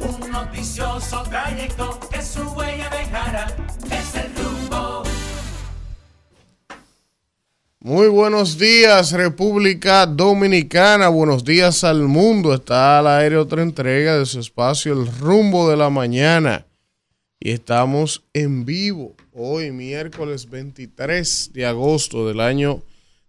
un noticioso trayecto que su huella el rumbo. Muy buenos días, República Dominicana. Buenos días al mundo. Está al aire otra entrega de su espacio, El Rumbo de la Mañana. Y estamos en vivo hoy, miércoles 23 de agosto del año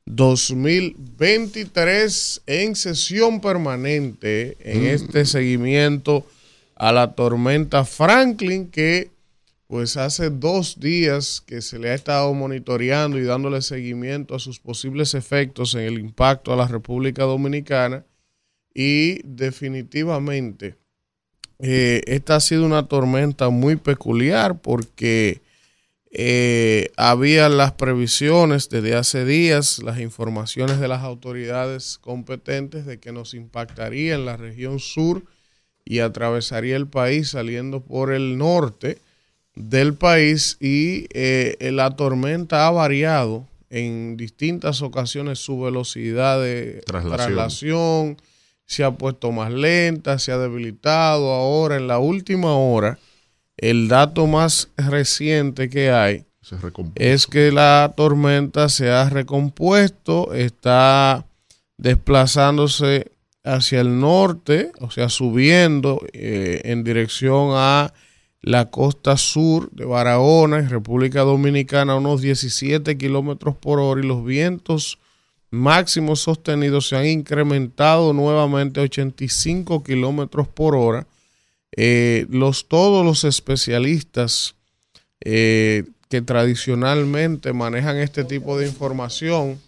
2023, en sesión permanente en este seguimiento a la tormenta Franklin, que pues hace dos días que se le ha estado monitoreando y dándole seguimiento a sus posibles efectos en el impacto a la República Dominicana. Y definitivamente eh, esta ha sido una tormenta muy peculiar porque eh, había las previsiones desde hace días, las informaciones de las autoridades competentes de que nos impactaría en la región sur y atravesaría el país saliendo por el norte del país y eh, la tormenta ha variado en distintas ocasiones su velocidad de Traslación. traslación, se ha puesto más lenta, se ha debilitado. Ahora, en la última hora, el dato más reciente que hay es que la tormenta se ha recompuesto, está desplazándose hacia el norte, o sea, subiendo eh, en dirección a la costa sur de Barahona, en República Dominicana, a unos 17 kilómetros por hora, y los vientos máximos sostenidos se han incrementado nuevamente a 85 kilómetros por hora. Eh, los, todos los especialistas eh, que tradicionalmente manejan este tipo de información,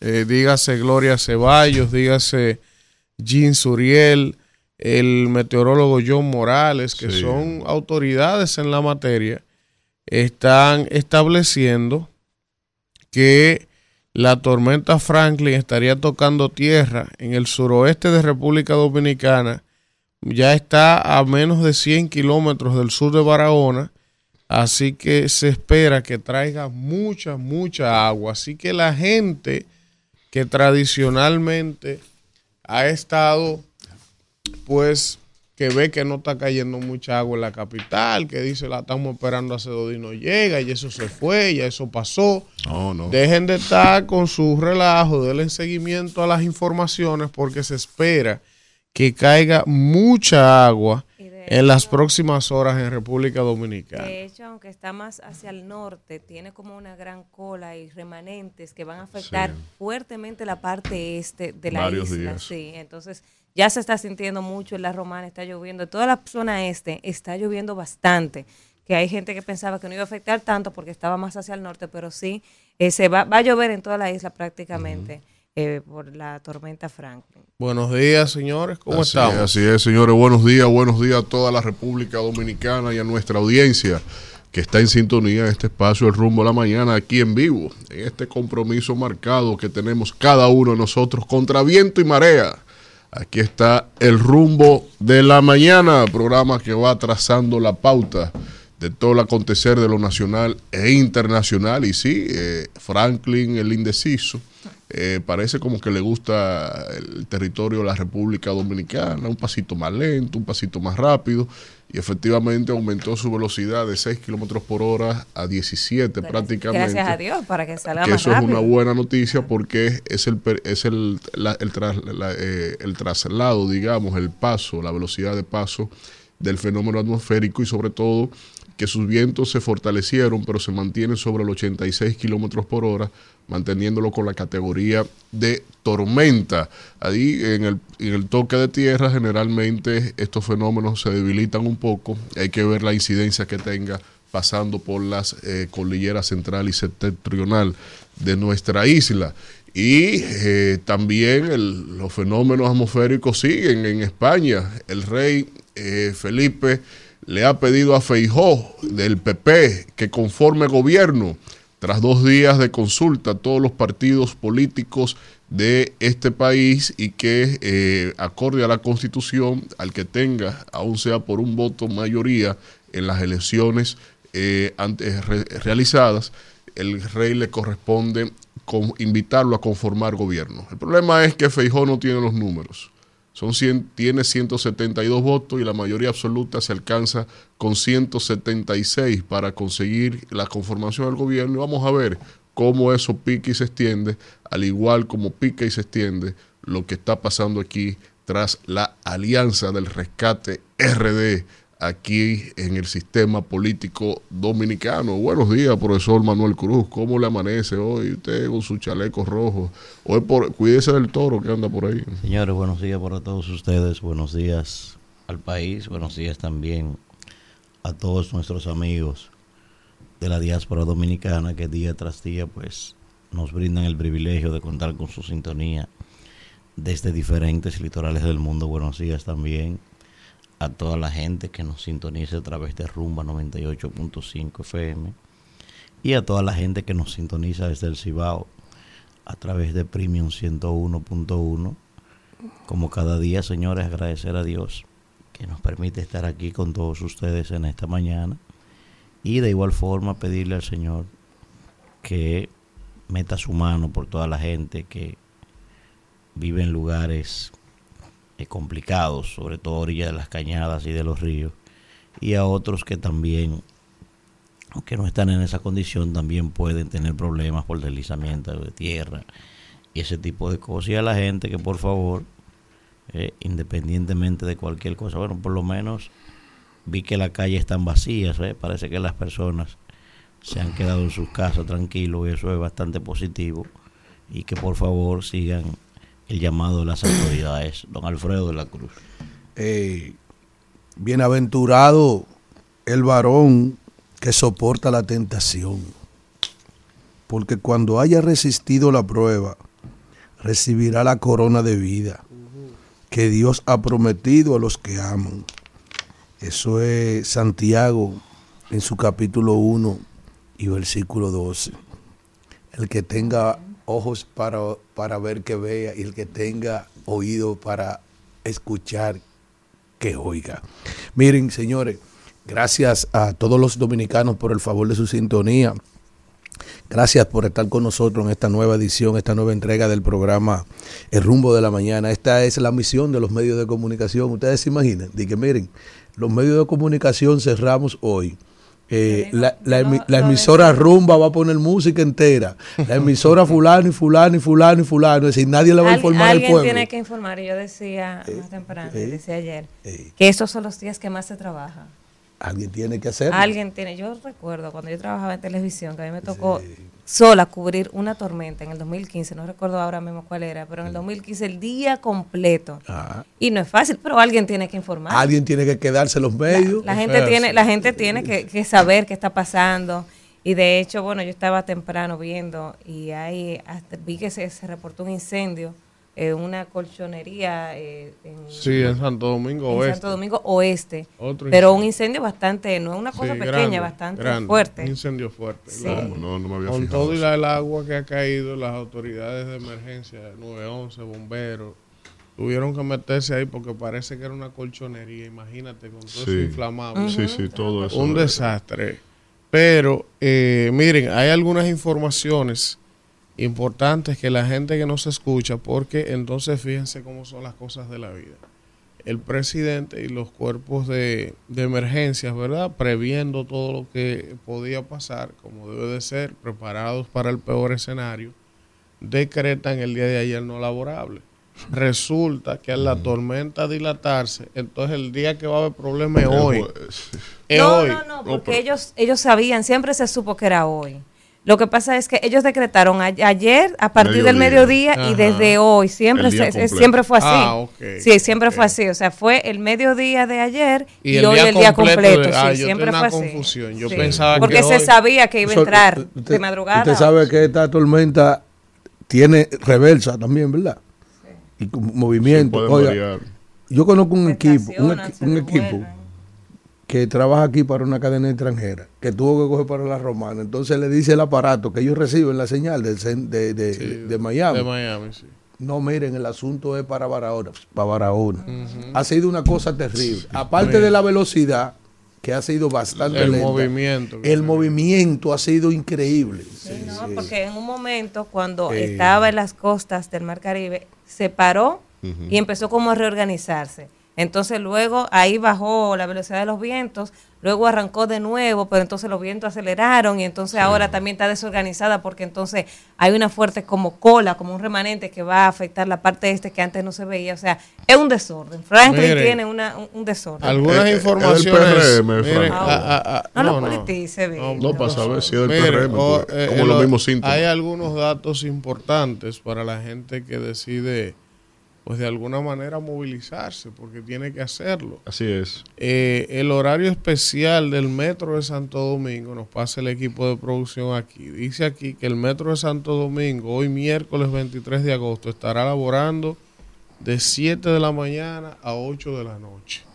eh, dígase Gloria Ceballos, dígase Jean Suriel, el meteorólogo John Morales, que Sí. son autoridades en la materia, están estableciendo que la tormenta Franklin estaría tocando tierra en el suroeste de República Dominicana, ya está a menos de 100 kilómetros del sur de Barahona, así que se espera que traiga mucha, mucha agua. Así que la gente que tradicionalmente ha estado, pues, que ve que no está cayendo mucha agua en la capital, que dice la estamos esperando hace dos días no llega, y eso se fue, ya eso pasó. No, no. Dejen de estar con su relajo, denle seguimiento a las informaciones porque se espera que caiga mucha agua en las próximas horas en República Dominicana. De hecho, aunque está más hacia el norte, tiene como una gran cola y remanentes que van a afectar Sí. fuertemente la parte este de la Varios isla. días. Sí, entonces ya se está sintiendo mucho en la Romana, está lloviendo. En toda la zona este está lloviendo bastante. Que hay gente que pensaba que no iba a afectar tanto porque estaba más hacia el norte, pero sí, eh, se va, va a llover en toda la isla prácticamente eh, por la tormenta Franklin. Buenos días, señores, ¿cómo así estamos? Es, así es, señores. Buenos días, buenos días a toda la República Dominicana y a nuestra audiencia que está en sintonía en este espacio El Rumbo a la Mañana aquí en vivo, en este compromiso marcado que tenemos cada uno de nosotros contra viento y marea. Aquí está El Rumbo de la Mañana, programa que va trazando la pauta de todo el acontecer de lo nacional e internacional. Y sí, eh, Franklin, el indeciso, eh, parece como que le gusta el territorio de la República Dominicana, un pasito más lento, un pasito más rápido, y efectivamente aumentó su velocidad de 6 kilómetros por hora a 17 prácticamente. Gracias a Dios para que salga Que más eso es una buena noticia porque es el es el, la- el, tras- la- eh, el traslado, digamos, el paso, la velocidad de paso del fenómeno atmosférico y sobre todo que sus vientos se fortalecieron, pero se mantienen sobre los 86 kilómetros por hora, manteniéndolo con la categoría de tormenta. Ahí en el, en el toque de tierra, generalmente estos fenómenos se debilitan un poco. Hay que ver la incidencia que tenga pasando por las eh, cordilleras central y septentrional de nuestra isla. Y eh, también el- los fenómenos atmosféricos siguen en España. El rey eh, Felipe le ha pedido a Feijó del PP que conforme gobierno tras dos días de consulta todos los partidos políticos de este país y que eh, acorde a la constitución, al que tenga, aún sea por un voto mayoría en las elecciones eh, antes re- realizadas, el rey le corresponde con- invitarlo a conformar gobierno. El problema es que Feijó no tiene los números. Son 100, tiene 172 votos y la mayoría absoluta se alcanza con 176 para conseguir la conformación del gobierno. Y vamos a ver cómo eso pica y se extiende, al igual como pica y se extiende lo que está pasando aquí tras la alianza del rescate RD aquí en el sistema político dominicano. Buenos días, profesor Manuel Cruz. ¿Cómo le amanece hoy usted con su chaleco rojo? Hoy por, cuídese del toro que anda por ahí. Señores, buenos días para todos ustedes. Buenos días al país. Buenos días también a todos nuestros amigos de la diáspora dominicana que día tras día pues nos brindan el privilegio de contar con su sintonía desde diferentes litorales del mundo. Buenos días también a toda la gente que nos sintoniza a través de Rumba 98.5 FM y a toda la gente que nos sintoniza desde el Cibao a través de Premium 101.1. Como cada día, señores, agradecer a Dios que nos permite estar aquí con todos ustedes en esta mañana y de igual forma pedirle al Señor que meta su mano por toda la gente que vive en lugares complicados, sobre todo a orillas de las cañadas y de los ríos, y a otros que también, aunque no están en esa condición, también pueden tener problemas por deslizamiento de tierra y ese tipo de cosas. Y a la gente que por favor, eh, independientemente de cualquier cosa, bueno, por lo menos vi que las calles están vacías, ¿eh? parece que las personas se han quedado en sus casas tranquilos y eso es bastante positivo y que por favor sigan el llamado de las autoridades. Don Alfredo de la Cruz. Bienaventurado el varón que soporta la tentación, porque cuando haya resistido la prueba, recibirá la corona de vida que Dios ha prometido a los que aman. Eso es Santiago en su capítulo 1 y versículo 12. El que tenga ojos para, para ver que vea y el que tenga oído para escuchar que oiga. Miren, señores, gracias a todos los dominicanos por el favor de su sintonía. Gracias por estar con nosotros en esta nueva edición, esta nueva entrega del programa El rumbo de la mañana. Esta es la misión de los medios de comunicación. Ustedes se imaginan, de que miren, los medios de comunicación cerramos hoy eh, la, la, emisora Rumba va a poner música entera. La emisora fulano y fulano y fulano y fulano. Es decir, nadie le va a informar al pueblo. Alguien tiene que informar. Yo decía eh, más temprano, eh, decía ayer, que estos son los días que más se trabaja. Alguien tiene que hacerlo. Alguien tiene. Yo recuerdo cuando yo trabajaba en televisión, que a mí me tocó sola cubrir una tormenta en el 2015, no recuerdo ahora mismo cuál era, pero en el 2015 el día completo. Ah. Y no es fácil, pero alguien tiene que informar. Alguien tiene que quedarse los medios. La, gente tiene, la gente tiene que, saber qué está pasando. Y de hecho, bueno, yo estaba temprano viendo y ahí vi que se reportó un incendio eh, una colchonería eh, en, sí, en Santo Domingo en Oeste. Santo Domingo Oeste. pero un incendio bastante, no es una cosa pequeña, bastante fuerte. Un incendio fuerte. Con todo y el agua que ha caído, las autoridades de emergencia, 911, bomberos, tuvieron que meterse ahí porque parece que era una colchonería, imagínate, con todo eso inflamable. Sí, sí, todo eso. Un desastre. Pero, eh, miren, hay algunas informaciones importante es que la gente que no se escucha, porque entonces fíjense cómo son las cosas de la vida. El presidente y los cuerpos de, de emergencias, ¿verdad? Previendo todo lo que podía pasar, como debe de ser, preparados para el peor escenario, decretan el día de ayer no laborable. Resulta que al la tormenta dilatarse, entonces el día que va a haber problema es hoy. no, no, no, porque ellos, ellos sabían, siempre se supo que era hoy. Lo que pasa es que ellos decretaron ayer a partir del mediodía y desde hoy siempre siempre fue así. Ah, sí, siempre fue así. O sea, fue el mediodía de ayer y, hoy el día completo. ah, sí, siempre fue así. Yo pensaba Porque se sabía que iba a entrar de madrugada. Usted sabe que esta tormenta tiene reversa también, ¿verdad? Y movimiento. yo conozco un equipo, un equipo que trabaja aquí para una cadena extranjera, que tuvo que coger para la romana. Entonces le dice el aparato que ellos reciben la señal de, de, de, Miami. De Miami, sí. No, miren, el asunto es para Barahona. Para Barahona. Ha sido una cosa terrible. Aparte de la velocidad, que ha sido bastante el movimiento el movimiento ha sido increíble no, porque en un momento cuando estaba en las costas del mar Caribe se paró y empezó como a reorganizarse. Entonces luego ahí bajó la velocidad de los vientos, luego arrancó de nuevo, pero entonces los vientos aceleraron y entonces ahora también está desorganizada porque entonces hay una fuerte como cola, como un remanente que va a afectar la parte este que antes no se veía. O sea, es un desorden. Franklin Mire, tiene una, un, un desorden. Algunas Eh, eh, informaciones. PRM, mire, Frank. a- a- a- no, lo politice, Víctor. No, para saber si es del PRM, o, eh, como eh, los lo- mismos síntomas. Hay algunos datos importantes para la gente que decide, pues de alguna manera movilizarse, porque tiene que hacerlo. Así es. Eh, el horario especial del Metro de Santo Domingo, nos pasa el equipo de producción aquí. Dice aquí que el Metro de Santo Domingo, hoy miércoles 23 de agosto, estará laborando de 7 de la mañana a 8 de la noche.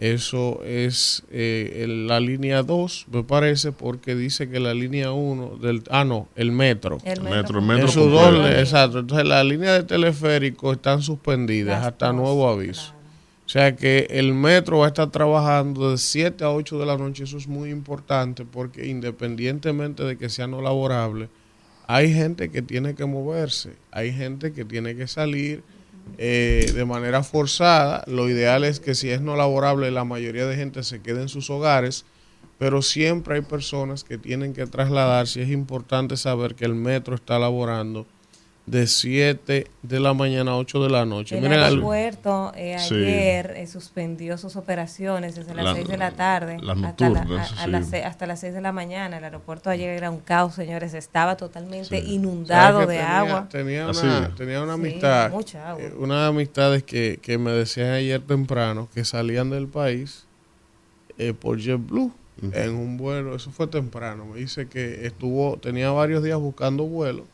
Eso es eh, el- la línea 2, me parece, porque dice que la línea 1 del... Ah, no, el metro. El Metro, metro. metro doble, exacto. Entonces, las líneas de teleférico están suspendidas Las hasta dos, nuevo aviso. O sea que el metro va a estar trabajando de 7 a 8 de la noche. Eso es muy importante porque independientemente de que sea no laborable, hay gente que tiene que moverse, hay gente que tiene que salir eh, de manera forzada. Lo ideal es que si es no laborable, la mayoría de gente se quede en sus hogares, pero siempre hay personas que tienen que trasladarse. Es importante saber que el metro está laborando de 7 de la mañana a 8 de la noche. El Miren, al- aeropuerto eh, Sí. ayer eh, suspendió sus operaciones desde las La- 6 de la tarde hasta, la- nocturnas, a- a sí. las se- hasta las 6 de la mañana. El aeropuerto ayer era un caos, señores. Estaba totalmente Sí. inundado ¿Sabes de tenía- agua. Tenía una, tenía una Sí, amistad, mucha agua. eh, unas amistades que, que me decían ayer temprano que salían del país eh, por JetBlue en un vuelo, eso fue temprano, me dice que estuvo, tenía varios días buscando vuelo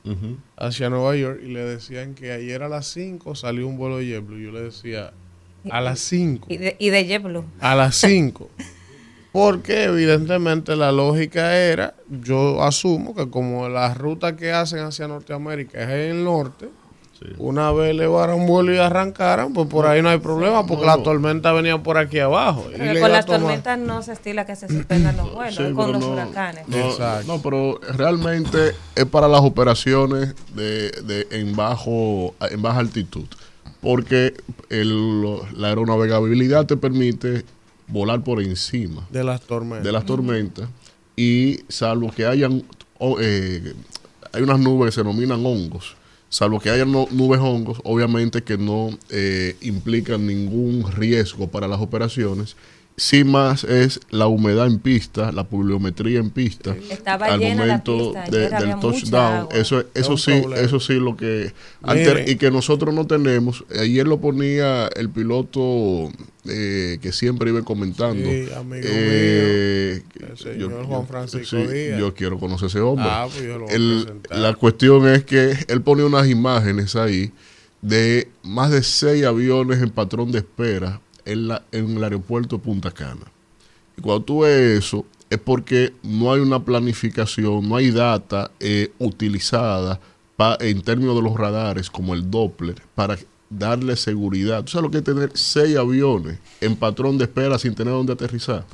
hacia Nueva York y le decían que ayer a las 5 salió un vuelo de JetBlue. Yo le decía, a las 5. Y de, y de JetBlue. A las 5. Porque evidentemente la lógica era, yo asumo que como la ruta que hacen hacia Norteamérica es en el norte, Sí. una vez elevaran vuelo y arrancaran, pues por ahí no hay problema, porque la tormenta venía por aquí abajo. Pero con las tormentas no se estila que se suspendan los vuelos, Sí, es con pero los no- huracanes. No, Exacto. no, pero realmente es para las operaciones de, de- en bajo en baja altitud, porque el- la aeronavegabilidad te permite volar por encima de las tormentas. de las tormentas y salvo que hayan eh, hay unas nubes que se denominan hongos salvo que hayan no- nubes hongos obviamente que no eh, implican ningún riesgo para las operaciones sí más es la humedad en pista la pluviometría en pista Estaba al llena la momento pista, de- del touchdown eso eso sí problema. eso sí lo que antes- Mire. y que nosotros no tenemos ayer lo ponía el piloto eh, que siempre iba comentando Sí, amigo eh, el señor Juan Francisco sí, Díaz. yo quiero conocer ese hombre. Ah, pues yo lo voy a El- presentar. la cuestión es que él pone unas imágenes ahí de más de seis aviones en patrón de espera en, la, en el aeropuerto de Punta Cana. Y cuando tú ves eso, es porque no hay una planificación, no hay data eh, utilizada pa- en términos de los radares, como el Doppler, para darle seguridad. Tú sabes lo que es tener seis aviones en patrón de espera sin tener dónde aterrizar.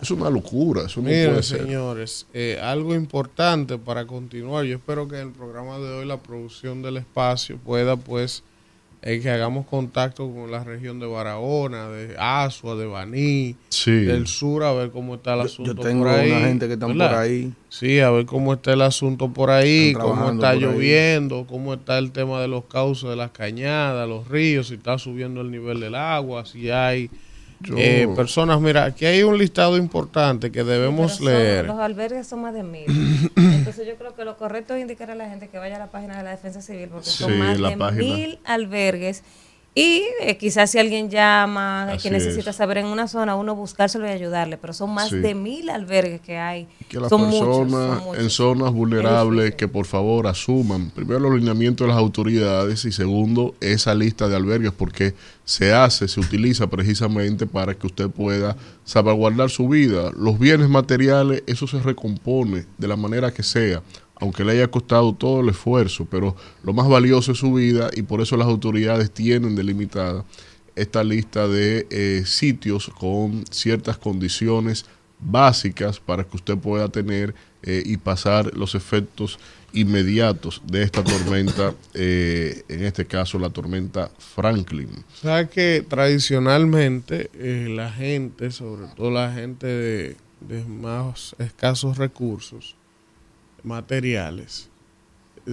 Es una locura, eso no Miren, puede ser. señores, eh, algo importante para continuar. Yo espero que en el programa de hoy la producción del espacio pueda, pues, eh, que hagamos contacto con la región de Barahona, de Asua, de Baní, Sí. del sur, a ver cómo está el asunto yo tengo por ahí. una gente que ¿verdad? por ahí. Sí, a ver cómo está el asunto por ahí, cómo está ahí. lloviendo, cómo está el tema de los cauces de las cañadas, los ríos, si está subiendo el nivel del agua, si hay Yo- eh, personas. Mira, aquí hay un listado importante que debemos son- leer. los albergues son más de mil. Entonces yo creo que lo correcto es indicar a la gente que vaya a la página de la Defensa Civil porque Sí, son más la de página. mil albergues. Y eh, quizás si alguien llama, Así que necesita es. saber en una zona, uno buscárselo y ayudarle. Pero son más Sí. de mil albergues que hay. que las son muchos, personas son muchos. en zonas vulnerables que por favor asuman primero los lineamientos de las autoridades y segundo esa lista de albergues porque se hace, se utiliza precisamente para que usted pueda salvaguardar su vida. Los bienes materiales, eso se recompone de la manera que sea, aunque le haya costado todo el esfuerzo, pero lo más valioso es su vida y por eso las autoridades tienen delimitada esta lista de eh, sitios con ciertas condiciones básicas para que usted pueda tener eh, y pasar los efectos inmediatos de esta tormenta, eh, en este caso la tormenta Franklin. Sabes que tradicionalmente eh, la gente, sobre todo la gente de más escasos recursos materiales,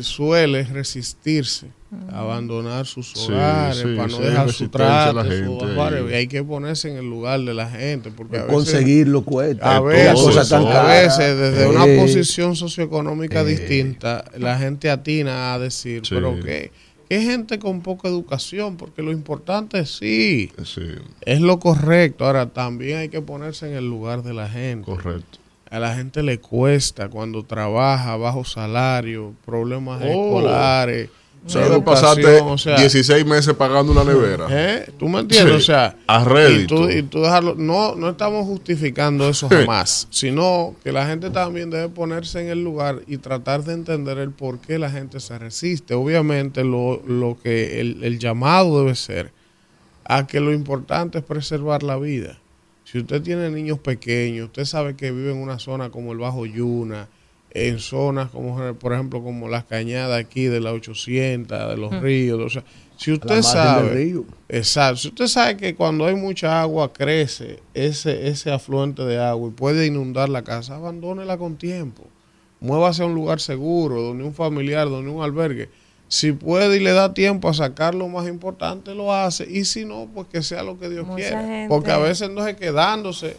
suele resistirse a abandonar sus hogares sí, para no sí, dejar su resistencia a la trato, sus gente hogares, y- hay que ponerse en el lugar de la gente porque a veces, Conseguirlo cuesta. a veces, cosa tan eso. a cara. veces, desde una Eh, posición socioeconómica distinta, la gente atina a decir, Sí. pero que que gente con poca educación, porque lo importante sí, Sí, es lo correcto. Ahora, también hay que ponerse en el lugar de la gente. correcto. A la gente le cuesta cuando trabaja bajo salario, problemas Oh. escolares. O sea, pasaste o sea, 16 meses pagando una nevera. ¿eh? ¿Tú me entiendes? Sí, O sea, a y rédito. tú, y tú dejarlo. No, no estamos justificando eso jamás, sino que la gente también debe ponerse en el lugar y tratar de entender el por qué la gente se resiste. Obviamente, lo, lo que el, el llamado debe ser a que lo importante es preservar la vida. Si usted tiene niños pequeños, usted sabe que vive en una zona como el Bajo Yuna, en zonas como, por ejemplo, como las cañadas aquí de la 800, de los ríos, o sea, si usted sabe, río. exacto, si usted sabe que cuando hay mucha agua crece ese, ese afluente de agua y puede inundar la casa, abandónela con tiempo, muévase a un lugar seguro, donde un familiar, donde un albergue, si puede y le da tiempo a sacar lo más importante, lo hace. Y si no, pues que sea lo que Dios Mucha quiera. gente- Porque a veces no es quedándose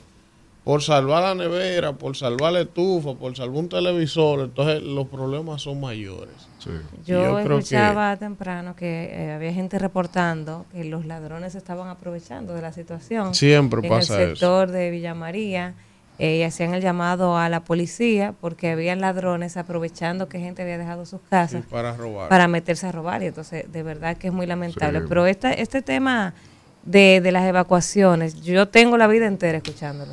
por salvar la nevera, por salvar la estufa, por salvar un televisor. Entonces los problemas son mayores. Sí. Yo, Yo creo que- escuchaba temprano que eh, había gente reportando que los ladrones estaban aprovechando de la situación. Siempre en pasa el eso. sector de Villa María eh, y hacían el llamado a la policía porque habían ladrones aprovechando que gente había dejado sus casas Sí, para robar. para meterse a robar y entonces de verdad que es muy lamentable. Sí. Pero esta, este tema de, de las evacuaciones, yo tengo la vida entera escuchándolo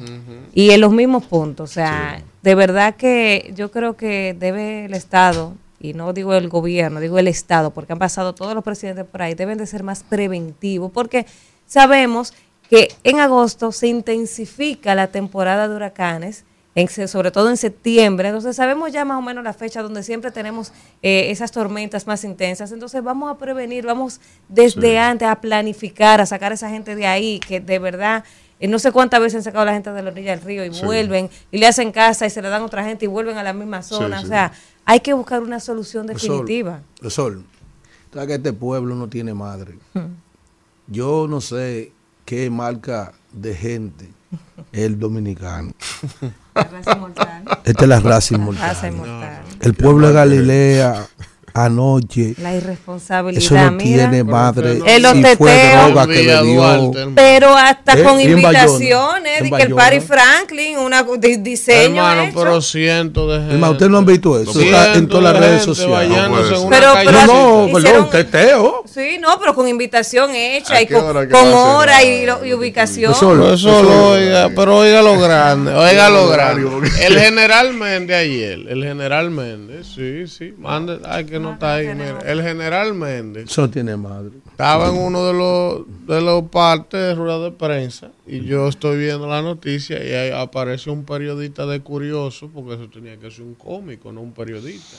y en los mismos puntos, o sea, de verdad que yo creo que debe el Estado, y no digo el gobierno, digo el Estado, porque han pasado todos los presidentes por ahí, deben de ser más preventivos, porque sabemos que en agosto se intensifica la temporada de huracanes, en sobre todo en septiembre, entonces sabemos ya más o menos la fecha donde siempre tenemos eh, esas tormentas más intensas, entonces vamos a prevenir, vamos desde Sí. antes a planificar, a sacar a esa gente de ahí, que de verdad, eh, no sé cuántas veces han sacado a la gente de la orilla del río y Sí. vuelven y le hacen casa y se le dan a otra gente y vuelven a la misma zona, sí. o sea, hay que buscar una solución Sol, definitiva. Sol, sabes que este pueblo no tiene madre. Yo no sé qué marca de gente es el dominicano. La raza inmortal. Esta es la raza La inmortal. raza inmortal. El pueblo de Galilea anoche, La irresponsabilidad, eso no mira. tiene madre. En los Si fue droga que. Duarte, hermano. Pero hasta Eh, con Bayona, invitaciones, de que el. Party Franklin, una di- diseño Hermano, hecho. pero cientos de gente. Hermano, ustedes no han visto eso. Está en todas las de redes sociales. No Pero- pero- No, no, perdón, teteo. Sí, no, pero con invitación hecha ¿A y con, hora con hora y, lo- y ubicación. Eso lo- Pero eso lo oiga, pero oiga lo grande, oiga lo grande. El general Méndez ayer, el general Méndez, sí, sí, mande, ay que no está ahí, mira. El general Méndez Eso tiene madre. estaba en uno de los de los partes de rueda de prensa y yo estoy viendo la noticia y ahí aparece un periodista de curioso, porque eso tenía que ser un cómico, no un periodista.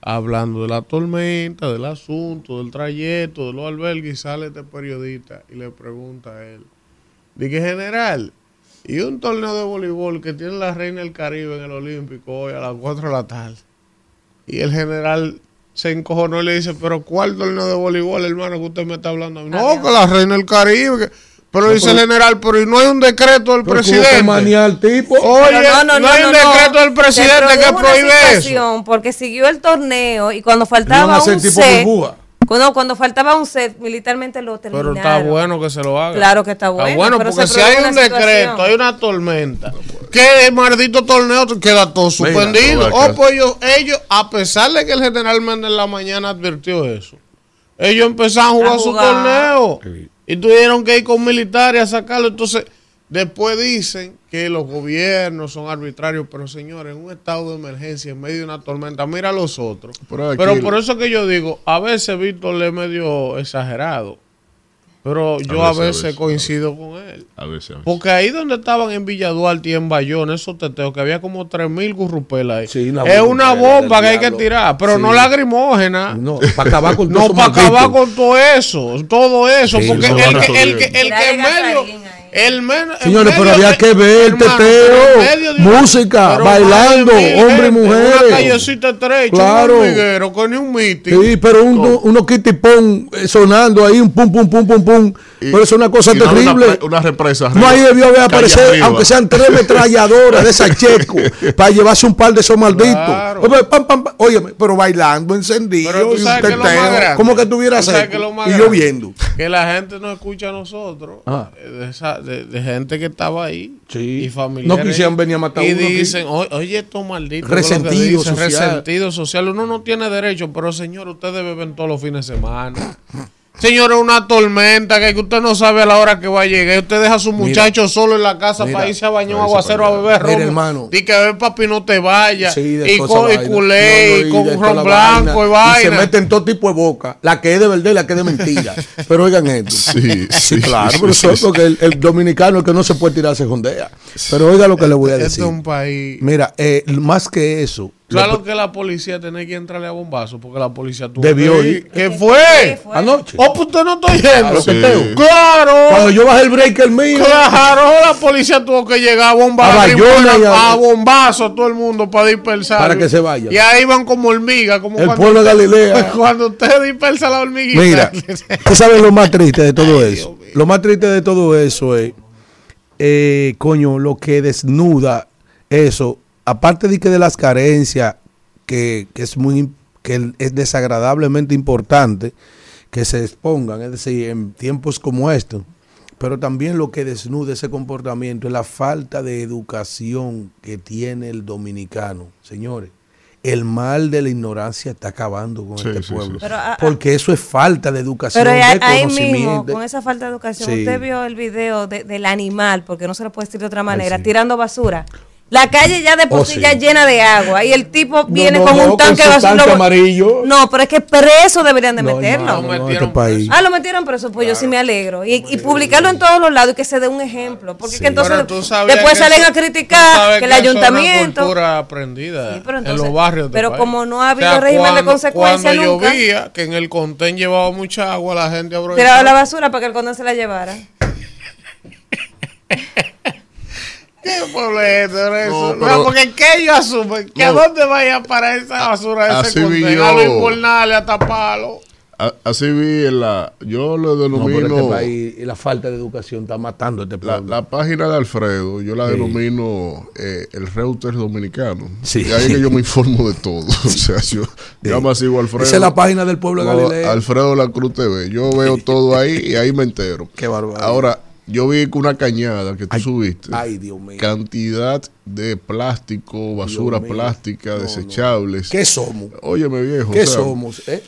Hablando de la tormenta, del asunto, del trayecto, de los albergues, y sale este periodista y le pregunta a él. Dije, general, y un torneo de voleibol que tiene la Reina del Caribe en el Olímpico hoy a las 4 de la tarde. Y el general se encojonó y le dice, pero ¿cuál torneo de voleibol, hermano, que usted me está hablando? a mí?" No, que la Reina del Caribe. que-". Pero dice el general, pero ¿y no hay un decreto del presidente? al tipo. Oye, Pero no, hay un decreto del presidente que prohíbe eso. Porque siguió el torneo y cuando faltaba un tipo set, burbuja. cuando, cuando faltaba un set, militarmente lo terminaron. Pero está bueno que se lo haga. Claro que está bueno, bueno pero porque si hay un decreto, situación. hay una tormenta, que el maldito torneo queda todo suspendido. O acá- pues ellos, ellos, a pesar de que el general Méndez en la mañana advirtió eso, ellos empezaron a jugar, A su torneo y tuvieron que ir con militares a sacarlo. Entonces, después dicen que los gobiernos son arbitrarios, pero señores, en un estado de emergencia, en medio de una tormenta, mira a los otros. Pero aquí Pero el- por eso que yo digo, a veces Víctor le es medio exagerado. Pero yo A a veces, a veces, veces, coincido con él. A veces, a veces. Porque ahí donde estaban en Villa Duarte y en Bayón, esos teteos, que había como 3.000 gurrupelas ahí. Sí, una es bomba una bomba que hay que tirar, pero Sí. no lagrimógena. No, para acabar con todo No, eso para acabar maldito. con todo eso, todo eso, Sí, porque no, el, que, el, que, el que Tirarle en medio. El men- en Señores, pero había de- que ver hermano, teteo, de música, pero bailando, hombres y mujeres. Una callecita estrecha, Claro. un hormiguero, con un meeting. Sí, pero uno, uno kitipón eh, sonando ahí, un pum, pum, pum, pum, pum. Pero es una cosa terrible. Una, una represa. No, ahí debió haber arriba. aunque sean tres metralladoras de esa checo, para llevarse un par de esos malditos. Claro. Oye, pam, pam, pam. Óyeme, pero bailando, encendido, Pero tú y un sabes que lo más teteo, grande- como que tuviera y grande- lloviendo. Que la gente no escucha a nosotros. Ah. eh, De, esa- de- de gente que estaba ahí. Sí. Y familiares. No quisieran venir a matar Y uno dicen, "O- oye, estos malditos. Resentido social. Resentido social. Uno no tiene derecho, pero señor, ustedes beben todos los fines de semana. Señor, es una tormenta que usted no sabe a la hora que va a llegar. Usted deja a su muchacho solo en la casa mira, para irse a bañar un aguacero a beber Mira, romo. hermano. Y que ve papi no te vaya. Sí, de y, esa y culé, No, no, y con un ron la blanco vaina. y vaina. se meten todo tipo de boca. La que es de verdad y la que es de mentira. pero oigan esto. Sí, sí, claro, sí, pero sí, eso es sí. porque el, el dominicano el que no se puede tirar se jondea. Pero oiga lo que le voy a Este decir. es un país. Mira, eh, más que eso. Claro lo- que la policía tenía que entrarle a bombazo porque la policía tuvo Debió que ir. ¿Qué fue? Anoche. Oh, pues usted no está yendo. Sí. teteos. Claro. Cuando yo bajé el break el mío. Claro, la policía tuvo que llegar a bomba A Bayona y a- a, bombazo todo el mundo para dispersar. Para que se vayan. Y ahí van como hormigas, como El pueblo de Galilea. cuando usted dispersa la hormiguita. Mira, ¿tú sabes lo más triste de todo Ay, eso? Lo más triste de todo eso es, eh, coño, lo que desnuda eso, aparte de que de las carencias, que, que es muy, que es desagradablemente importante que se expongan, es decir, en tiempos como estos, pero también lo que desnuda ese comportamiento es la falta de educación que tiene el dominicano, señores. El mal de la ignorancia está acabando con Sí, este sí, pueblo. sí. Pero, ah, ah, Porque eso es falta de educación, Pero de ahí, ahí mismo, conocimiento. con esa falta de educación, Sí. usted vio el video de- del animal, porque no se lo puede decir de otra manera, sí. tirando basura. La calle ya de por Oh, sí ya llena de agua y el tipo viene no, con no, un con tanque basura. tanque amarillo. No, pero es que preso deberían de No, meterlo. metieron este país. Ah, lo metieron preso, pues yo sí me alegro. Y, y publicarlo en todos los lados y que se dé un ejemplo. Porque es que entonces Pero tú sabías después que salen eso- a criticar que el eso es una ayuntamiento. cultura aprendida Sí, pero en entonces- los barrios. del pero país. como no ha habido régimen de consecuencia Cuando nunca. llovía, que en el contén llevaba mucha agua, la gente. Tiraba la basura para que el condón se la llevara. ¿Qué es eso? No, No, porque ¿qué ellos asumen? ¿Que a No. dónde vaya para esa basura de ese Así vi contén? yo. A los invernales, a taparlo. A- Así vi en la. Yo lo No, denomino. este país y la falta de educación está matando a este La, pueblo. la página de Alfredo, yo la Sí. denomino eh, el Reuters dominicano. Sí. Y ahí es que yo me informo de todo. o sea, yo, yo me sigo a Alfredo. Esa es la página del pueblo de No, Galilea. Alfredo La Cruz TV. Yo veo todo ahí y ahí me entero. Qué barbaridad. Ahora, yo vi que una cañada que tú subiste. Ay, Dios mío. Cantidad de plástico, basura plástica, No, no. desechables. ¿Qué somos? Óyeme, viejo. ¿Qué o sea, somos? eh?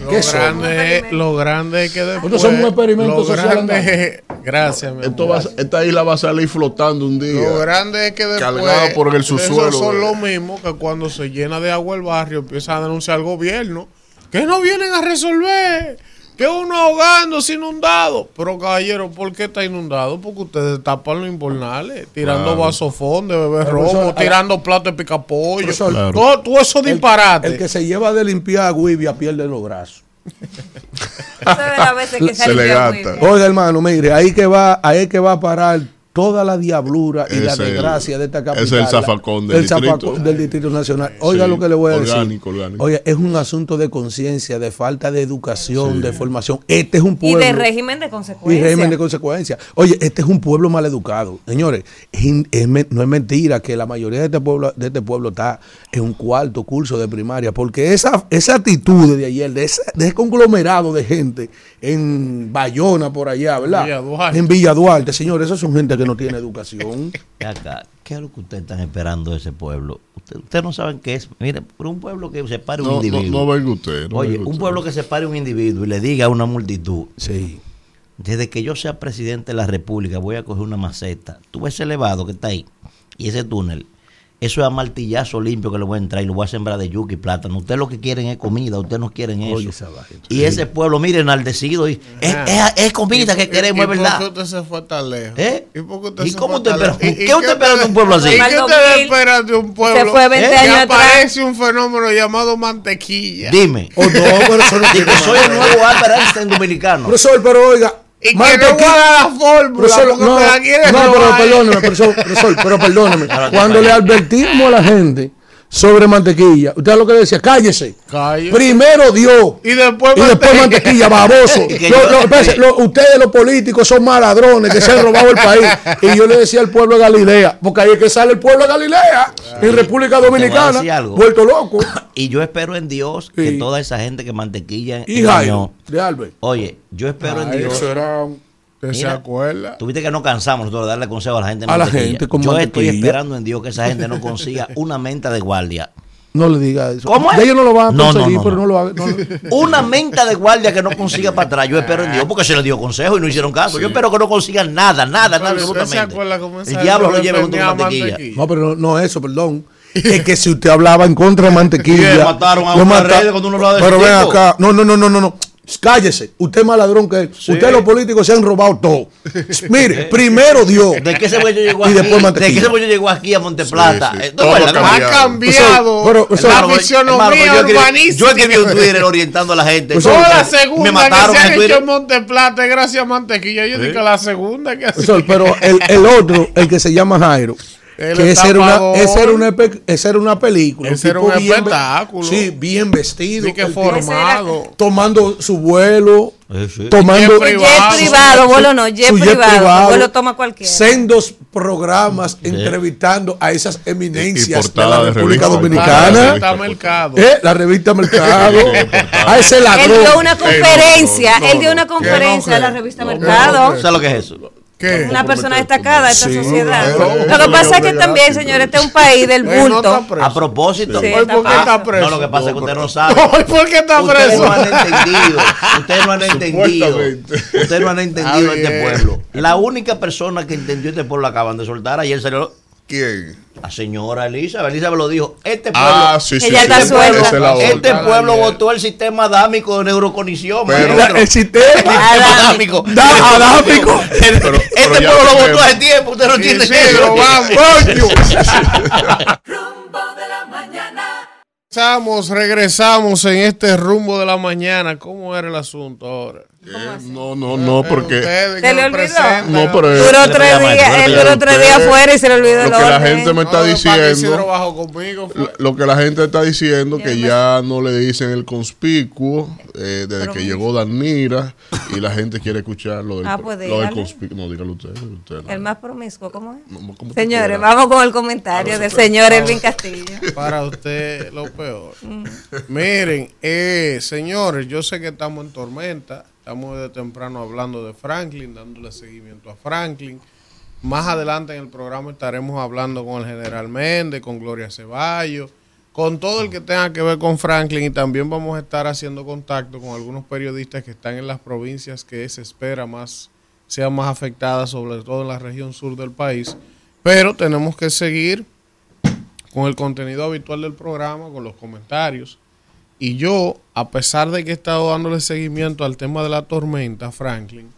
Lo ¿Qué somos? grande, es, lo grande es que después... Nosotros somos un experimento lo social grande Gracias, mi Esto va, esta isla va a salir flotando un día. Lo grande es que después Cargado por el subsuelo, esos son eh. lo mismo que cuando se llena de agua el barrio empiezan a denunciar al gobierno que no vienen a resolver, que uno ahogando, inundado. Pero caballero, ¿por qué está inundado? Porque ustedes tapan los invernales, tirando Claro. vasofón de beber romo, tirando plato de picapollo. Profesor, Claro. Todo, todo eso El- disparate. El, que se lleva de limpiar a pierde los brazos. Eso de las veces que Se se le gasta. Oiga, hermano, mire, ahí que va, ahí es que va a parar toda la diablura y la el- desgracia de esta capital. es el zafacón del El zafacón distrito. del Distrito Nacional. Oiga Sí, lo que le voy a orgánico, decir. orgánico. Oye, es un asunto de conciencia, de falta de educación, de formación. Este es un Y pueblo. de régimen de y consecuencia. régimen de consecuencia. Oye, este es un pueblo mal educado. Señores, es es no es mentira que la mayoría de este pueblo, de este pueblo está en un cuarto curso de primaria, porque esa, esa actitud de ayer, de ese, de ese conglomerado de gente en Bayona, por allá, ¿verdad? Villa Duarte. En Villa Duarte, señores, esos son gente que no tiene educación. Acá, ¿qué es lo que ustedes están esperando de ese pueblo? Ustedes usted no saben qué es. Mire, por un pueblo que separe un No, no, individuo. no venga usted. no Oye, venga un usted. pueblo que separe un individuo y le diga a una multitud, Sí. desde que yo sea presidente de la República voy a coger una maceta. Tú ves ese elevado que está ahí y ese túnel Eso es a martillazo limpio que le voy a entrar y lo voy a sembrar de yuca y plátano. Ustedes lo que quieren es comida, ustedes no quieren eso. Oye, vaina. y ese pueblo, miren, enaldecido. Y, es, Ah. es- es comida que queremos, es ¿Y por verdad. qué usted se fue tan lejos? ¿Eh? ¿Y, por qué usted ¿Y se cómo fue usted tan espera- lejos? ¿Y- qué y usted espera de un pueblo así? ¿Y qué usted 2000 espera de un pueblo? se fue 20 que años aparece un fenómeno llamado mantequilla. Dime. O no, pero eso no Di tiene que soy el nuevo Albert Einstein dominicano. Profesor, pero oiga. Y que mantequilla- no la fórmula Profesor, porque no, la pero perdóneme, profesor, profesor, pero perdóneme. Cuando le advertimos a la gente sobre mantequilla, usted lo que le decía, cállese. Cállese. Primero Dios. Y después Y después mantequilla, baboso. Lo- lo- ustedes los políticos son más ladrones que se han robado el país. Y yo le decía al pueblo de Galilea, porque ahí es que sale el pueblo de Galilea, en República Dominicana, vuelto loco. Y yo espero en Dios que Sí. toda esa gente que mantequilla Y. Jairo, de Albert. Oye, yo espero en Ay, Dios. Eso era un- ¿Usted se Mira, acuerda? Tuviste que no cansamos nosotros de darle consejo a la gente. A la gente con Yo estoy esperando en Dios que esa gente no consiga una menta de guardia. No le diga eso. ¿Cómo es? Ya ellos no lo van a No, no, conseguir, no, pero no. lo hagan. Una menta de guardia que no consiga para atrás. Yo espero en Dios porque se le dio consejo y no hicieron caso. Yo espero que no consigan nada, nada, nada, Pero ¿usted se absolutamente. El diablo lo lleva junto con mantequilla. mantequilla? No, pero no, no eso, perdón. Es que si usted hablaba en contra de mantequilla. Mataron a un mata- cuando uno hablaba de Pero ven acá. No, no, no, no, no. Cállese. Usted es más ladrón que él. Ustedes los políticos se han robado todo. Mire, primero Dios. ¿De qué ese güey llegó Y aquí? después ¿De qué ese güey llegó aquí a Monteplata? Sí, sí. Eh, Todo ¿no ha cambiado. Ha cambiado Pero, pero, la hermano, fisionomía Hermano, yo escribí- urbanística. Yo escribí un Twitter orientando a la gente. Pues, Toda la Me segunda Me mataron que se Twitter. hecho en Monteplata es gracias a Mantequilla. Yo digo que la segunda que ha Profesor, pero el, el otro, el que se llama Jairo, que esa era, una, esa, era una, esa era una película. Ese era un bien espectáculo. Sí, bien vestido. Sí que formado. tomando su vuelo, Sí, tomando Jet Jet privado, vuelo no, jet privado, vuelo toma cualquiera. Sendos programas entrevistando a esas eminencias de la de República revista. Dominicana. Está mercado. Eh, la revista Mercado. a ese Él ladrón. dio una conferencia, no, él dio una conferencia a la revista Mercado. ¿Sabes lo que es eso? ¿Qué? Una persona destacada de esta Sí, sociedad. Lo que pasa es que también, señores, este es un país del no bulto. A propósito. Sí, ¿Por qué está preso? No, lo que pasa es que usted no sabe. ¿Por qué está Ustedes preso? no han entendido. Ustedes no han entendido. Ustedes no han entendido este pueblo. La única persona que entendió este pueblo acaban de soltar. Ayer salió ¿Quién? la señora Elizabeth. Elizabeth lo dijo. Este pueblo. Ah, sí, sí. Ella sí, está suelta. este pueblo votó el sistema adámico de neuroconición. Pero- el sistema. adámico. Da- adámico. Este Pero- pero pueblo lo votó hace tiempo. Usted no Sí, entiende sí, eso. lo vamos. Rumbo de la mañana. Regresamos, regresamos en este rumbo de la mañana. ¿Cómo era el asunto ahora? No, no, no, porque ¿Se le olvidó? No, pero- Duró tres días, él duró tres días afuera y se le olvidó lo que la gente me está diciendo, fue. lo- que la gente está diciendo que Ya, no le dicen el conspicuo eh, desde Pero que llegó Danira y la gente quiere escuchar lo del, Ah, pues lo del conspicuo. No, dígalo usted. usted no. El más promiscuo, ¿cómo es? No, Señores, quiera. vamos con el comentario del señor Elvin Castillo. Para usted lo peor. Miren, eh, señores, yo sé que estamos en tormenta. Estamos de temprano hablando de Franklin, dándole seguimiento a Franklin. Más adelante en el programa estaremos hablando con el general Méndez, con Gloria Ceballos, con todo el que tenga que ver con Franklin y también vamos a estar haciendo contacto con algunos periodistas que están en las provincias que se espera más sean más afectadas, sobre todo en la región sur del país. Pero tenemos que seguir con el contenido habitual del programa, con los comentarios. Y yo, a pesar de que he estado dándole seguimiento al tema de la tormenta, Franklin,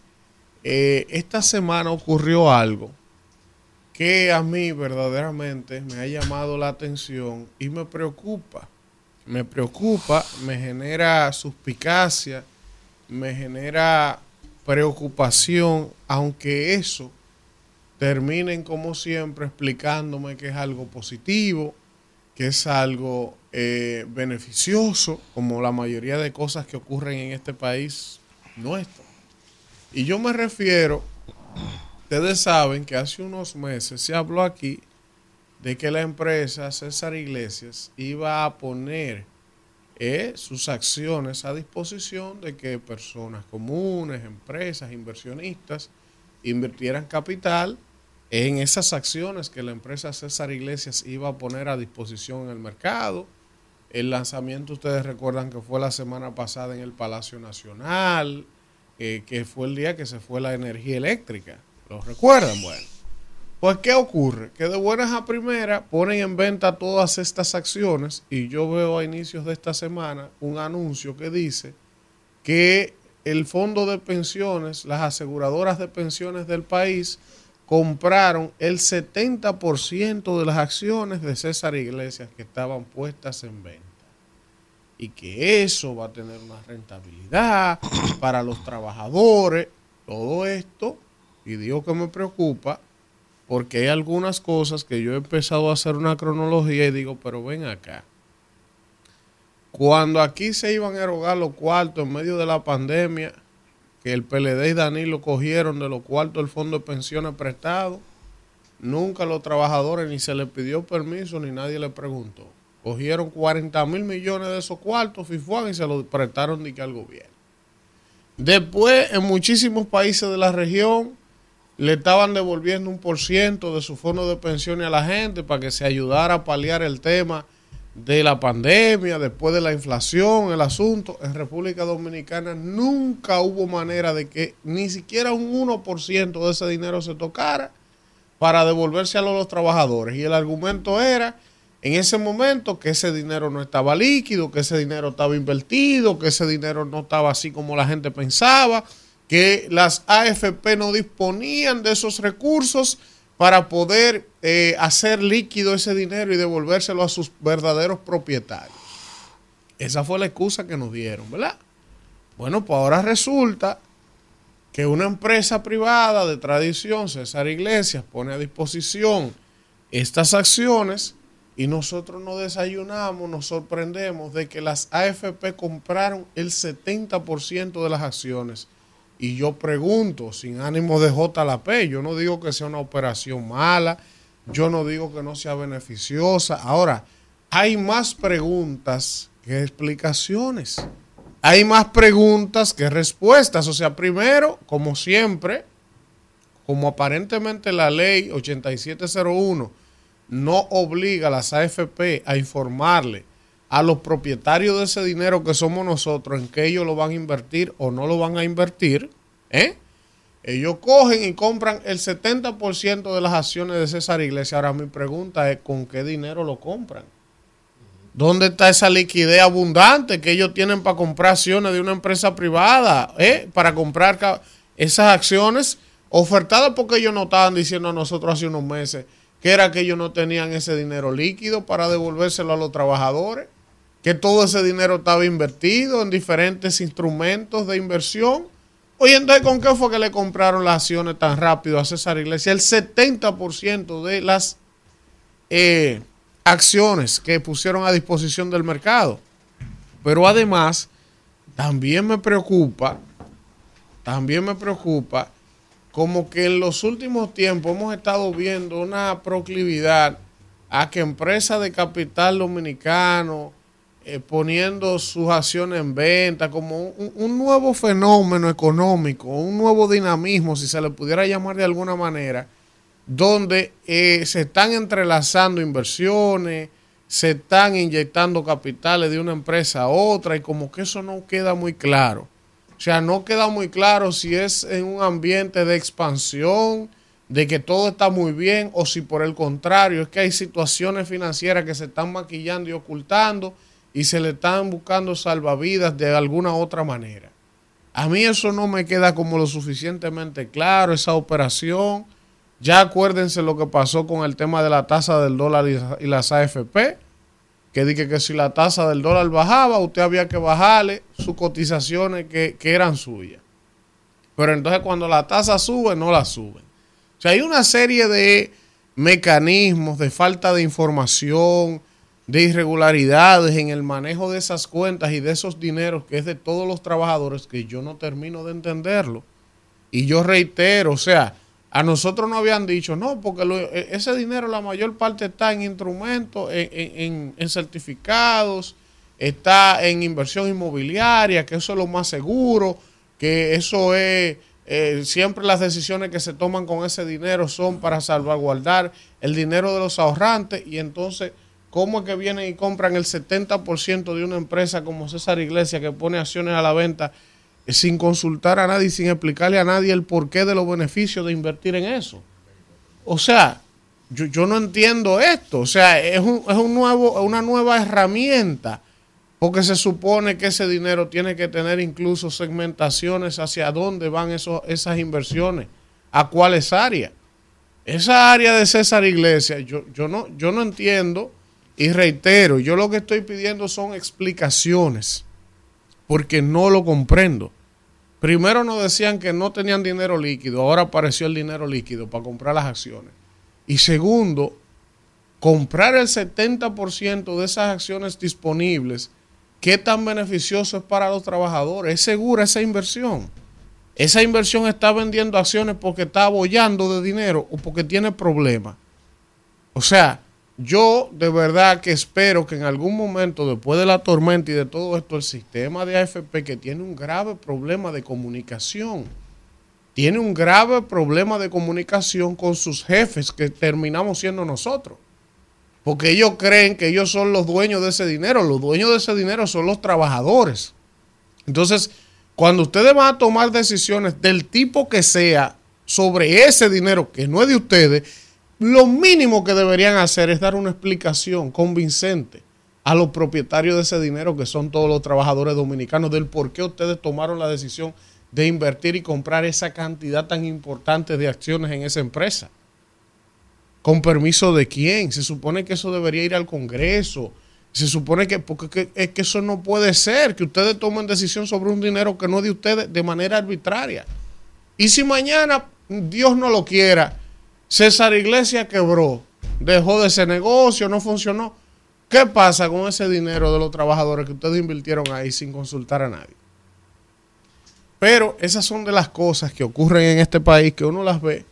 eh, esta semana ocurrió algo que a mí verdaderamente me ha llamado la atención y me preocupa. Me preocupa, me genera suspicacia, me genera preocupación, aunque eso terminen como siempre explicándome que es algo positivo, que es algo eh, beneficioso, como la mayoría de cosas que ocurren en este país nuestro. Y yo me refiero, ustedes saben que hace unos meses se habló aquí de que la empresa César Iglesias iba a poner eh, sus acciones a disposición de que personas comunes, empresas, inversionistas, invirtieran capital en esas acciones que la empresa César Iglesias iba a poner a disposición en el mercado. El lanzamiento, ustedes recuerdan que fue la semana pasada en el Palacio Nacional, eh, que fue el día que se fue la energía eléctrica. ¿Lo recuerdan? Bueno. Pues, ¿qué ocurre? Que de buenas a primeras ponen en venta todas estas acciones y yo veo a inicios de esta semana un anuncio que dice que el fondo de pensiones, las aseguradoras de pensiones del país, compraron el 70% de las acciones de César Iglesias que estaban puestas en venta. Y que eso va a tener una rentabilidad para los trabajadores. Todo esto, y digo que me preocupa, porque hay algunas cosas que yo he empezado a hacer una cronología y digo, pero ven acá. Cuando aquí se iban a erogar los cuartos en medio de la pandemia, que el PLD y Danilo cogieron de los cuartos del fondo de pensiones prestado, nunca los trabajadores ni se les pidió permiso ni nadie les preguntó. Cogieron 40 mil millones de esos cuartos, FIFUAN, y se los prestaron ni que al gobierno. Después, en muchísimos países de la región, le estaban devolviendo un por ciento de su fondo de pensiones a la gente para que se ayudara a paliar el tema de la pandemia, después de la inflación, el asunto. En República Dominicana nunca hubo manera de que ni siquiera un 1% de ese dinero se tocara para devolverse a los trabajadores. Y el argumento era en ese momento que ese dinero no estaba líquido, que ese dinero estaba invertido, que ese dinero no estaba así como la gente pensaba que las AFP no disponían de esos recursos para poder eh, hacer líquido ese dinero y devolvérselo a sus verdaderos propietarios. Esa fue la excusa que nos dieron, ¿verdad? Bueno, pues ahora resulta que una empresa privada de tradición, César Iglesias, pone a disposición estas acciones y nosotros nos desayunamos, nos sorprendemos de que las AFP compraron el 70% de las acciones y yo pregunto, sin ánimo de JLP, yo no digo que sea una operación mala, yo no digo que no sea beneficiosa. Ahora, hay más preguntas que explicaciones. Hay más preguntas que respuestas. O sea, primero, como siempre, como aparentemente la ley 8701 no obliga a las AFP a informarle a los propietarios de ese dinero que somos nosotros en que ellos lo van a invertir o no lo van a invertir, ¿eh? Ellos cogen y compran el 70% de las acciones de César Iglesias. Ahora mi pregunta es, ¿con qué dinero lo compran? ¿Dónde está esa liquidez abundante que ellos tienen para comprar acciones de una empresa privada? ¿eh? Para comprar esas acciones ofertadas porque ellos no estaban diciendo a nosotros hace unos meses que era que ellos no tenían ese dinero líquido para devolvérselo a los trabajadores que todo ese dinero estaba invertido en diferentes instrumentos de inversión. Oye, entonces, ¿con qué fue que le compraron las acciones tan rápido a César Iglesias? El 70% de las eh, acciones que pusieron a disposición del mercado. Pero además, también me preocupa, también me preocupa, como que en los últimos tiempos hemos estado viendo una proclividad a que empresas de capital dominicano, eh, poniendo sus acciones en venta, como un, nuevo fenómeno económico, un nuevo dinamismo, si se le pudiera llamar de alguna manera, donde eh, se están entrelazando inversiones, se están inyectando capitales de una empresa a otra y como que eso no queda muy claro. O sea, no queda muy claro si es en un ambiente de expansión, de que todo está muy bien, o si por el contrario es que hay situaciones financieras que se están maquillando y ocultando y se le están buscando salvavidas de alguna otra manera. A mí eso no me queda como lo suficientemente claro, esa operación. Ya acuérdense lo que pasó con el tema de la tasa del dólar y las AFP, que dije que si la tasa del dólar bajaba, usted había que bajarle sus cotizaciones que, que eran suyas. Pero entonces cuando la tasa sube, no la suben. O sea, hay una serie de mecanismos de falta de información, de irregularidades en el manejo de esas cuentas y de esos dineros que es de todos los trabajadores que yo no termino de entenderlo. Y yo reitero, o sea, a nosotros no habían dicho, no, porque e, ese dinero la mayor parte está en instrumentos, en, certificados, está en inversión inmobiliaria, que eso es lo más seguro, que eso es, eh, siempre las decisiones que se toman con ese dinero son para salvaguardar el dinero de los ahorrantes y entonces ¿Cómo es que vienen y compran el 70% de una empresa como César Iglesias que pone acciones a la venta sin consultar a nadie, sin explicarle a nadie el porqué de los beneficios de invertir en eso? o sea, yo, yo no entiendo esto. O sea, es, un, es un nuevo, una nueva herramienta. Porque se supone que ese dinero tiene que tener incluso segmentaciones hacia dónde van esos, esas inversiones, a cuáles áreas. Esa área de César Iglesias, yo, yo, no, yo no entiendo y reitero, yo lo que estoy pidiendo son explicaciones, porque no lo comprendo. Primero nos decían que no tenían dinero líquido, ahora apareció el dinero líquido para comprar las acciones. Y segundo, comprar el 70% de esas acciones disponibles, ¿qué tan beneficioso es para los trabajadores? ¿Es segura esa inversión? Esa inversión está vendiendo acciones porque está abollando de dinero o porque tiene problemas. O sea, yo de verdad que espero que en algún momento, después de la tormenta y de todo esto, el sistema de AFP, que tiene un grave problema de comunicación, tiene un grave problema de comunicación con sus jefes, que terminamos siendo nosotros. Porque ellos creen que ellos son los dueños de ese dinero. Los dueños de ese dinero son los trabajadores. Entonces, cuando ustedes van a tomar decisiones del tipo que sea sobre ese dinero que no es de ustedes, lo mínimo que deberían hacer es dar una explicación convincente a los propietarios de ese dinero, que son todos los trabajadores dominicanos, del por qué ustedes tomaron la decisión de invertir y comprar esa cantidad tan importante de acciones en esa empresa. ¿Con permiso de quién? Se supone que eso debería ir al Congreso. Se supone que, porque que- es que eso no puede ser, que ustedes tomen decisión sobre un dinero que no es de ustedes de manera arbitraria. Y si mañana, Dios no lo quiera, César Iglesias quebró, dejó de ese negocio, no funcionó, ¿qué pasa con ese dinero de los trabajadores que ustedes invirtieron ahí sin consultar a nadie? Pero esas son de las cosas que ocurren en este país que uno las ve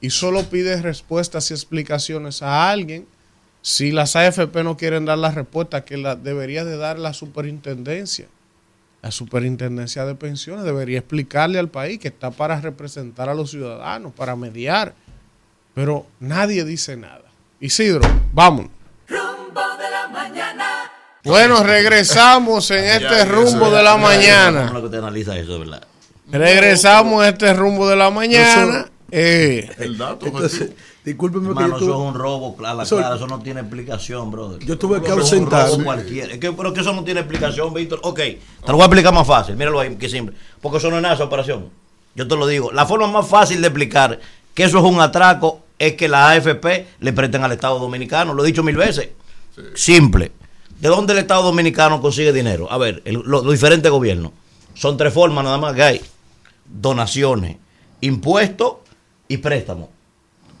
y solo pide respuestas y explicaciones a alguien. Si las AFP no quieren dar la respuesta que la debería de dar la superintendencia, la superintendencia de pensiones debería explicarle al país que está para representar a los ciudadanos, para mediar. Pero nadie dice nada. Isidro, vamos. Rumbo de la mañana. Bueno, regresamos en este rumbo de la ¿Cómo mañana. es que usted analiza eso, verdad? Regresamos en este rumbo de la mañana. Eh, El dato, Entonces, discúlpeme que Hermano, eso es un robo, a la Eso- clara, eso no tiene explicación, brother. yo tuve que Eso es un ausentarme. Es que, pero que eso no tiene explicación, Víctor. Ok, te lo voy a explicar más fácil. Míralo ahí, que simple. Porque eso no es nada, esa operación. Yo te lo digo. La forma más fácil de explicar que eso es un atraco es que la AFP le presten al Estado Dominicano. Lo he dicho mil veces. Simple. ¿De dónde el Estado Dominicano consigue dinero? A ver, el- los, los diferentes gobiernos. Son tres formas nada más que hay. Donaciones, impuestos y préstamos.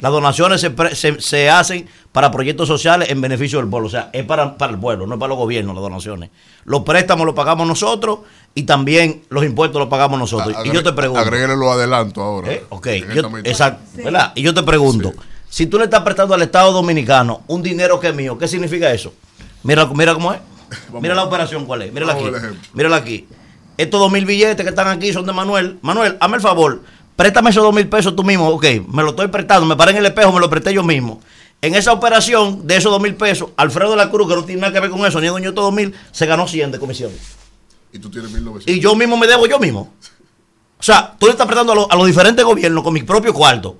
Las donaciones se, pre- se- se hacen para proyectos sociales en beneficio del pueblo. O sea, es para, para el pueblo, no es para los gobiernos las donaciones. Los préstamos los pagamos nosotros y también los impuestos los pagamos nosotros. y yo te pregunto. Agréguele los adelantos ahora. ¿eh? Ok, yo- exacto, ¿verdad? Y yo te pregunto, si tú le estás prestando al Estado Dominicano un dinero que es mío, ¿qué significa eso? Mira, mira cómo es. Vamos mira la operación cuál es. Mírala aquí. Mírala aquí. Estos dos mil billetes que están aquí son de Manuel. Manuel, hazme el favor, préstame esos dos mil pesos tú mismo. Ok, me lo estoy prestando, me paré en el espejo, me lo presté yo mismo. En esa operación de esos dos mil pesos, Alfredo de la Cruz, que no tiene nada que ver con eso, ni dueño de estos dos mil, se ganó 100 de comisión. Y tú tienes 1900. Y yo mismo me debo yo mismo. O sea, tú le estás prestando a, los- a los diferentes gobiernos con mi propio cuarto,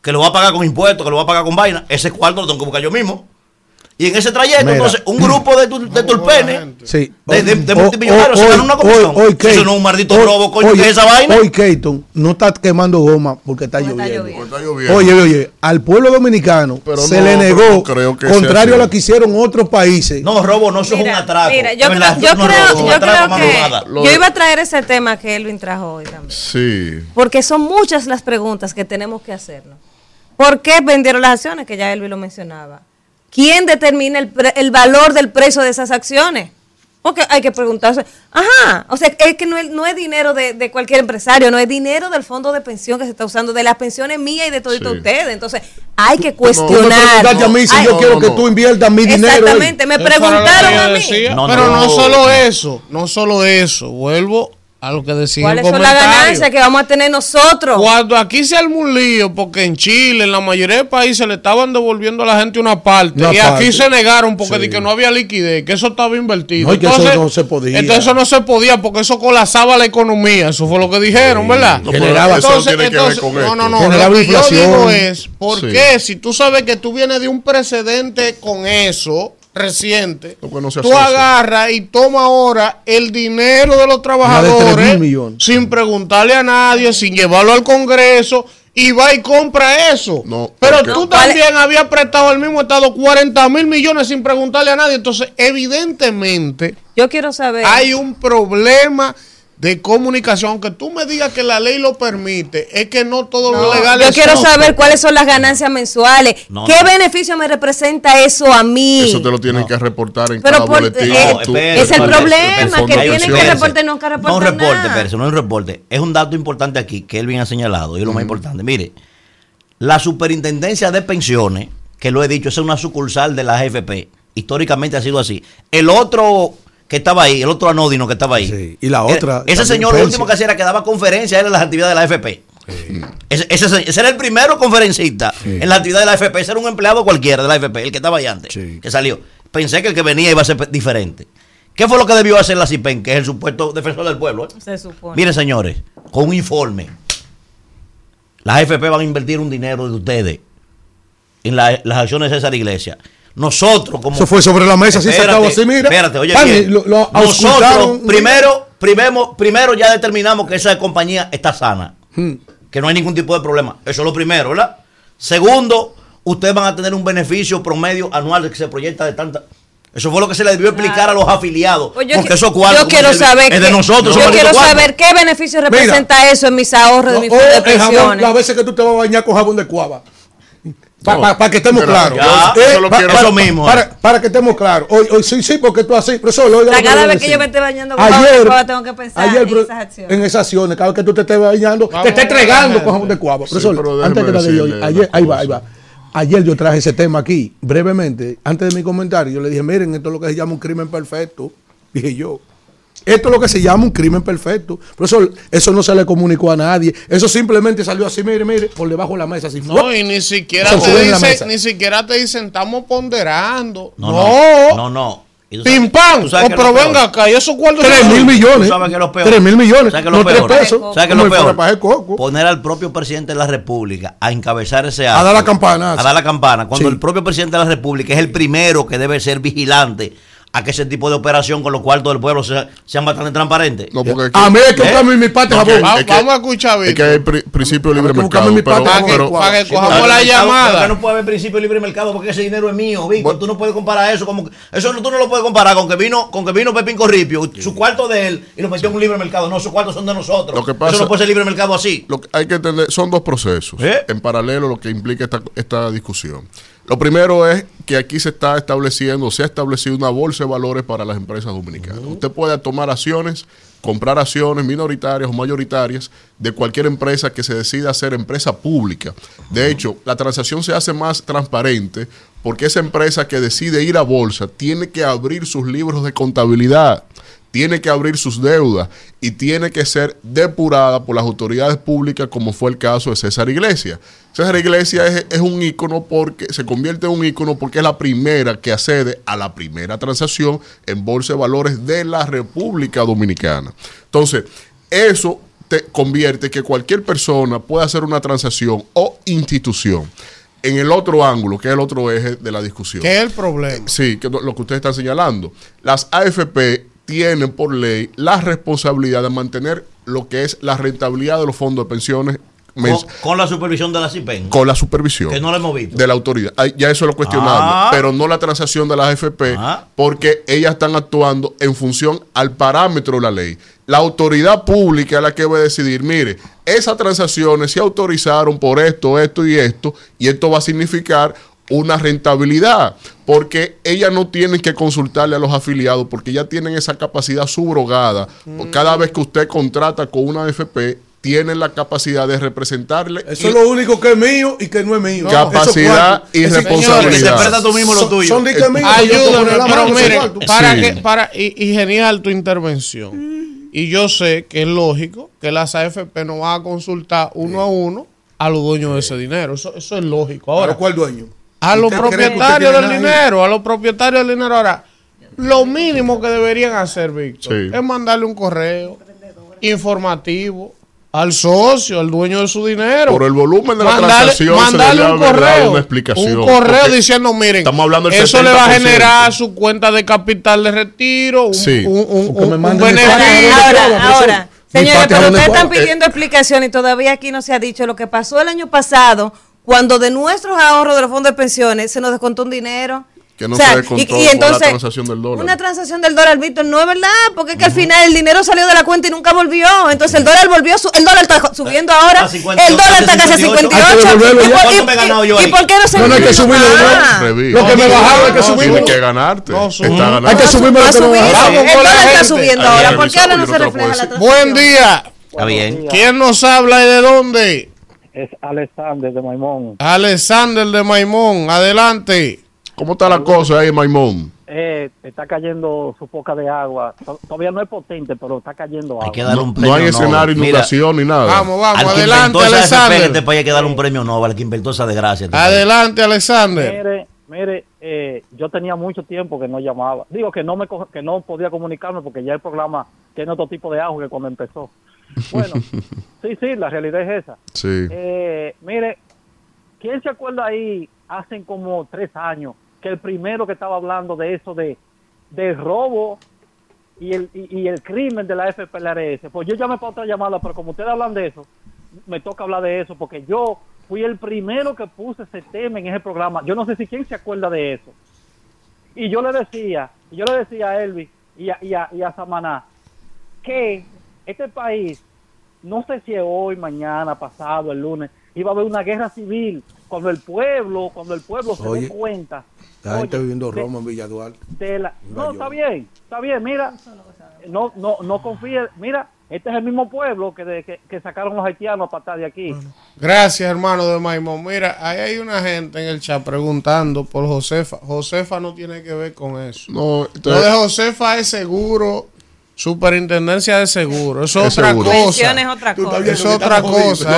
que lo va a pagar con impuestos, que lo va a pagar con vaina. Ese cuarto lo tengo que buscar yo mismo. Y en ese trayecto, Mira. entonces, un grupo de, tu, de turpenes, gente. Sí. de, de- de O- multimillonarios, o- se una comisión. hoy- hoy, Si eso Kate, no es un maldito hoy- robo, coño, hoy- ¿qué es esa vaina? Hoy, Keaton, no está quemando goma porque está lloviendo. Porque está lloviendo. Oye, oye, al pueblo dominicano Pero se no, le negó, no creo que sea contrario a lo que hicieron otros países. No, robo, no, eso es un atraco. mira, yo, verdad, creo, yo no, creo, robo, es un yo atraco creo más que yo iba a traer ese tema que Elvin trajo hoy también. Sí. Porque son muchas las preguntas que tenemos que hacernos. ¿Por qué vendieron las acciones? Que ya Elvin lo mencionaba. ¿Quién determina el, pre- el valor del precio de esas acciones? Porque hay que preguntarse, ajá, o sea, es que no es, no es dinero de, de cualquier empresario, no es dinero del fondo de pensión que se está usando, de las pensiones mías y de todos Sí. ustedes. Entonces, hay que cuestionar. preguntaste a mí si Ay, yo no, quiero no, que no. tú inviertas mi dinero. Exactamente, me preguntaron a mí. No, pero no. no. solo eso, no solo eso. Vuelvo a lo que decía el ¿Cuáles son las ganancias que vamos a tener nosotros? Cuando aquí se armó un lío, porque en Chile, en la mayoría de países, le estaban devolviendo a la gente una parte. Una y aquí se negaron porque Sí. di que no había liquidez, que eso estaba invertido. No, y que eso no se podía. Entonces eso no se podía porque eso colapsaba la economía. Eso fue lo que dijeron, ¿verdad? No, Generaba- eso no tiene que ver con no, no, no. Generaba Lo que inflación. yo digo es, ¿por Sí. qué? Si tú sabes que tú vienes de un precedente con eso reciente, no tú agarras y toma ahora el dinero de los trabajadores 3.000 millones. sin preguntarle a nadie, sin llevarlo al Congreso y va y compra eso. No, Pero porque- tú también habías prestado al mismo Estado 40 mil millones sin preguntarle a nadie. Entonces, evidentemente, Yo quiero saber. hay un problema de comunicación. Aunque tú me digas que la ley lo permite, es que no todo No, lo legal yo quiero saber cuáles son las ganancias mensuales. No, ¿Qué no. beneficio me representa eso a mí? Eso te lo tienen que reportar en Pero cada por- boletín. eh, tú- es el problema, que tienen que reportar y nunca No un reportan reporte, nada. espérese, no un reporte. Es un dato importante aquí que él bien ha señalado y es lo más importante. Mire, la superintendencia de pensiones, que lo he dicho, es una sucursal de la AFP. Históricamente ha sido así. El otro que estaba ahí, el otro anódino que estaba ahí. Sí, y la era- otra, Ese señor lo último que hacía era que daba conferencias él en las actividades de la AFP. Ese, ese, se- ese era el primero conferencista en la actividad de la AFP. Ese era un empleado cualquiera de la AFP, el que estaba ahí antes, Sí. que salió. Pensé que el que venía iba a ser diferente. ¿Qué fue lo que debió hacer la CIPEN, que es el supuesto defensor del pueblo? eh? Se supone. Miren, señores, con un informe, las AFP van a invertir un dinero de ustedes en la- las acciones de César Iglesia. Nosotros, como. Eso fue sobre la mesa, así sacado así, mira. Espérate, oye, Pan, bien. y lo- lo Nosotros, primero, primero, primero ya determinamos que esa compañía está sana. Hmm. Que no hay ningún tipo de problema. Eso es lo primero, ¿verdad? Segundo, ustedes van a tener un beneficio promedio anual que se proyecta de tanta. Eso fue lo que se le debió explicar a los afiliados. Pues yo porque esos cuartos. yo quiero es de- saber Es de qué- nosotros. yo quiero saber qué beneficio representa eso en mis ahorros de mi O fondo de el jabón, pensiones. las veces que tú te vas a bañar con jabón de cuava. Para No, que estemos pero claros. ya, eso lo pa- quiero- para- eso mismo, Para, eh. para que estemos claros. Hoy, hoy sí, sí, porque tú así. Profesor, que cada vez que yo me esté bañando con Ayer, cuava, tengo que pensar ayer, en esas acciones. En esas acciones, cada vez que tú te estés bañando, Vamos te estés entregando con jabón de cuava. Sí, Profesor, antes que la de hoy, decirle ayer, una ahí va, ahí cosa. va. Ayer yo traje ese tema aquí, brevemente, antes de mi comentario, yo le dije, miren, esto es lo que se llama un crimen perfecto, dije yo. Esto es lo que se llama un crimen perfecto. Profesor, eso no se le comunicó a nadie. Eso simplemente salió así, mire, mire, por debajo de la mesa. Así, No, y ni siquiera Se te dicen, ni siquiera te dicen, estamos ponderando. No, No, no. Pim pam. Oh, que pero venga acá, y esos cuartos. Tres son- mil millones. Tú sabes que es lo peor. Tres mil millones. ¿Sabes qué es lo no tres peor? pesos. ¿Sabes qué es como lo peor? Poner al propio presidente de la República a encabezar ese A acto. dar la campana. A dar la campana. Cuando Sí. el propio presidente de la República es el primero que debe ser vigilante a que ese tipo de operación con los cuartos del pueblo sea- sean bastante transparentes. No, porque aquí- A mí es que ¿Eh? mi parte, No, jabón. que- Va- es que- vamos a escuchar, Es que hay pri- principio de libre que mercado. mi parte, Para que, pero- para que Sí, cojamos pero la llamada. que no puede haber principio de libre mercado porque ese dinero es mío, Vico. Bueno. tú no puedes comparar eso como que- eso no, tú no lo puedes comparar con que vino con que vino Pepín Corripio, su cuarto de él y lo metió en un libre mercado. No, sus cuartos son de nosotros. Lo que pasa- eso no puede ser libre mercado así. lo que hay que entender, son dos procesos ¿Eh? en paralelo lo que implica esta, esta discusión. Lo primero es que aquí se está estableciendo, se ha establecido una bolsa de valores para las empresas dominicanas. Usted puede tomar acciones, comprar acciones minoritarias o mayoritarias de cualquier empresa que se decida hacer empresa pública. De hecho, la transacción se hace más transparente porque esa empresa que decide ir a bolsa tiene que abrir sus libros de contabilidad tiene que abrir sus deudas y tiene que ser depurada por las autoridades públicas, como fue el caso de César Iglesias. César Iglesias es, es un ícono porque se convierte en un ícono porque es la primera que accede a la primera transacción en bolsa de valores de la República Dominicana. Entonces, eso te convierte que cualquier persona pueda hacer una transacción o institución. En el otro ángulo, que es el otro eje de la discusión. ¿Qué es el problema? Sí, que lo lo que ustedes están señalando. Las AFP tienen por ley la responsabilidad de mantener lo que es la rentabilidad de los fondos de pensiones Con, con la supervisión de la CIPEN. con la supervisión Que no lo hemos visto. de la autoridad. Ya eso lo cuestionamos, Ah. pero no la transacción de las AFP, Ah. porque ellas están actuando en función al parámetro de la ley. La autoridad pública es la que va a decidir, mire, esas transacciones se autorizaron por esto, esto y esto, y esto va a significar una rentabilidad, porque ellas no tienen que consultarle a los afiliados, porque ya tienen esa capacidad subrogada. Cada vez que usted contrata con una AFP, tienen la capacidad de representarle Eso y- es lo único que es mío y que no es mío. Capacidad cuartos, y responsabilidad. Tú mismo lo Son- tuyo. Son de que mío, Ayúdame, pero mano, mire, para Sí. que, para, y, y genial tu intervención. Y yo sé que es lógico que las AFP no van a consultar uno a uno a los dueños de ese dinero. Eso, eso es lógico. Ahora, Ahora, ¿cuál dueño? A los ¿Usted cree que usted propietarios del ahí? dinero, a los propietarios del dinero. Ahora, lo mínimo que deberían hacer, Víctor, Sí. es mandarle un correo informativo al socio, al dueño de su dinero. Por el volumen de la transacción se le mandarle un correo, una explicación. un correo diciendo, miren, estamos hablando del eso le va a 70%. generar su cuenta de capital de retiro, un, Sí. un, un- un beneficio. Ahora, Ahora, Señores, pero ustedes están pidiendo explicación y todavía aquí no se ha dicho lo que pasó el año pasado cuando de nuestros ahorros de los fondos de pensiones se nos descontó un dinero. Que no se descontó por la transacción del dólar. Una transacción del dólar, Víctor, no es verdad, porque es que al final el dinero salió de la cuenta y nunca volvió. Entonces el dólar volvió, su- el dólar está subiendo ahora, A 58, el dólar está casi a 58. 58. Hay que devolverlo ¿Y por- ¿Cuánto y- me he ganado yo y- ahí? ¿Y por qué no se No, no hay que subirlo de nuevo. Reví. Lo que me bajaron hay que subirlo. Tienes que ganarte. No, Está. Hay que subirme lo que me bajaron. El dólar está subiendo ahora. ¿Por qué ahora no se refleja la transacción? Buen día. Está bien. ¿Quién nos habla y de dónde? Es Alexander de Maimón. Alexander de Maimón. Adelante. ¿Cómo está la cosa ahí, Maimón? Eh, está cayendo su poca de agua. To- Todavía no es potente, pero está cayendo Hay agua. que darle un No, premio no hay Nobel. escenario, Mira, inundación ni nada. Vamos, vamos. al Adelante, en este Alexander. país hay que darle un premio Nobel, al que inventó esa desgracia. este país. Adelante, Alexander. Mire, mire, eh, yo tenía mucho tiempo que no llamaba. Digo que no me que no podía comunicarme porque ya el programa tiene otro tipo de auge que cuando empezó. Bueno, sí, sí, la realidad es esa. Sí. Eh, mire, ¿quién se acuerda ahí hace como tres años que el primero que estaba hablando de eso de, de robo y el, y, y el crimen de la FPLRS? Pues yo llamé para otra llamada, pero como ustedes hablan de eso, me toca hablar de eso porque yo fui el primero que puse ese tema en ese programa. Yo no sé si quién se acuerda de eso. Y yo le decía, yo le decía a Elvis y a, y a, y a Samaná que este país, no sé si es hoy, mañana, pasado, el lunes, iba a haber una guerra civil cuando el pueblo, cuando el pueblo se dé cuenta. La gente viviendo de- Roma en Villa Duarte. no, está bien, está bien, mira, no, no, no confíe, mira, este es el mismo pueblo que, de, que, que sacaron los haitianos para estar de aquí. Gracias, hermano de Maimón. Mira, ahí hay una gente en el chat preguntando por Josefa. Josefa no tiene que ver con eso. No, Lo de Josefa es seguro, superintendencia de seguro. Eso es Es otra seguro. cosa. Es otra cosa. Es otra cosa.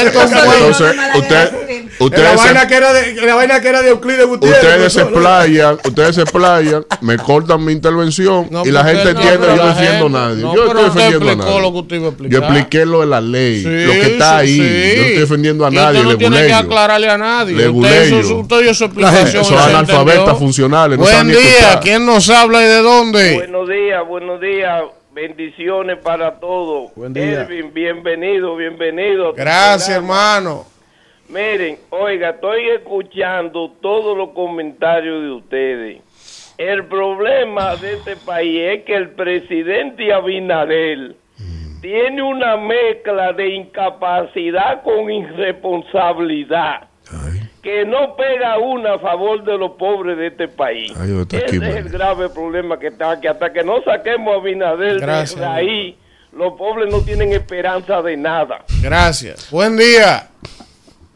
Entonces usted, no, ustedes, la, vaina se, que era de, la vaina que era de Euclides Gutiérrez. ustedes se explayan, ustedes se explayan, me cortan mi intervención No, y la gente no, entiende que yo no defiendo a nadie. no, yo estoy defendiendo a nadie. lo que usted iba a Yo expliqué lo de la ley, Sí, lo que está ahí. sí. Yo no estoy defendiendo a nadie, usted no tiene que aclararle a nadie. Le Usted, eso, guleyo. usted dio su explicación. Esos y se analfabetas funcionales, Buen día. ¿Quién nos habla y de dónde? Buenos días, buenos días. Bendiciones para todos. Buen día. Elvin, bienvenido, bienvenido. Gracias, hermano. Miren, oiga, estoy escuchando todos los comentarios de ustedes. El problema de este país es que el presidente Abinadel tiene una mezcla de incapacidad con irresponsabilidad que no pega una a favor de los pobres de este país. Ay, Ese aquí, es man. el grave problema que está, que hasta que no saquemos a Gracias, de ahí, los pobres no tienen esperanza de nada. Gracias. Buen día.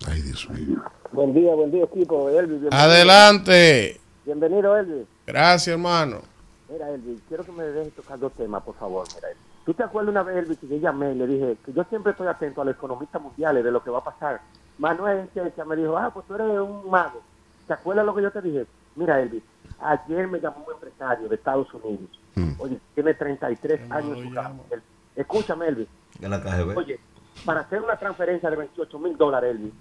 Ay, Dios mío. Buen día, buen día, equipo. Elvis, bienvenido. Adelante. Bienvenido, Elvis. Gracias, hermano. Mira, Elvis, quiero que me dejes tocar dos temas, por favor. Mira, Elvis. ¿Tú te acuerdas una vez, Elvis, que yo llamé y le dije que yo siempre estoy atento a los economistas mundiales de lo que va a pasar? Manuel Checha me dijo, ah, pues tú eres un mago. ¿Te acuerdas lo que yo te dije? Mira, Elvis, ayer me llamó un empresario de Estados Unidos. Oye, tiene 33 años en su casa. Él- Escúchame, Elvis. De la KGB. Oye, para hacer una transferencia de 28 mil dólares, Elvis,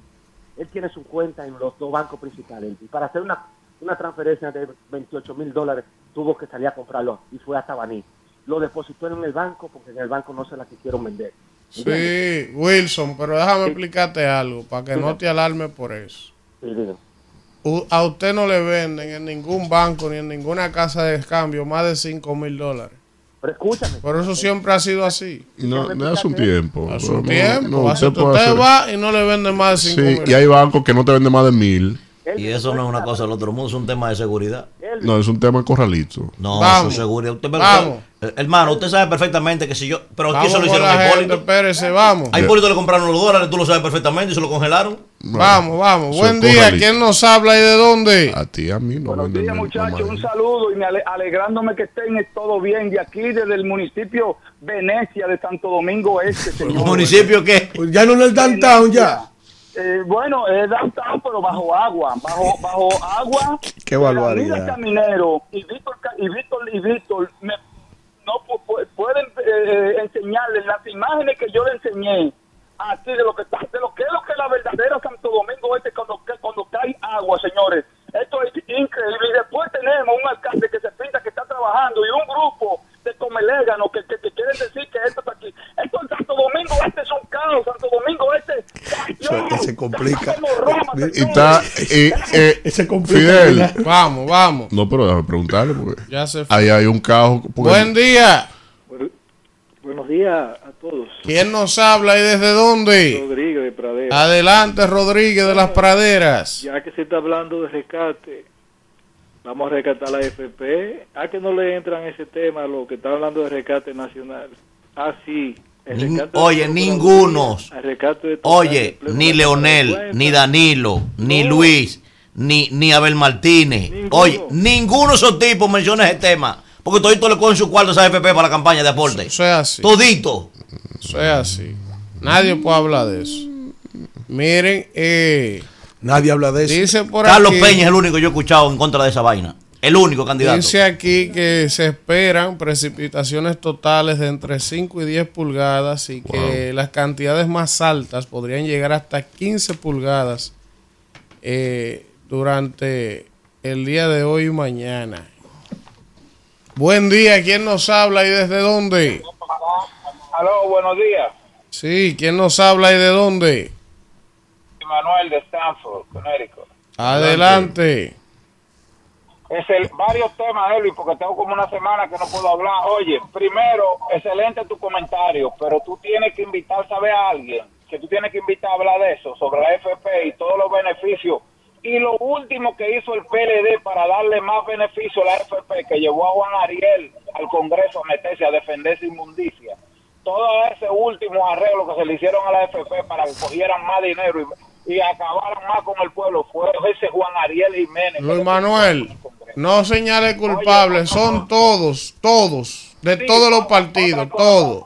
él tiene su cuenta en los dos bancos principales. Elvis. Para hacer una, una transferencia de 28 mil dólares, tuvo que salir a comprarlo y fue hasta Baní. Lo depositó en el banco porque en el banco no se la quisieron vender. Sí, Wilson, pero déjame explicarte algo para que no te alarmes por eso. Sí, A usted no le venden en ningún banco ni en ninguna casa de cambio más de 5 mil dólares. Pero escúchame. Por eso siempre ha sido así. Y no, no hace un tiempo. Su no- tiempo. no, hace- usted usted va y no le venden más de 5 Sí, mil. y hay bancos que no te venden más de mil. Y eso no es una cosa del otro mundo, es un tema de seguridad. Elvis, No, es un tema corralito. No, Vamos. seguridad. Usted me Vamos. sabe. Eh, Hermano, usted sabe perfectamente que si yo. Pero aquí se lo hicieron la a gente, Hipólito. espérese, vamos. A Hipólito le compraron los dólares, tú lo sabes perfectamente y se lo congelaron. Vamos, vamos. Buen es día. corralito. ¿Quién nos habla y de dónde? A ti, a mí no Buenos días, muchachos. Un saludo y me ale- alegrándome que estén todo bien de aquí, desde el municipio Venecia de Santo Domingo Este, señor. ¿Municipio qué? Pues ya no en el downtown ya. Eh, bueno, es downtown, pero bajo agua. Bajo, bajo agua. Qué barbaridad. Caminero y Víctor, y Víctor, y Víctor me- no pu- pu- pueden eh, enseñarles las imágenes que yo le enseñé así de lo que está, de lo que es lo que es la verdadera Santo Domingo este cuando, que- cuando cae agua, señores. Esto es increíble. Y después tenemos un alcalde que se pinta que está trabajando y un grupo de comeléganos que, que, que quieren decir que esto está aquí. Esto en Santo Domingo este es un caos. Santo Domingo este. Eso- que se complica. Roma, Y está. eh, eh, Ese complica, Fidel. Vamos, vamos. No, pero déjame preguntarle porque Ya se fue. ahí hay un caos. porque- Buen día. Buenos días a todos. ¿Quién nos habla y desde dónde? Rodríguez de Pradera. Adelante, Rodríguez de las Praderas. Ya que se está hablando de rescate, vamos a rescatar la FP. ¿A que no le entran ese tema lo que está hablando de rescate nacional? Ah, sí. Nin- oye, ningunos. Oye, ni Leonel, 50. ni Danilo, ni No. Luis, ni, ni Abel Martínez. Ninguno. Oye, ninguno de esos tipos menciona ese tema. Porque todito le cogen su cuarto a esa FP para la campaña de aporte. Eso es así. Todito. Eso es así. Nadie puede hablar de eso. Miren, eh, Nadie habla de eso. dice por Carlos aquí, Peña es el único que yo he escuchado en contra de esa vaina. El único candidato. dice aquí que se esperan precipitaciones totales de entre 5 y 10 pulgadas y que las cantidades más altas podrían llegar hasta 15 pulgadas eh, durante el día de hoy y mañana. Buen día, ¿quién nos habla y desde dónde? Aló, buenos días. Sí, ¿quién nos habla y de dónde? Manuel de Stanford, Connecticut. Adelante. Es varios temas, Elvis, porque tengo como una semana que no puedo hablar. Oye, primero, excelente tu comentario, pero tú tienes que invitar, ¿sabes a alguien? Que tú tienes que invitar a hablar de eso, sobre la FP y todos los beneficios. Y lo último que hizo el PLD para darle más beneficio a la FP, que llevó a Juan Ariel al Congreso a meterse a defender esa inmundicia. Todo ese último arreglo que se le hicieron a la FP para que cogieran más dinero y, y acabaran más con el pueblo fue ese Juan Ariel Jiménez. Luis Manuel, no señale culpables, son todos, todos, de Sí, todos los partidos, todos.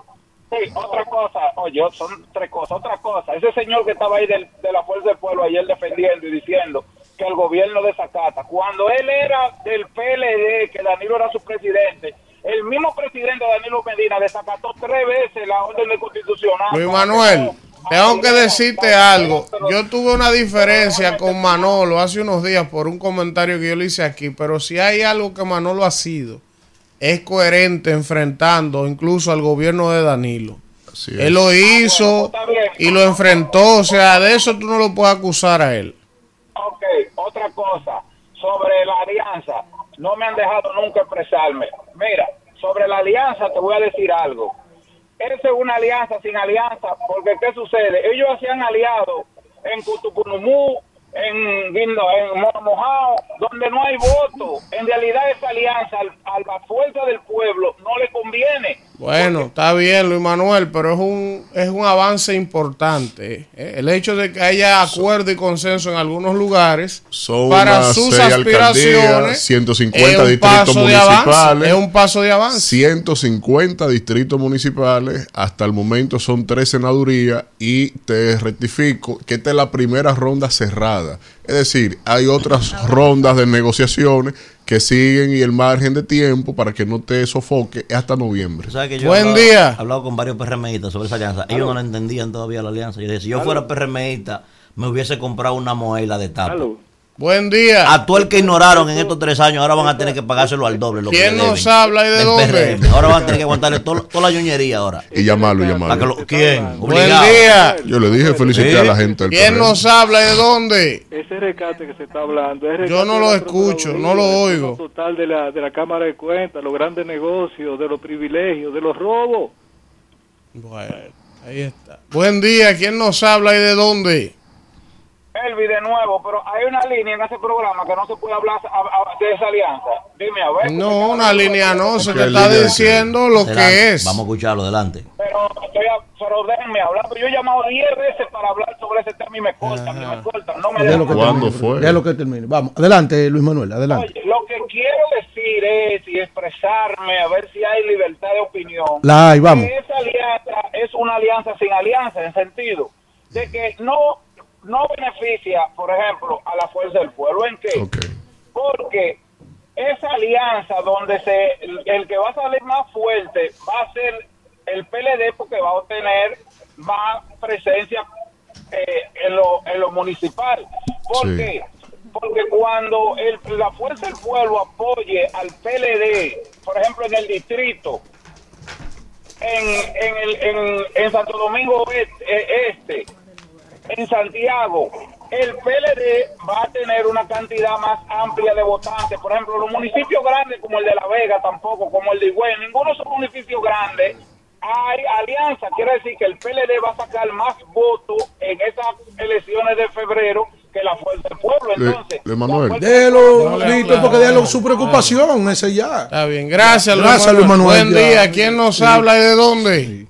Sí, otra cosa, oye, son tres cosas. Otra cosa, ese señor que estaba ahí del- de la Fuerza del Pueblo ayer defendiendo y diciendo que el gobierno desacata, cuando él era del PLD, que Danilo era su presidente, el mismo presidente Danilo Medina desacató tres veces la orden de constitucional. Luis Manuel, tengo que decirte algo. Yo tuve una diferencia con Manolo hace unos días por un comentario que yo le hice aquí, pero si hay algo que Manolo ha sido, es coherente enfrentando incluso al gobierno de Danilo. Así es. Él lo hizo y lo enfrentó, o sea, de eso tú no lo puedes acusar a él. Ok, otra cosa, sobre la alianza, no me han dejado nunca expresarme. Mira, sobre la alianza te voy a decir algo. Esa es una alianza sin alianza, porque ¿qué sucede? Ellos hacían aliados en Cutupunumú, en, en Mo- Mojao, donde no hay voto. En realidad esa alianza al- a la fuerza del pueblo no le conviene. Bueno, está bien, Luis Manuel, pero es un, es un avance importante. ¿eh? El hecho de que haya acuerdo y consenso en algunos lugares Son para sus aspiraciones alcaldías, 150 es un distritos avance, municipales. es un paso de avance. 150 distritos municipales, hasta el momento son tres senadurías y te rectifico que esta es la primera ronda cerrada. Es decir, hay otras rondas de negociaciones que siguen y el margen de tiempo para que no te sofoque es hasta noviembre. Que yo Buen día. he hablado con varios PRMistas sobre esa alianza. Ellos no la entendían todavía la alianza. Yo decía, si yo fuera PRMista, me hubiese comprado una moela de tapa. Aló. Buen día. A todo el que ignoraron en estos tres años, ahora van a tener que pagárselo al doble. Lo que ¿Quién nos deben habla y de del dónde? PRM. Ahora van a tener que aguantarle toda la ñoñería ahora. Y llamarlo, Para que llamarlo. lo- ¿Quién? Buen Obligado. día. Yo le dije felicité Sí. a la gente del ¿Quién PRM. nos habla y de dónde? Ese rescate que se está hablando. es Yo no lo escucho, no lo el oigo. Total de la, de la Cámara de Cuentas, los grandes negocios, de los privilegios, de los robos. Bueno, ahí está. Buen día. ¿Quién nos habla y de dónde? Elvi, de nuevo, pero hay una línea en ese programa que no se puede hablar a- a- de esa alianza. Dime, a ver. No, una línea no, se te está diciendo lo Adelante. que es. Vamos a escucharlo, adelante. Pero, estoy a- pero déjenme hablar, pero yo he llamado 10 veces para hablar sobre ese tema y me cortan, y me cortan, no me dejan. que ¿Cuándo termine. fue? Déjalo que termine. Vamos, adelante, Luis Manuel, adelante. Oye, lo que quiero decir es y expresarme, a ver si hay libertad de opinión. La hay, vamos. que esa alianza es una alianza sin alianza, en sentido de que no, no beneficia, por ejemplo, a la fuerza del pueblo. ¿En qué? Porque esa alianza donde se el, el que va a salir más fuerte va a ser el PLD porque va a obtener más presencia eh, en, lo, en lo municipal. ¿Por Sí. qué? Porque cuando el, la fuerza del pueblo apoye al PLD, por ejemplo, en el distrito, en, en, el, en, en Santo Domingo eh, Este, en Santiago, el PLD va a tener una cantidad más amplia de votantes. Por ejemplo, los municipios grandes como el de La Vega, tampoco, como el de Higüey, ninguno de esos municipios grandes hay alianza. Quiere decir que el PLD va a sacar más votos en esas elecciones de febrero que la fuerza del pueblo. Entonces, Le Manuel. Déjelo, No habla. porque déjalo su preocupación, ese ya. Está bien, gracias, Gracias, Luis Luis Manuel, Buen ya. día, ¿quién nos habla y de dónde?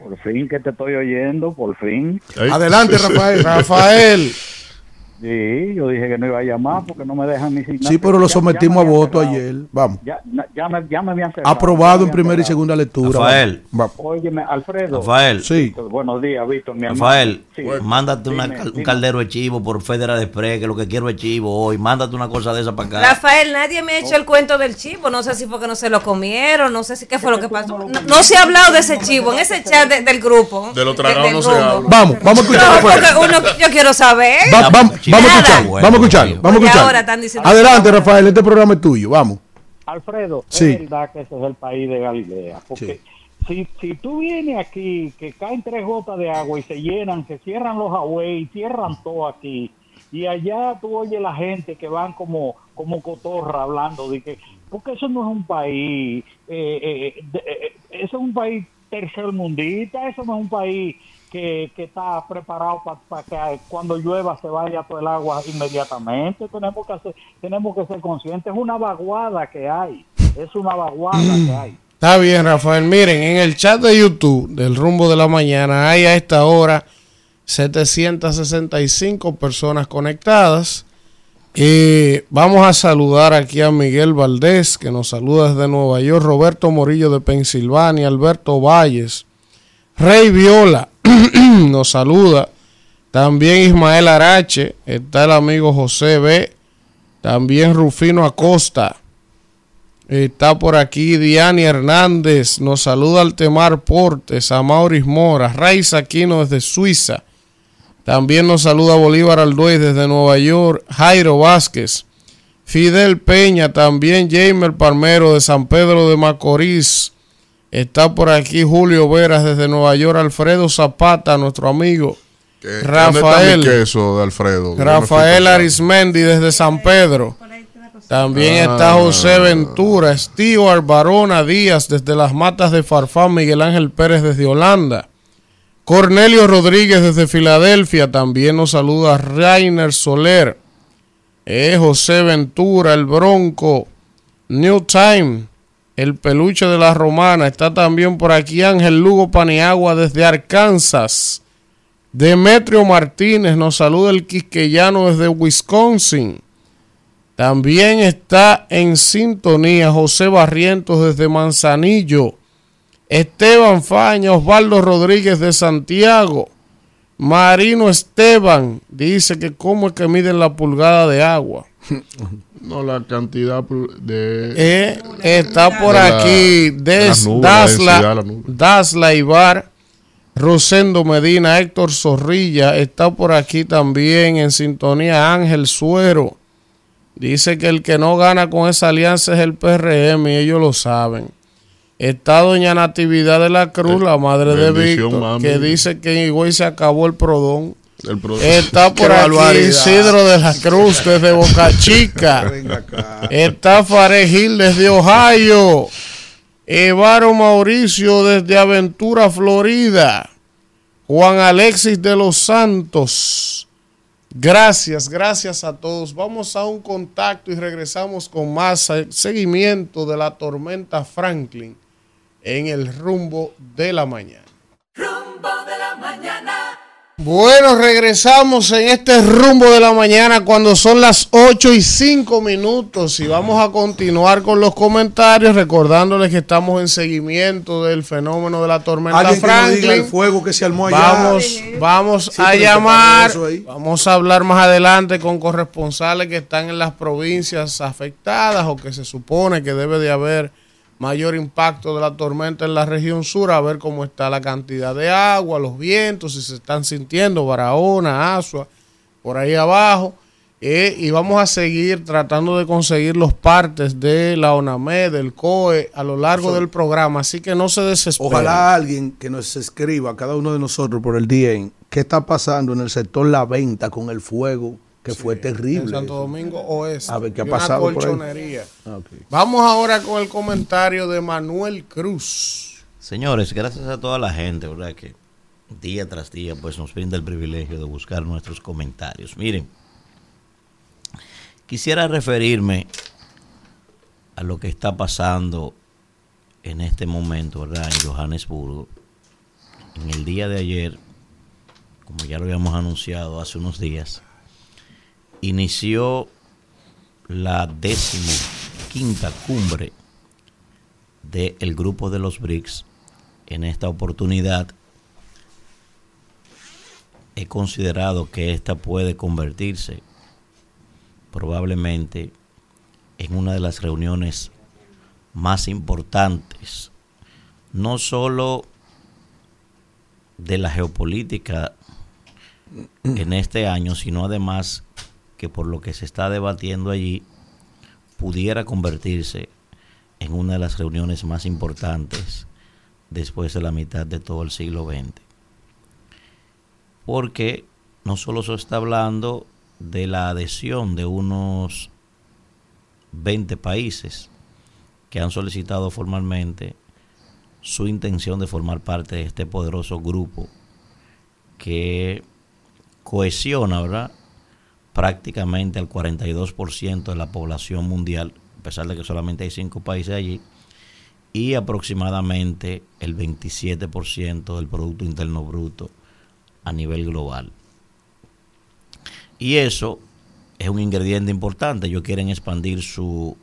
Por fin que te estoy oyendo, por fin. Adelante, Rafael. Rafael. Sí, yo dije que no iba a llamar porque no me dejan ni sin Sí, pero lo sometimos ya a voto cerrado. ayer. Vamos. Ya, ya, me, ya me habían cerrado, Aprobado me en primera y segunda lectura. Rafael. Vamos. Óyeme, Alfredo. Rafael. Sí. Buenos días, Víctor, mi hermano. Rafael, Sí. mándate una Dime, cal- un caldero de chivo por Federal Express, que lo que quiero es chivo hoy. Mándate una cosa de esa para acá. Rafael, nadie me ha hecho el cuento del chivo. No sé si fue que no se lo comieron, no sé si qué fue lo que pasó. No, no se ha hablado de ese chivo en ese chat de- del grupo. De lo tragado no se habla. Vamos, vamos a escuchar. No, Rafael. porque uno, yo quiero saber. Va- vamos, chivo. Vamos a escuchar, Bueno, vamos a escucharlo, tío. vamos a ahora están diciendo- Adelante, Rafael, este programa es tuyo, vamos. Alfredo, Sí. es verdad que ese es el país de Galilea. Porque si, si tú vienes aquí, que caen tres gotas de agua y se llenan, que cierran los Huawei, cierran todo aquí, y allá tú oyes la gente que van como, como cotorra hablando de que, porque eso no es un país, eh, eh, de- eh, eso es un país tercermundista, eso no es un país que, que está preparado para que cuando llueva se vaya todo el agua inmediatamente. Tenemos que hacer, tenemos que ser conscientes. Es una vaguada que hay. Es una vaguada que hay. Está bien, Rafael. Miren, en el chat de YouTube del rumbo de la mañana hay a esta hora 765 personas conectadas. Y vamos a saludar aquí a Miguel Valdés, que nos saluda desde Nueva York, Roberto Morillo de Pensilvania, Alberto Valles, Rey Viola nos saluda, también Ismael Arache, está el amigo José B, también Rufino Acosta, Está por aquí Diani Hernández, nos saluda Altemar Portes, Amauris Mora, Raiza Aquino desde Suiza. También nos saluda Bolívar Alduez desde Nueva York, Jairo Vázquez, Fidel Peña, también Jamer Palmero de San Pedro de Macorís. Está por aquí Julio Veras desde Nueva York, Alfredo Zapata, nuestro amigo. ¿Qué- ¿Dónde está Rafael. mi queso de Alfredo? Rafael Arismendi desde San Pedro. También Ah. está José Ventura, Stewart Barona Díaz desde las matas de Farfán, Miguel Ángel Pérez desde Holanda. Cornelio Rodríguez desde Filadelfia, también nos saluda Rainer Soler. Eh, José Ventura, el Bronco. New Time, el peluche de la Romana. Está también por aquí Ángel Lugo Paniagua desde Arkansas. Demetrio Martínez nos saluda el quisqueyano desde Wisconsin. También está en sintonía José Barrientos desde Manzanillo. Esteban Faña, Osvaldo Rodríguez de Santiago. Marino Esteban dice que cómo es que miden la pulgada de agua. No, la cantidad de... Eh, está por De aquí Des, de Dasla. Dasla Ibar, Rosendo Medina, Héctor Zorrilla. Está por aquí también en sintonía Ángel Suero. Dice que el que no gana con esa alianza es el PRM y ellos lo saben. Está doña Natividad de la Cruz, la madre de Víctor, mami. que dice que en Higüey se acabó el prodón. El Está por aquí barbaridad. Isidro de la Cruz desde Boca Chica. Está Farej Gil desde Ohio. Evaro Mauricio desde Aventura, Florida. Juan Alexis de los Santos. Gracias, gracias a todos. Vamos a un contacto y regresamos con más eh, seguimiento de la tormenta Franklin en el rumbo de la mañana. Bueno, regresamos en este rumbo de la mañana cuando son las 8 y 5 minutos y vamos a continuar con los comentarios recordándoles que estamos en seguimiento del fenómeno de la tormenta Franklin. el fuego que se armó allá. Vamos, vamos Sí, a llamar, vamos a hablar más adelante con corresponsales que están en las provincias afectadas o que se supone que debe de haber mayor impacto de la tormenta en la región sur, a ver cómo está la cantidad de agua, los vientos, si se están sintiendo, Barahona, Asua, por ahí abajo. Eh, y vamos a seguir tratando de conseguir los partes de la ONAME, del COE, a lo largo del programa, así que no se desesperen. Ojalá alguien que nos escriba, cada uno de nosotros por el DM, qué está pasando en el sector La Venta con el fuego, que fue En terrible. Santo Domingo Oeste. A ver qué ha una pasado por ahí. colchonería. Ah. Vamos ahora con el comentario de Manuel Cruz. Señores, gracias a toda la gente, ¿verdad? Que día tras día pues nos brinda el privilegio de buscar nuestros comentarios. Miren, quisiera referirme a lo que está pasando en este momento, ¿verdad? En Johannesburgo. En el día de ayer, como ya lo habíamos anunciado hace unos días, inició la décimo quinta cumbre del grupo de los BRICS. En esta oportunidad he considerado que esta puede convertirse probablemente en una de las reuniones más importantes, no solo de la geopolítica en este año, sino además que por lo que se está debatiendo allí, pudiera convertirse en una de las reuniones más importantes después de la mitad de todo el siglo XX. Porque no solo se está hablando de la adhesión de unos 20 países que han solicitado formalmente su intención de formar parte de este poderoso grupo que cohesiona, ¿verdad? Prácticamente al 42% de la población mundial, a pesar de que solamente hay cinco países allí, y aproximadamente el 27% del Producto Interno Bruto a nivel global. Y eso es un ingrediente importante. Ellos quieren expandir su,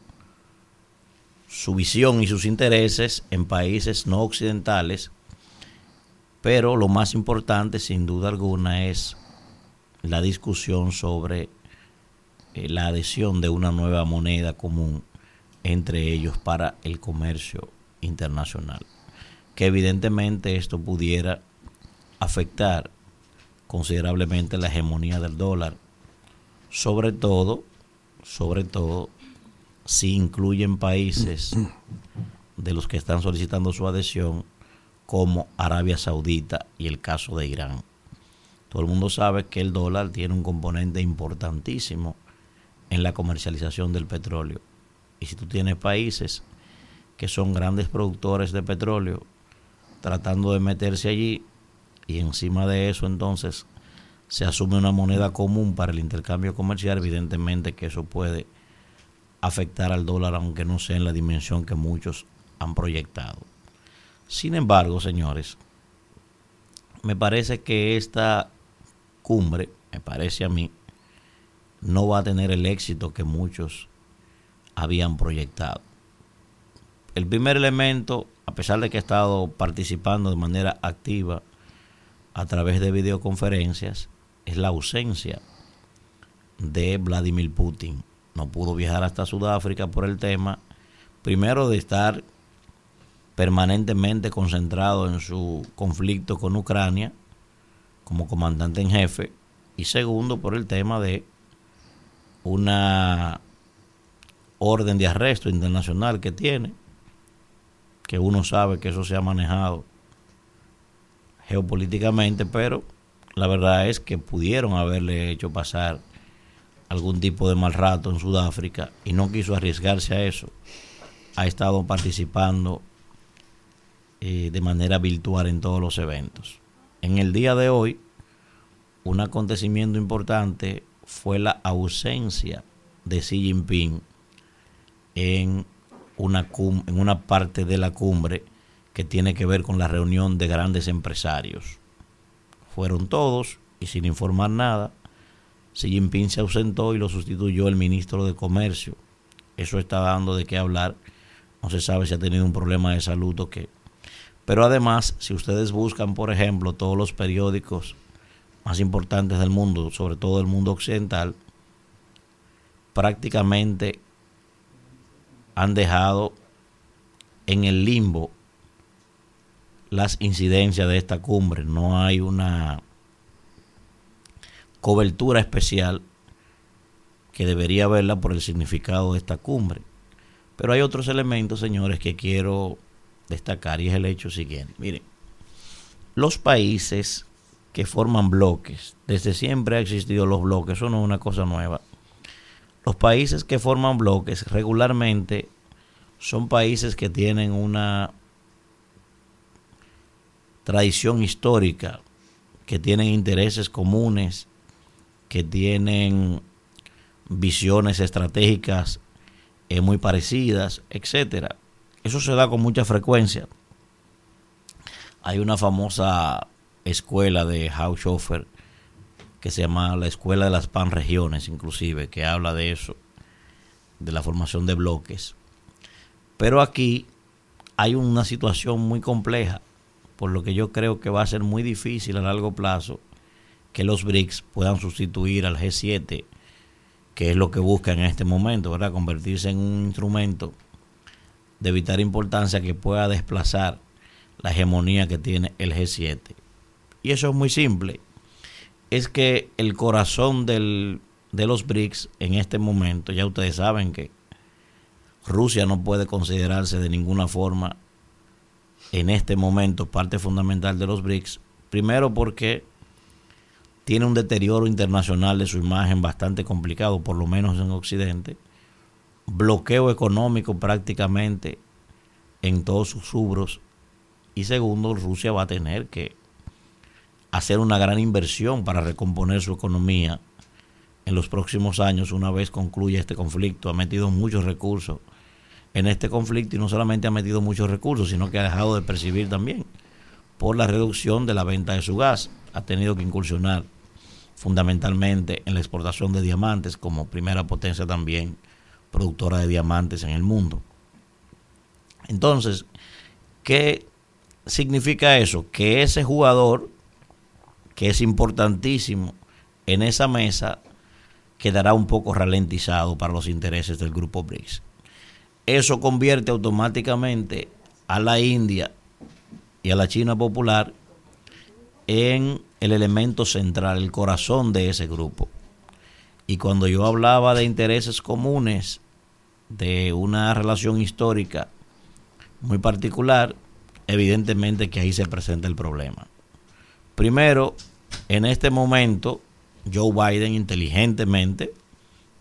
su visión y sus intereses en países no occidentales, pero lo más importante, sin duda alguna, es la discusión sobre eh, la adhesión de una nueva moneda común entre ellos para el comercio internacional. Que evidentemente esto pudiera afectar considerablemente la hegemonía del dólar, sobre todo, sobre todo si incluyen países de los que están solicitando su adhesión como Arabia Saudita y el caso de Irán. Todo el mundo sabe que el dólar tiene un componente importantísimo en la comercialización del petróleo. Y si tú tienes países que son grandes productores de petróleo tratando de meterse allí y encima de eso entonces se asume una moneda común para el intercambio comercial, evidentemente que eso puede afectar al dólar aunque no sea en la dimensión que muchos han proyectado. Sin embargo, señores, me parece que esta cumbre, me parece a mí, no va a tener el éxito que muchos habían proyectado. El primer elemento, a pesar de que he estado participando de manera activa a través de videoconferencias, es la ausencia de Vladimir Putin. No pudo viajar hasta Sudáfrica por el tema, primero de estar permanentemente concentrado en su conflicto con Ucrania como comandante en jefe y segundo por el tema de una orden de arresto internacional que tiene, que uno sabe que eso se ha manejado geopolíticamente, pero la verdad es que pudieron haberle hecho pasar algún tipo de mal rato en Sudáfrica y no quiso arriesgarse a eso. Ha estado participando eh, de manera virtual en todos los eventos. En el día de hoy, un acontecimiento importante fue la ausencia de Xi Jinping en una, en una parte de la cumbre que tiene que ver con la reunión de grandes empresarios. Fueron todos y sin informar nada, Xi Jinping se ausentó y lo sustituyó el ministro de Comercio. Eso está dando de qué hablar. No se sabe si ha tenido un problema de salud o qué. Pero además, si ustedes buscan, por ejemplo, todos los periódicos más importantes del mundo, sobre todo del mundo occidental, prácticamente han dejado en el limbo las incidencias de esta cumbre. No hay una cobertura especial que debería haberla por el significado de esta cumbre. Pero hay otros elementos, señores, que quiero destacar y es el hecho siguiente. Miren, los países que forman bloques, desde siempre ha existido los bloques, eso no es una cosa nueva. Los países que forman bloques regularmente son países que tienen una tradición histórica, que tienen intereses comunes, que tienen visiones estratégicas eh, muy parecidas, etcétera. Eso se da con mucha frecuencia. Hay una famosa escuela de Haushofer que se llama la Escuela de las Panregiones, inclusive, que habla de eso, de la formación de bloques. Pero aquí hay una situación muy compleja, por lo que yo creo que va a ser muy difícil a largo plazo que los BRICS puedan sustituir al G7, que es lo que busca en este momento, ¿verdad? Convertirse en un instrumento de vital importancia que pueda desplazar la hegemonía que tiene el G7. Y eso es muy simple. Es que el corazón del, de los BRICS en este momento, ya ustedes saben que Rusia no puede considerarse de ninguna forma en este momento parte fundamental de los BRICS. Primero porque tiene un deterioro internacional de su imagen bastante complicado, por lo menos en Occidente. Bloqueo económico prácticamente en todos sus rubros. Y segundo, Rusia va a tener que hacer una gran inversión para recomponer su economía en los próximos años una vez concluya este conflicto. Ha metido muchos recursos en este conflicto y no solamente ha metido muchos recursos, sino que ha dejado de percibir también por la reducción de la venta de su gas. Ha tenido que incursionar fundamentalmente en la exportación de diamantes como primera potencia también productora de diamantes en el mundo. Entonces, ¿qué significa eso? Que ese jugador, que es importantísimo en esa mesa, quedará un poco ralentizado para los intereses del grupo BRICS. Eso convierte automáticamente a la India y a la China popular en el elemento central, el corazón de ese grupo. Y cuando yo hablaba de intereses comunes, de una relación histórica muy particular, evidentemente que ahí se presenta el problema. Primero, en este momento, Joe Biden inteligentemente,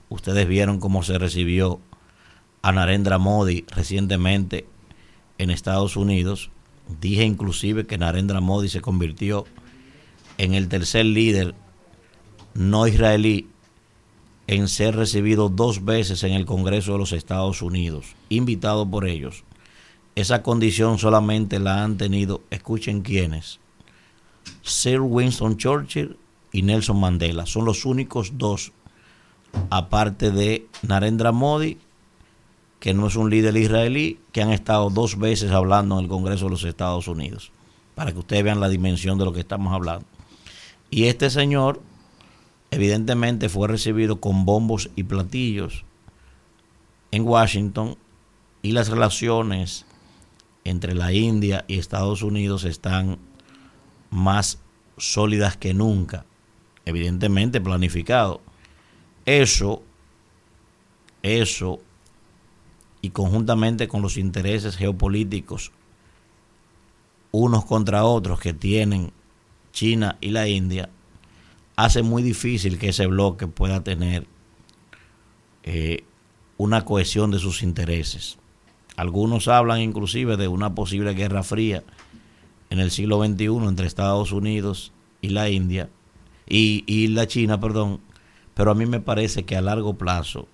ustedes vieron cómo se recibió a Narendra Modi recientemente en Estados Unidos. Dije inclusive que Narendra Modi se convirtió en el tercer líder no israelí en ser recibido dos veces en el Congreso de los Estados Unidos, invitado por ellos. Esa condición solamente la han tenido, escuchen quiénes, Sir Winston Churchill y Nelson Mandela. Son los únicos dos, aparte de Narendra Modi, que no es un líder israelí, que han estado dos veces hablando en el Congreso de los Estados Unidos, para que ustedes vean la dimensión de lo que estamos hablando. Y este señor, evidentemente, fue recibido con bombos y platillos en Washington y las relaciones entre la India y Estados Unidos están más sólidas que nunca, evidentemente planificado. Eso, eso, y conjuntamente con los intereses geopolíticos unos contra otros que tienen China y la India, hace muy difícil que ese bloque pueda tener eh, una cohesión de sus intereses. Algunos hablan inclusive de una posible guerra fría en el siglo XXI entre Estados Unidos y la India, y, y la China, perdón, pero a mí me parece que a largo plazo,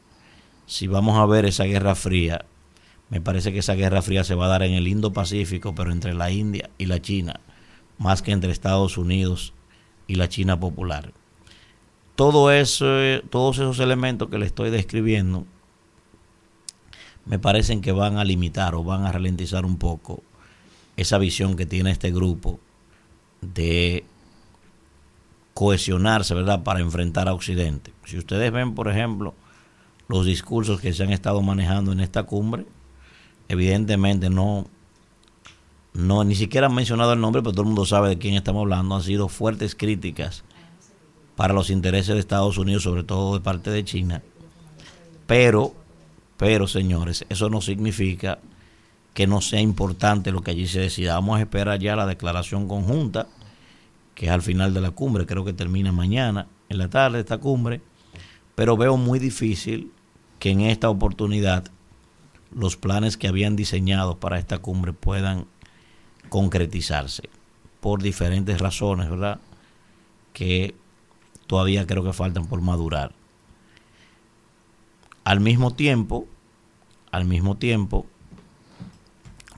si vamos a ver esa guerra fría, me parece que esa guerra fría se va a dar en el Indo-Pacífico, pero entre la India y la China, más que entre Estados Unidos y la China popular. Todo eso, todos esos elementos que le estoy describiendo me parecen que van a limitar o van a ralentizar un poco esa visión que tiene este grupo de cohesionarse, ¿verdad?, para enfrentar a Occidente. Si ustedes ven, por ejemplo, los discursos que se han estado manejando en esta cumbre, evidentemente no, no ni siquiera han mencionado el nombre, pero todo el mundo sabe de quién estamos hablando, han sido fuertes críticas para los intereses de Estados Unidos, sobre todo de parte de China. Pero, pero señores, eso no significa que no sea importante lo que allí se decida. Vamos a esperar ya la declaración conjunta, que es al final de la cumbre, creo que termina mañana, en la tarde esta cumbre, pero veo muy difícil que en esta oportunidad los planes que habían diseñado para esta cumbre puedan concretizarse por diferentes razones, ¿verdad? Que todavía creo que faltan por madurar. Al mismo tiempo, al mismo tiempo,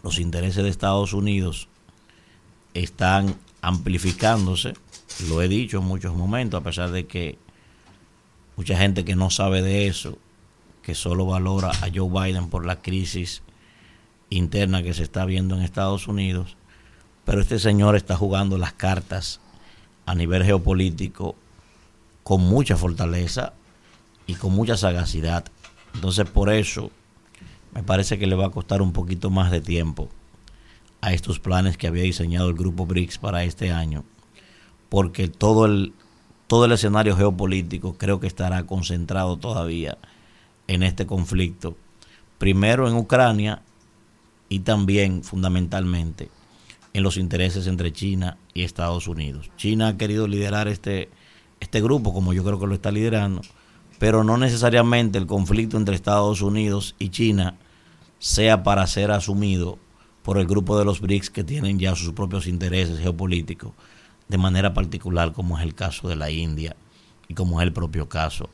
los intereses de Estados Unidos están amplificándose, lo he dicho en muchos momentos, a pesar de que mucha gente que no sabe de eso, que solo valora a Joe Biden por la crisis interna que se está viendo en Estados Unidos, pero este señor está jugando las cartas a nivel geopolítico con mucha fortaleza y con mucha sagacidad. Entonces por eso me parece que le va a costar un poquito más de tiempo a estos planes que había diseñado el grupo BRICS para este año, porque todo el, todo el escenario geopolítico creo que estará concentrado todavía en este conflicto, primero en Ucrania y también fundamentalmente en los intereses entre China y Estados Unidos. China ha querido liderar este, este grupo, como yo creo que lo está liderando, pero no necesariamente el conflicto entre Estados Unidos y China sea para ser asumido por el grupo de los BRICS que tienen ya sus propios intereses geopolíticos, de manera particular como es el caso de la India y como es el propio caso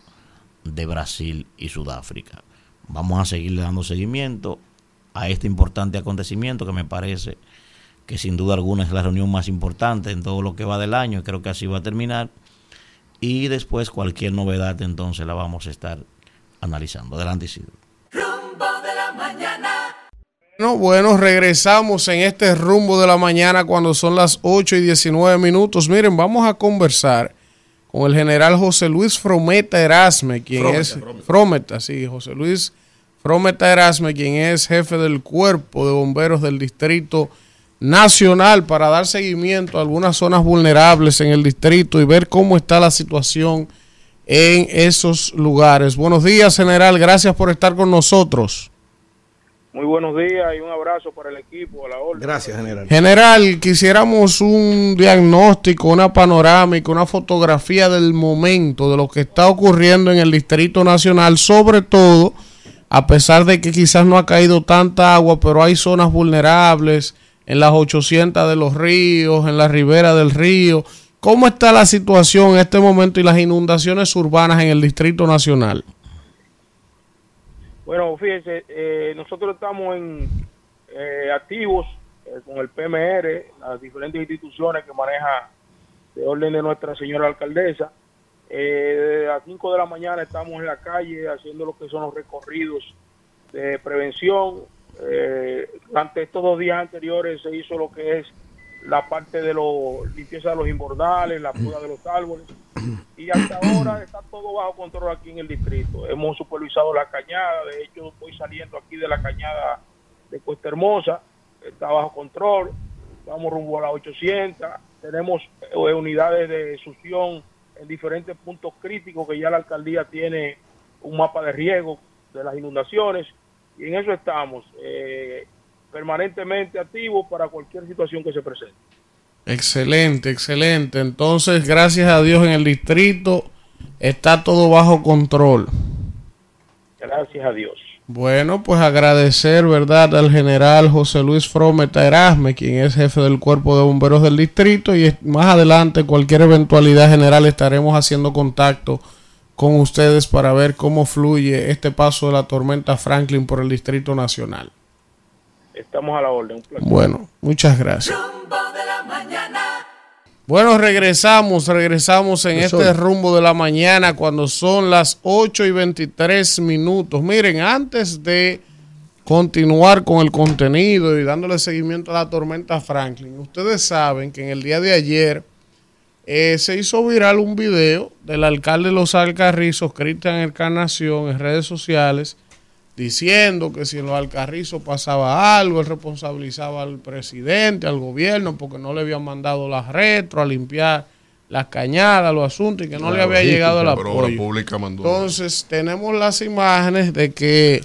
de Brasil y Sudáfrica. Vamos a seguirle dando seguimiento a este importante acontecimiento que me parece que sin duda alguna es la reunión más importante en todo lo que va del año y creo que así va a terminar. Y después cualquier novedad entonces la vamos a estar analizando. Adelante Isidro. Rumbo de la mañana. Bueno, bueno, regresamos en este rumbo de la mañana cuando son las 8 y 19 minutos. Miren, vamos a conversar con el general José Luis Frometa Erasme, quien Frometa, es Frometa. Frometa, sí, José Luis Frometa Erasme, quien es jefe del cuerpo de bomberos del distrito nacional para dar seguimiento a algunas zonas vulnerables en el distrito y ver cómo está la situación en esos lugares. Buenos días, general, gracias por estar con nosotros. Muy buenos días y un abrazo para el equipo, a la orden. Gracias, general. General, quisiéramos un diagnóstico, una panorámica, una fotografía del momento de lo que está ocurriendo en el Distrito Nacional, sobre todo, a pesar de que quizás no ha caído tanta agua, pero hay zonas vulnerables en las 800 de los ríos, en la ribera del río. ¿Cómo está la situación en este momento y las inundaciones urbanas en el Distrito Nacional? Bueno, fíjense, eh, nosotros estamos en eh, activos eh, con el PMR, las diferentes instituciones que maneja de orden de Nuestra Señora Alcaldesa. Eh, desde las 5 de la mañana estamos en la calle haciendo lo que son los recorridos de prevención. Eh, durante estos dos días anteriores se hizo lo que es la parte de la limpieza de los imbordales, la poda de los árboles. Y hasta ahora está todo bajo control aquí en el distrito. Hemos supervisado la cañada, de hecho estoy saliendo aquí de la cañada de Cuesta Hermosa, está bajo control, vamos rumbo a las 800, tenemos eh, unidades de succión en diferentes puntos críticos que ya la alcaldía tiene un mapa de riesgo de las inundaciones y en eso estamos, eh, permanentemente activos para cualquier situación que se presente. Excelente, excelente. Entonces, gracias a Dios en el distrito está todo bajo control. Gracias a Dios. Bueno, pues agradecer, ¿verdad?, al general José Luis Frometa Erasme, quien es jefe del Cuerpo de Bomberos del Distrito, y más adelante, cualquier eventualidad general, estaremos haciendo contacto con ustedes para ver cómo fluye este paso de la tormenta Franklin por el Distrito Nacional. Estamos a la orden. Bueno, muchas gracias. Rumbo de la mañana. Bueno, regresamos, regresamos en este rumbo de la mañana cuando son las 8 y 23 minutos. Miren, antes de continuar con el contenido y dándole seguimiento a la tormenta Franklin, ustedes saben que en el día de ayer eh, se hizo viral un video del alcalde de Los Alcarrizos, Cristian Encarnación, en redes sociales, diciendo que si en los Alcarrizos pasaba algo, él responsabilizaba al presidente, al gobierno, porque no le habían mandado las retro a limpiar las cañadas, los asuntos, y que no le había llegado el apoyo. Pública mandó. Entonces, tenemos las imágenes de que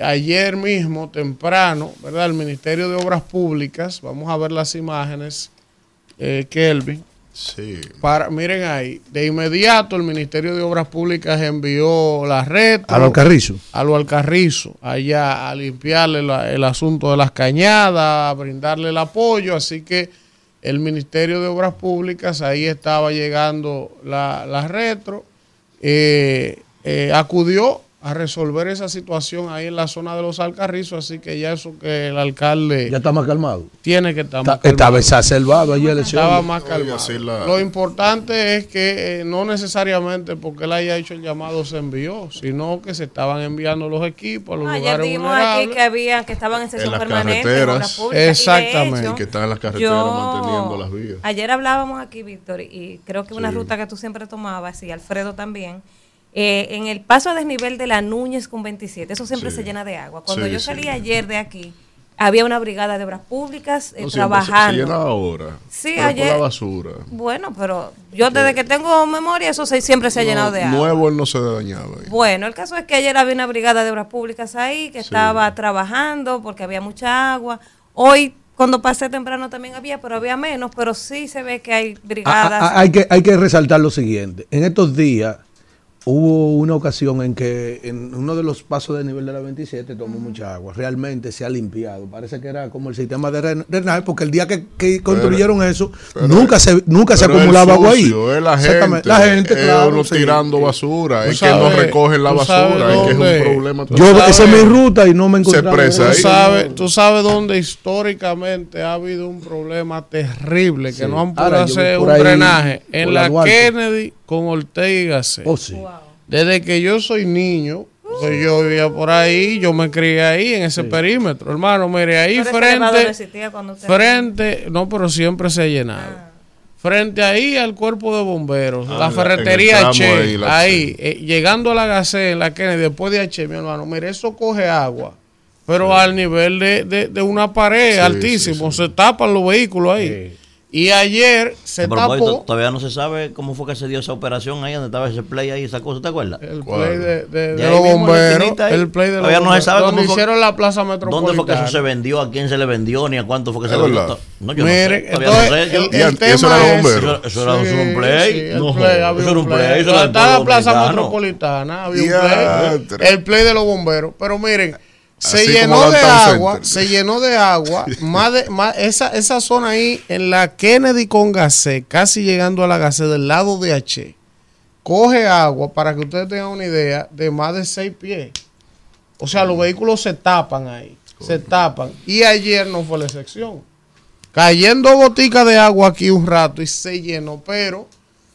ayer mismo, temprano, ¿verdad? El Ministerio de Obras Públicas, vamos a ver las imágenes, eh, Kelvin. Sí. Para, miren ahí, de inmediato el Ministerio de Obras Públicas envió la red A los Carrizos. a lo Alcarrizo, allá a limpiarle la- el asunto de las cañadas, a brindarle el apoyo, así que el Ministerio de Obras Públicas, ahí estaba llegando la, la retro, eh, eh, acudió a resolver esa situación ahí en la zona de los Alcarrizos, así que ya eso que el alcalde Ya está más calmado. tiene que estar más Está, estaba calmado. exacerbado ayer. Estaba más calmado. la- Lo importante es que eh, no necesariamente porque él haya hecho el llamado se envió, sino que se estaban enviando los equipos a los Ayer lugares dijimos aquí vulnerables. que había que estaban en sesión las permanente en carreteras. Y Exactamente. hecho, Y que están en las carreteras yo- manteniendo las vías. Ayer hablábamos aquí, Víctor, y creo que una Sí. ruta que tú siempre tomabas, y Alfredo también, eh, en el paso a desnivel de la Núñez con 27, eso siempre Sí. se llena de agua. Cuando Sí, yo sí. salí ayer de aquí, había una brigada de obras públicas eh, No, siempre se- trabajando. Se, llena ahora. Sí, pero ayer- por la basura. Bueno, pero yo desde que tengo memoria, eso se- siempre se ha llenado de agua. Nuevo él no se dañaba. ahí. Bueno, el caso es que ayer había una brigada de obras públicas ahí que estaba trabajando porque había mucha agua. Hoy, cuando pasé temprano, también había, pero había menos, pero sí se ve que hay Ah, brigadas. ah, hay, que, hay que resaltar lo siguiente. En estos días hubo una ocasión en que en uno de los pasos de nivel de la 27 tomó mucha agua. Realmente se ha limpiado. Parece que era como el sistema de dren- drenaje, porque el día que, que construyeron eso, pero- nunca se, nunca se acumulaba agua ahí. Es la gente. La gente, es claro, uno sí. tirando basura. Tú Es que no recogen la tú basura. Es que es un problema. tú Yo, sabes- esa es mi ruta y no me encontré. presa Tú ahí. sabes, tú sabes dónde históricamente ha habido un problema terrible que Sí. no han podido hacer un ahí, drenaje en la. Kennedy con Ortega. Oh, sí. Desde que yo soy niño, pues yo vivía por ahí, yo me crié ahí en ese perímetro, hermano. Mire, ahí Pero no frente, existía cuando usted- frente, no, pero siempre se ha llenado. Frente ahí al cuerpo de bomberos, Ah, la ferretería H, ahí, eh, llegando a la Gacé, en la Kennedy, después de H, mi hermano, mire, eso coge agua, pero al nivel de, de- de una pared Sí, altísimo, se tapan los vehículos ahí. Y ayer se A propósito, tapó todavía no se sabe cómo fue que se dio esa operación ahí donde estaba ese play ahí, esa cosa, ¿te acuerdas? el ¿Cuál? play de, de- De de ahí los bomberos, el play de los Todavía no se sabe cómo fue- hicieron la plaza metropolitana. ¿Dónde fue que eso se vendió? ¿A quién se le vendió? ¿Ni a cuánto fue que se le vendió? No, yo Mire, no sé. Todavía entonces, no sé. El- tema eso era es- bombero. Eso, eso era Sí, un play. sí, no, play, había eso era un play. play. Eso era Estaba la plaza metropolitana, había un play. El play de los bomberos. Pero miren, se llenó de agua, se llenó de agua. más de, más, esa, esa zona ahí en la Kennedy con Gasé, casi llegando a la Gasé del lado de H, coge agua, para que ustedes tengan una idea, de más de seis pies. O sea, los vehículos se tapan ahí, se tapan. Y ayer no fue la excepción. Cayendo goticas de agua aquí un rato y se llenó, pero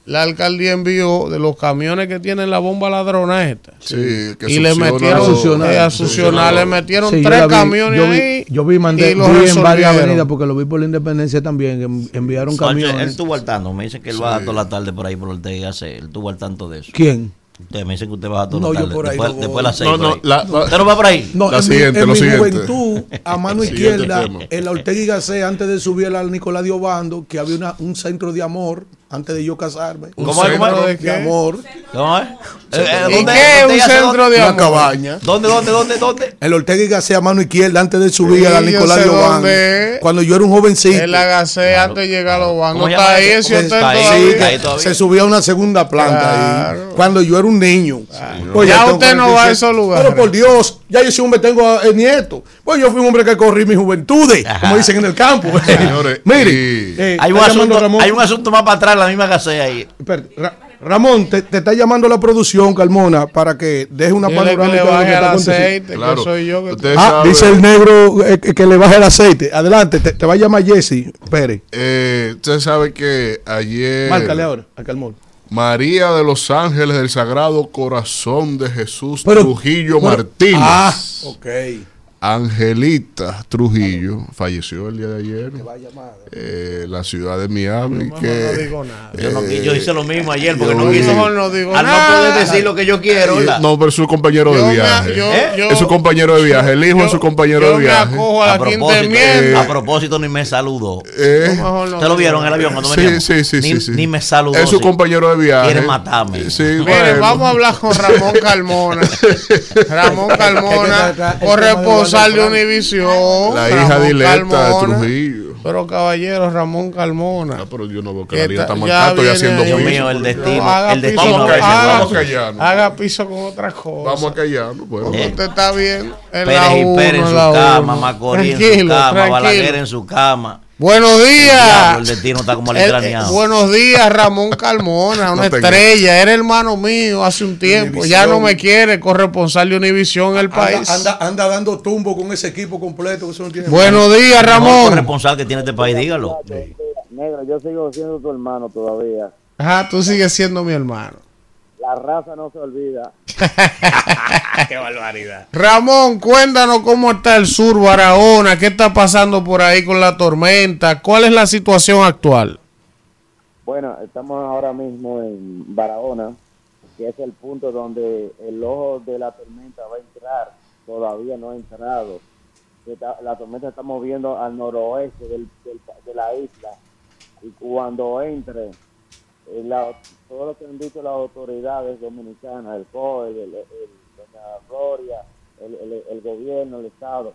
la alcaldía envió de los camiones que tienen la bomba ladrona esta. Sí, que y le metieron eh, a succionar, le metieron Sí, yo tres la vi, camiones yo vi, ahí. Yo vi, mandé- y lo vi en varias avenidas porque lo vi por la independencia también. en- enviaron Sánchez, él camiones. estuvo al tanto. Me dicen que él va toda la tarde por ahí por Ortega y Gasset. Él estuvo al tanto de eso. ¿Quién? Usted me dicen que usted va toda No, la yo tarde. por ahí después, no voy. después de las seis. No, por no, la- la- ¿Usted no va por ahí? No, La en siguiente, mi, en lo mi siguiente. juventud, a mano izquierda, en la Ortega y Gasset, antes de subir al Nicolás de Obando, que había una, un centro de amor, antes de yo casarme. ¿Un centro de de qué? amor. ¿Cómo es? ¿Y ¿dónde- qué un centro de Una amor? cabaña. ¿Dónde, dónde, dónde, dónde? El Ortega y Gasset a mano izquierda, antes de subir Sí, a la Nicolás es. Cuando yo era un jovencito. El agacé antes de llegar a los bancos. ¿Cómo No está ahí eso? ese hotel Está ahí, todavía. está ahí todavía. Se subía a una segunda planta Claro. ahí. Cuando yo era un niño. Pues Ya usted no va a 46. esos lugares. Pero por Dios, Ya yo soy un hombre, tengo eh, nieto. Pues yo fui un hombre que corrí mi juventudes, como dicen en el campo. Señores, Mire, y- eh, Hay un, asunto, Ramón. hay un asunto más para atrás, la misma gasea ahí. Espérate, Ra- Ramón, te, te está llamando la producción, Carmona, para que deje una le panorámica de lo baje que el está aconteciendo. aceite, que soy yo que Ah, dice el negro eh, que, que le baje el aceite. Adelante, te, te va a llamar Jesse Pérez. Eh, usted sabe que ayer Márcale ahora, a Carmona. María de los Ángeles del Sagrado Corazón de Jesús Pero- Trujillo pero- Martínez. Ah, ok. Angelita Trujillo falleció el día de ayer eh, en la ciudad de Miami. Mejor que, no digo nada. Yo, no, eh, yo hice lo mismo ayer porque yo no. Mejor no digo al no nada. poder decir lo que yo quiero, ¿verdad? No, pero es su compañero Yo de me- viaje. yo- ¿Eh? es su compañero de viaje. El hijo yo- es su compañero yo de me viaje. acojo a propósito, a propósito, ni me saludó. Eh, no ¿Ustedes lo vieron en el avión cuando sí, veníamos? sí, sí, ni, sí, sí. ni me saludó. Es su sí. compañero de viaje. Quiere matarme. Sí, Mire, bueno. vamos a hablar con Ramón Carmona. Ramón Carmona, corresponsal de Univisión. La hija dileta de. Trujillo. Pero caballero, Ramón Carmona. Ah, pero yo no veo que la liga está marcada, estoy haciendo. Dios mío, el destino. haga el piso destino con- Vamos a callar, haga- callarnos. Haga piso con otra cosa. Vamos a callarnos. Pues, usted está bien. En Pérez la y uno, Pérez en en su cama. Macorís en su Tranquilo, cama. Balaguer en su cama. Buenos días. el destino está como El- alitraneado. buenos días, Ramón Carmona, una No estrella. Era hermano mío hace un tiempo. Ya no me quiere, corresponsal de Univisión en el país. Anda, anda, anda dando tumbo con ese equipo completo. que eso no tiene Buenos días, No, Ramón. corresponsal que tiene este país, dígalo. Negro, yo sigo siendo tu hermano todavía. Ajá, tú sigues siendo mi hermano. La raza no se olvida. Qué barbaridad. Ramón, cuéntanos cómo está el sur Barahona, qué está pasando por ahí con la tormenta, cuál es la situación actual. Bueno, estamos ahora mismo en Barahona, que es el punto donde el ojo de la tormenta va a entrar. Todavía no ha entrado. La tormenta está moviendo al noroeste del- del- de la isla. Y cuando entre, la- todo lo que han dicho las autoridades dominicanas, el COE, el, doña Gloria, el, gobierno, el Estado,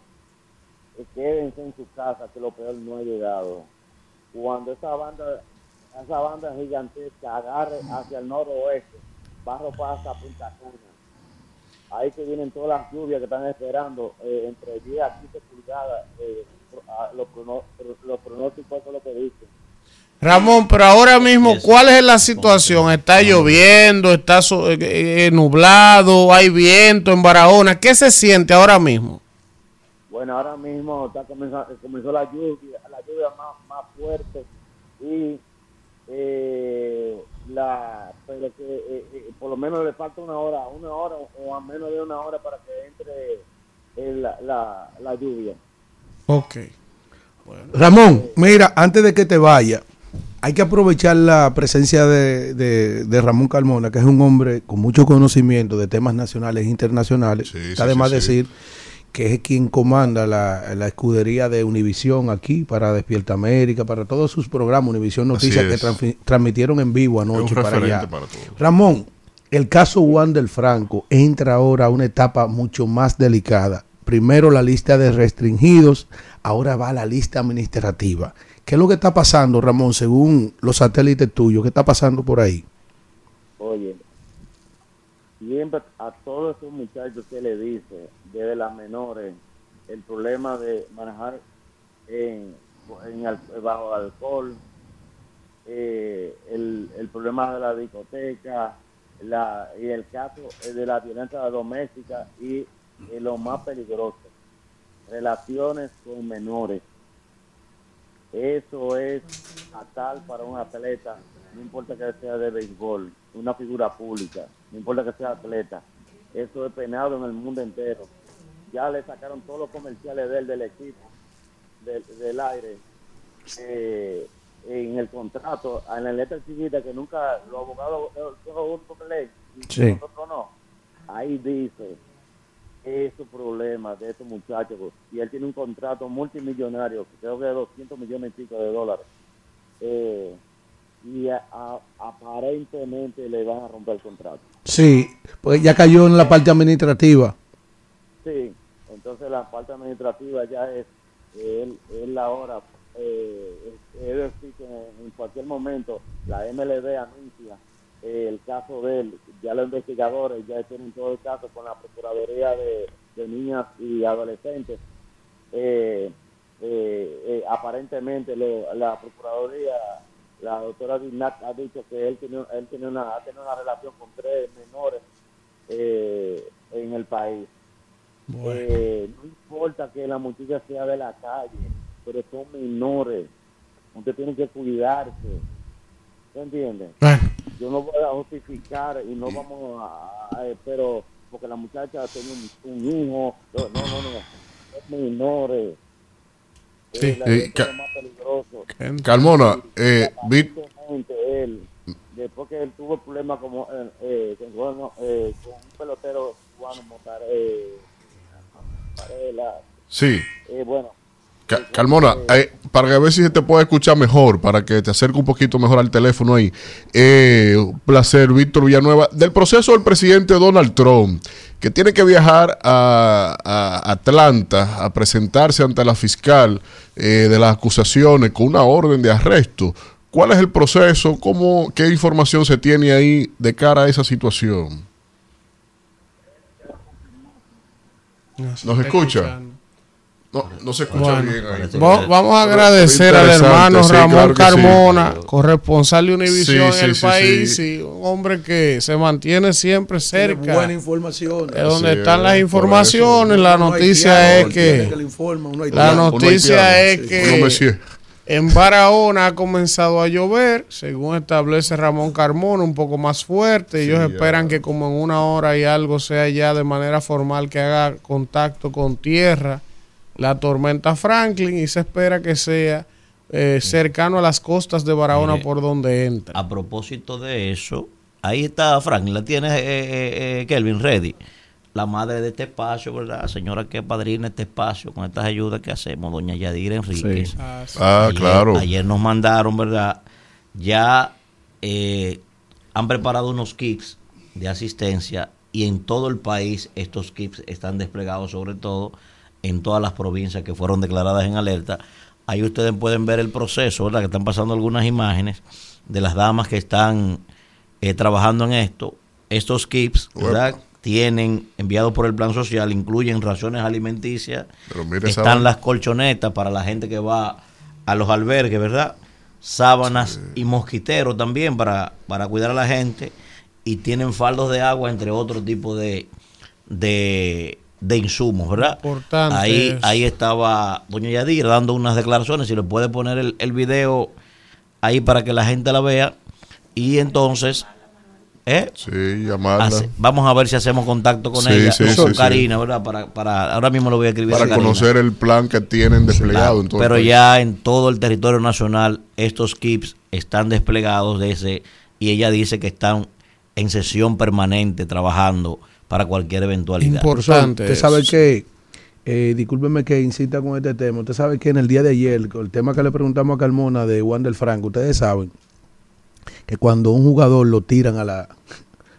eh, quédense en sus casas, que lo peor no ha llegado. Cuando esa banda, esa banda gigantesca agarre hacia el noroeste, va a Punta Cana. Ahí que vienen todas las lluvias que están esperando, eh, entre 10 a 15 pulgadas, eh, los, los pronósticos eso es lo que dicen. Ramón, pero ahora mismo, ¿cuál es la situación? ¿Está lloviendo? ¿Está so- eh, eh, nublado? ¿Hay viento en Barahona? ¿Qué se siente ahora mismo? Bueno, ahora mismo está comenzando, comenzó la lluvia, la lluvia más, más fuerte y eh, la, pero que eh, eh, por lo menos le falta una hora, una hora o a menos de una hora para que entre eh, la, la, la lluvia. Ok. Ramón, mira, antes de que te vaya, hay que aprovechar la presencia de, de- de Ramón Carmona, que es un hombre con mucho conocimiento de temas nacionales e internacionales. Está sí, de sí, más sí. decir que es quien comanda la, la escudería de Univisión aquí para Despierta América, para todos sus programas, Univisión Noticias, que transmitieron en vivo anoche para allá. para. Ramón, el caso Juan del Franco entra ahora a una etapa mucho más delicada. Primero la lista de restringidos, ahora va la lista administrativa. ¿Qué es lo que está pasando, Ramón, según los satélites tuyos? ¿Qué está pasando por ahí? Oye, siempre a todos esos muchachos que le dice, desde las menores, el problema de manejar en, bajo alcohol, eh, el, el problema de la discoteca, la, y el caso eh, de la violencia doméstica y eh, lo más peligroso, relaciones con menores. Eso es fatal para un atleta, no importa que sea de béisbol, una figura pública, no importa que sea atleta. Eso es penado en el mundo entero. Ya le sacaron todos los comerciales de él, del equipo, del, del aire, eh, en el contrato, en la letra chiquita que nunca los abogados los leen, y Sí. nosotros no. Ahí dice esos problemas de estos muchachos y él tiene un contrato multimillonario, creo que de 200 millones y pico de dólares. Eh, y a- a- aparentemente le van a romper el contrato. Sí, pues ya cayó en la parte administrativa. Sí, entonces la parte administrativa ya es él, él ahora, eh, es, es decir, que en cualquier momento la MLB anuncia eh, el caso de él, ya los investigadores ya tienen todo el caso con la Procuraduría de, de niñas y adolescentes. Eh, eh, eh, aparentemente lo- la Procuraduría, la doctora Dinat ha dicho que él tiene, él tiene una, ha tenido una relación con tres menores eh, en el país. No importa que la muchacha sea de la calle, pero son menores. Usted tiene que cuidarse. ¿Se entiende? Yo no voy a justificar y no vamos a, a- eh, pero porque la muchacha tiene un, un hijo, no, no, no, no, menores. Sí. Eh, ca- lo más peligroso. Carmona, eh, él, después que él tuvo el problema como, eh, eh, con, bueno, eh, con un pelotero cubano, Montar, eh, sí. eh, bueno, Ca- Carmona, eh, para ver si se te puede escuchar mejor, para que te acerque un poquito mejor al teléfono ahí. Eh, un placer, Víctor Villanueva. Del proceso del presidente Donald Trump, que tiene que viajar a, a Atlanta a presentarse ante la fiscal eh, de las acusaciones con una orden de arresto. ¿Cuál es el proceso? ¿Cómo, ¿Qué información se tiene ahí de cara a esa situación? ¿Nos escucha? No, no se escucha Bueno, bien ahí. va- vamos a agradecer al hermano sí, Ramón claro que sí. Carmona, corresponsal de Univisión Sí, en el país, sí. y un hombre que se mantiene siempre cerca. Tiene buena información. de donde están es, las informaciones, eso. la noticia es que, informa, la noticia es que en Barahona ha comenzado a llover, según establece Ramón Carmona, un poco más fuerte. Ellos Sí, esperan que como en una hora y algo sea ya de manera formal que haga contacto con tierra la tormenta Franklin y se espera que sea eh, cercano a las costas de Barahona Mire, por donde entra. A propósito de eso, ahí está Franklin, la tiene eh, eh, eh, Kelvin Ready, la madre de este espacio, ¿verdad? Señora que padrina este espacio con estas ayudas que hacemos, doña Yadira Enríquez. Sí. Ah, sí. Ah, claro. Ayer nos mandaron, ¿verdad? Ya eh, han preparado unos kits de asistencia y en todo el país estos kits están desplegados, sobre todo en todas las provincias que fueron declaradas en alerta. Ahí ustedes pueden ver el proceso, ¿verdad? Que están pasando algunas imágenes de las damas que están eh, trabajando en esto. Estos kits, ¿verdad? Tienen, enviados por el plan social, incluyen raciones alimenticias, Pero mire están las colchonetas para la gente que va a los albergues, ¿verdad? Sábanas y mosquiteros también para, para cuidar a la gente. Y tienen faldos de agua, entre otros tipos de, de, de insumos, ¿verdad? Importante Ahí, ahí estaba doña Yadira dando unas declaraciones. Si le puede poner el, el video ahí para que la gente la vea. Y entonces, ¿eh? Sí, llamarla. Hace- vamos a ver si hacemos contacto con Sí, ella, sí, con sí. Karina, ¿verdad? Para, para, ahora mismo lo voy a escribir. Para a conocer el plan que tienen desplegado Claro, pero ya en todo el territorio nacional estos kits están desplegados de ese y ella dice que están en sesión permanente trabajando para cualquier eventualidad. Usted sabe que, eh, discúlpeme que insista con este tema, usted sabe que en el día de ayer, el tema que le preguntamos a Carmona de Wander Franco, ustedes saben que cuando un jugador lo tiran a la,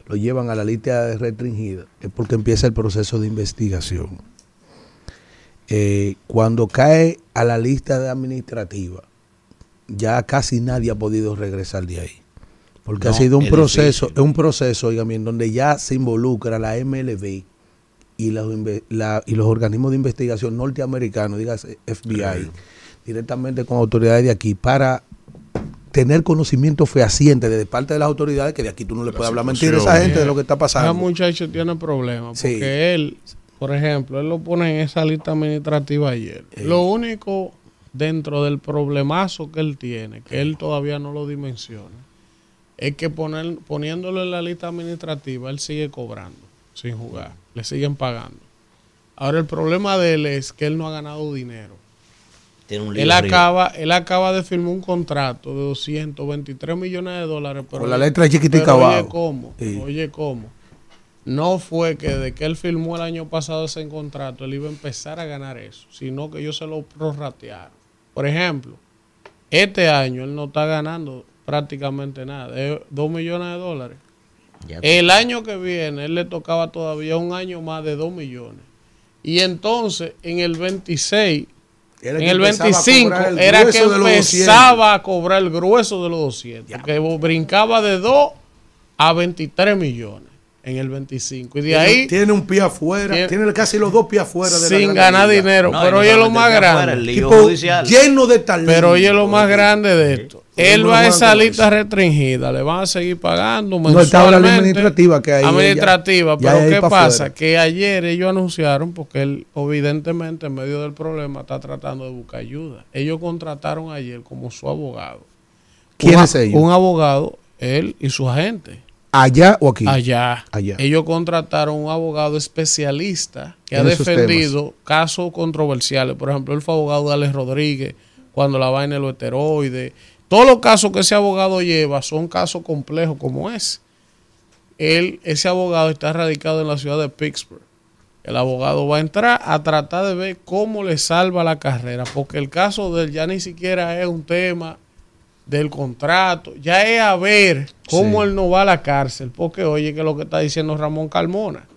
lo llevan a la lista restringida, es porque empieza el proceso de investigación. Eh, cuando cae a la lista de administrativa, ya casi nadie ha podido regresar de ahí. Porque ha sido un es proceso, difícil. es un proceso, oigan bien, donde ya se involucra la MLB y, los inve- la- y los organismos de investigación norteamericanos, dígase FBI, directamente con autoridades de aquí, para tener conocimiento fehaciente de parte de las autoridades, que de aquí tú no le puedes hablar mentira a esa gente de lo que está Ese pasando. muchacho tiene problemas Sí. porque él, por ejemplo, él lo pone en esa lista administrativa ayer. Lo único dentro del problemazo que él tiene, que él todavía no lo dimensiona, es que poner, poniéndolo en la lista administrativa, él sigue cobrando sin jugar, le siguen pagando. Ahora el problema de él es que él no ha ganado dinero. Tiene un lío Él arriba. acaba, él acaba de firmar un contrato de 223 millones de dólares. Pero Con la letra chiquitica pero Oye, abajo. ¿cómo? Sí. Oye, ¿cómo? No fue que de que él firmó el año pasado ese contrato, él iba a empezar a ganar eso, sino que ellos se lo prorratearon. Por ejemplo, este año él no está ganando prácticamente nada, es 2 millones de dólares. Ya El año que viene, él le tocaba todavía un año más de 2 millones. Y entonces, en el 26, Era en el empezaba a 25, cobrar el era que grueso de los 200. empezaba a cobrar el grueso de los 200. Que brincaba de 2 a 23 millones. En el 25. Y de Tiene- ahí, Tiene un pie afuera. Tiene- Tiene, casi los dos pies afuera. De sin ganar Liga. dinero. No, pero oye lo más grande. el Tipo, judicial. lleno de talento. Pero oye lo más grande de esto. Él va a esa lista restringida, le van a seguir pagando No estaba la administrativa que hay. Administrativa, ya- ya pero hay ¿qué pa' pasa? afuera. Que ayer ellos anunciaron, porque él evidentemente en medio del problema está tratando de buscar ayuda. Ellos contrataron ayer como su abogado. ¿Quién es ellos? Un abogado, él y su agente. ¿Allá o aquí? Allá. Allá. Ellos contrataron un abogado especialista que ha En defendido casos controversiales. Por ejemplo, él fue abogado de Alex Rodríguez cuando la vaina de los esteroides. Todos los casos que ese abogado lleva son casos complejos como ese. Él, ese abogado está radicado en la ciudad de Pittsburgh. El abogado va a entrar a tratar de ver cómo le salva la carrera, porque el caso de él ya ni siquiera es un tema del contrato, ya es a ver cómo Sí. él no va a la cárcel, porque oye que lo que está diciendo Ramón Carmona,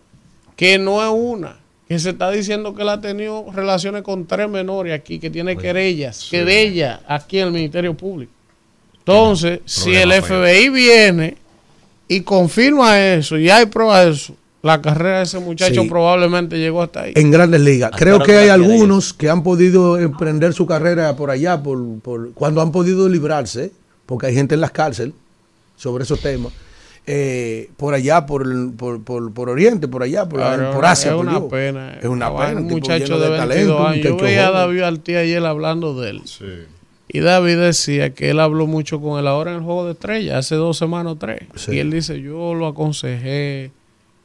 que no es una, que se está diciendo que él ha tenido relaciones con tres menores aquí, que tiene querellas, querellas aquí en el Ministerio Público. Entonces, si el. FBI viene y confirma eso y hay pruebas de eso, la carrera de ese muchacho Sí. probablemente llegó hasta ahí. En grandes ligas. Hasta Creo que hay algunos que han podido emprender su carrera por allá, por, por- cuando han podido librarse, porque hay gente en las cárceles sobre esos temas. eh, por allá, por, el- por, por, por Oriente, por allá, por, Claro, por Asia. es por una Dios. pena. Es una pena. Un muchacho de 22 talento, años. Yo veía a. David Artí ayer hablando de él. Y David decía que él habló mucho con él ahora en el juego de estrellas, hace dos semanas o tres. Sí. Y él dice, yo lo aconsejé,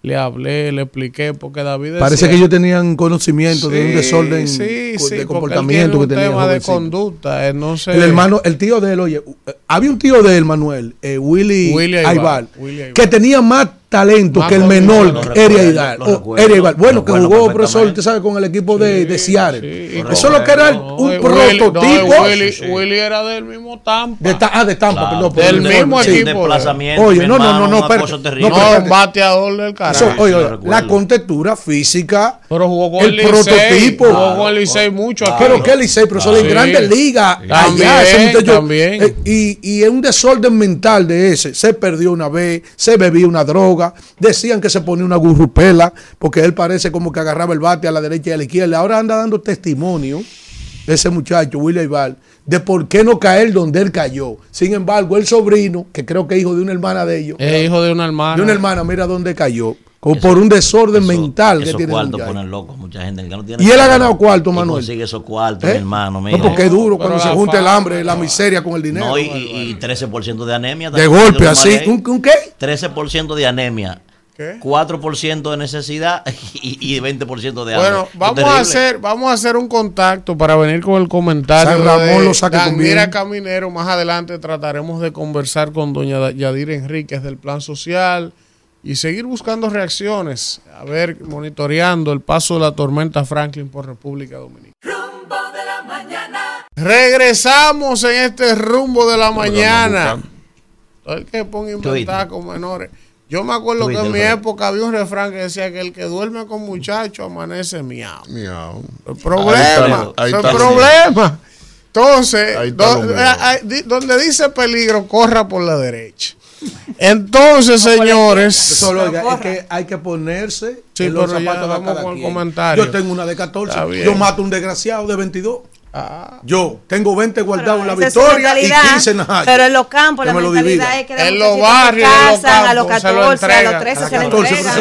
le hablé, le expliqué, porque David decía... Parece que ellos tenían conocimiento de un desorden sí, co- sí, de porque él comportamiento tiene que un tenía el tema de conducta, no sé... El hermano, el tío de él, oye, eh, había un tío de él, Manuel, eh, Willy, Willy Aybar, Aybar, Willy Aybar. que tenía más talento Más que el condición, menor, lo Eri recuerdo, Aybar. lo o recuerdo, Eri Aybar. lo Bueno, que jugó profesor, usted sabe, con el equipo de, de Seattle. sí, Eso es lo que era No, un eh, Willy- prototipo. no, Willy, Willy era del mismo Tampa. de, Ta- ah, de Tampa, Claro, perdón. del el mismo equipo. Oye, no, no, hermano, no, no, No, no, un bateador del Eso, carajo. oye, la contextura física, Pero jugó con el el Licey, prototipo. Jugó con el Licey mucho aquí. Pero que Licey, pero solo en grandes ligas. También, allá, ese muchacho, también. eh, y, y es un desorden mental de ese. Se perdió una vez, se bebía una droga. Decían que se ponía una gurrupela, porque él parece como que agarraba el bate a la derecha y a la izquierda. Ahora anda dando testimonio ese muchacho, Willy Aybar, de por qué no caer donde él cayó. Sin embargo, el sobrino, que creo que es hijo de una hermana de ellos, Es hijo de una hermana. de una hermana, mira dónde cayó. Como por un desorden Eso- mental que tiene el cuartos ponen locos mucha gente que no tiene Y él ha ganado cuarto, Y Manuel. consigue esos cuartos, ¿Eh? mi hermano. No, mira. porque es duro cuando se junta el hambre, la miseria con el dinero. No, y, y 13% de anemia. de golpe, así. ¿Un, un qué? 13% de anemia. ¿Qué? 4% de necesidad y, y 20% de hambre. Bueno, Eso vamos a hacer, vamos a hacer un contacto para venir con el comentario. San Ramón de lo bien. Caminero. Más adelante trataremos de conversar con doña Yadira Enríquez del Plan Social y seguir buscando reacciones, a ver, monitoreando el paso de la tormenta Franklin por República Dominicana. Rumbo de la mañana. Regresamos en este rumbo de la mañana. Todo el que ponga inventar con menores. Yo me acuerdo que en mi época había un refrán que decía que el que duerme con muchachos amanece miau. Miau. El problema, Ahí está- ahí el está problema. Entonces, Ahí está eh, eh, di- donde dice peligro, corra por la derecha. Entonces, señores, Solo, oiga, es que hay que ponerse Sí, en los zapatos de cada quien. comentario. Yo tengo una de 14. Está bien. Yo mato a un desgraciado de 22. Ah. Yo tengo 20 guardados en la victoria y mentalidad, 15 en. Pero en los campos, la me mentalidad es que los En los se barrios, en los casan a los campos, se lo 14, a los 13 A se le 14 entregan. se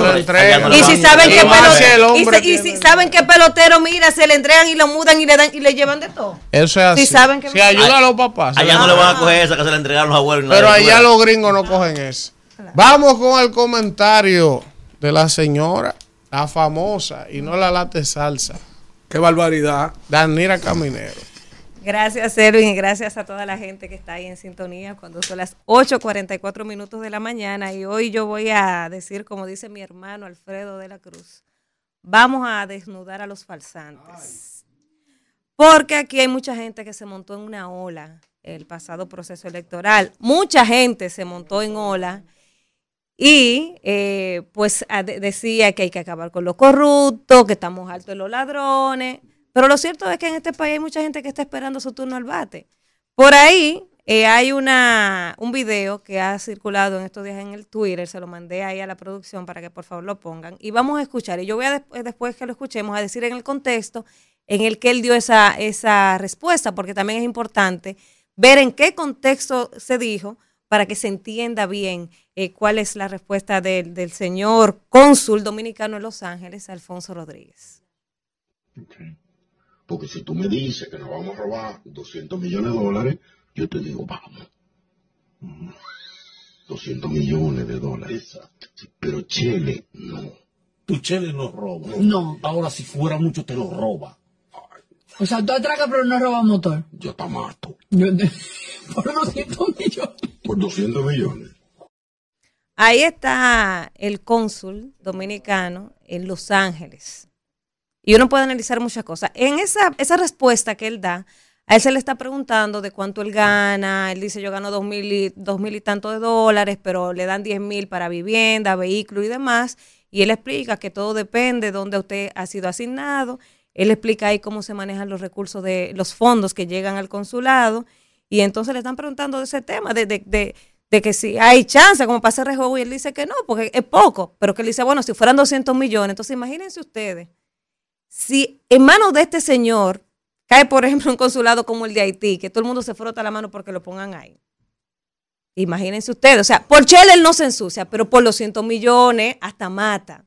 Y lo si saben Y que pelotero, y, se- si saben que pelotero, mira, se le entregan y lo mudan y le dan y le llevan de todo. eso es así. Si saben que- Si ayuda a los papás. se Allá no le van a coger esa que se le entregaron los abuelos. Pero allá los gringos no cogen eso. Vamos con el comentario de la señora, la famosa, y no la late salsa, Qué barbaridad. Danira Caminero. Gracias, Erwin, y gracias a toda la gente que está ahí en sintonía cuando son las 8.44 minutos de la mañana. Y hoy yo voy a decir, como dice mi hermano Alfredo de la Cruz, vamos a desnudar a los falsantes. Porque aquí hay mucha gente que se montó en una ola el pasado proceso electoral. Mucha gente se montó en ola y eh, pues decía que hay que acabar con los corruptos, que estamos altos de los ladrones. Pero lo cierto es que en este país hay mucha gente que está esperando su turno al bate. Por ahí eh, hay una, un video que ha circulado en estos días en el Twitter, se lo mandé ahí a la producción para que por favor lo pongan. Y vamos a escuchar, y yo voy a después, después que lo escuchemos a decir en el contexto en el que él dio esa, esa respuesta, porque también es importante ver en qué contexto se dijo para que se entienda bien eh, cuál es la respuesta del, del señor cónsul dominicano en Los Ángeles, Alfonso Rodríguez. Porque si tú me dices que nos vamos a robar 200 millones de dólares, yo te digo, vamos. Mm. 200 millones de dólares. Pero Chile, no. Tu chele no roba. No. Ahora, si fuera mucho, te lo roba. O sea, tú atracas pero no robas motor. Yo te mato. Yo te- Por 200 millones. Por 200 millones. Ahí está el cónsul dominicano en Los Ángeles. Y uno puede analizar muchas cosas. En esa, esa respuesta que él da, a él se le está preguntando de cuánto él gana. Él dice, yo gano dos mil y, dos mil y tanto de dólares, pero le dan 10 mil para vivienda, vehículo y demás. Y él explica que todo depende de dónde usted ha sido asignado. Él explica ahí cómo se manejan los recursos de los fondos que llegan al consulado. Y entonces le están preguntando de ese tema, de, de, de, de que si hay chance como para hacer rejuego. Y él dice que no, porque es poco. Pero que él dice, bueno, si fueran 200 millones. Entonces imagínense ustedes, si en manos de este señor cae, por ejemplo, un consulado como el de Haití, que todo el mundo se frota la mano porque lo pongan ahí. Imagínense ustedes, o sea, por Chile él no se ensucia, pero por los 100 millones hasta mata.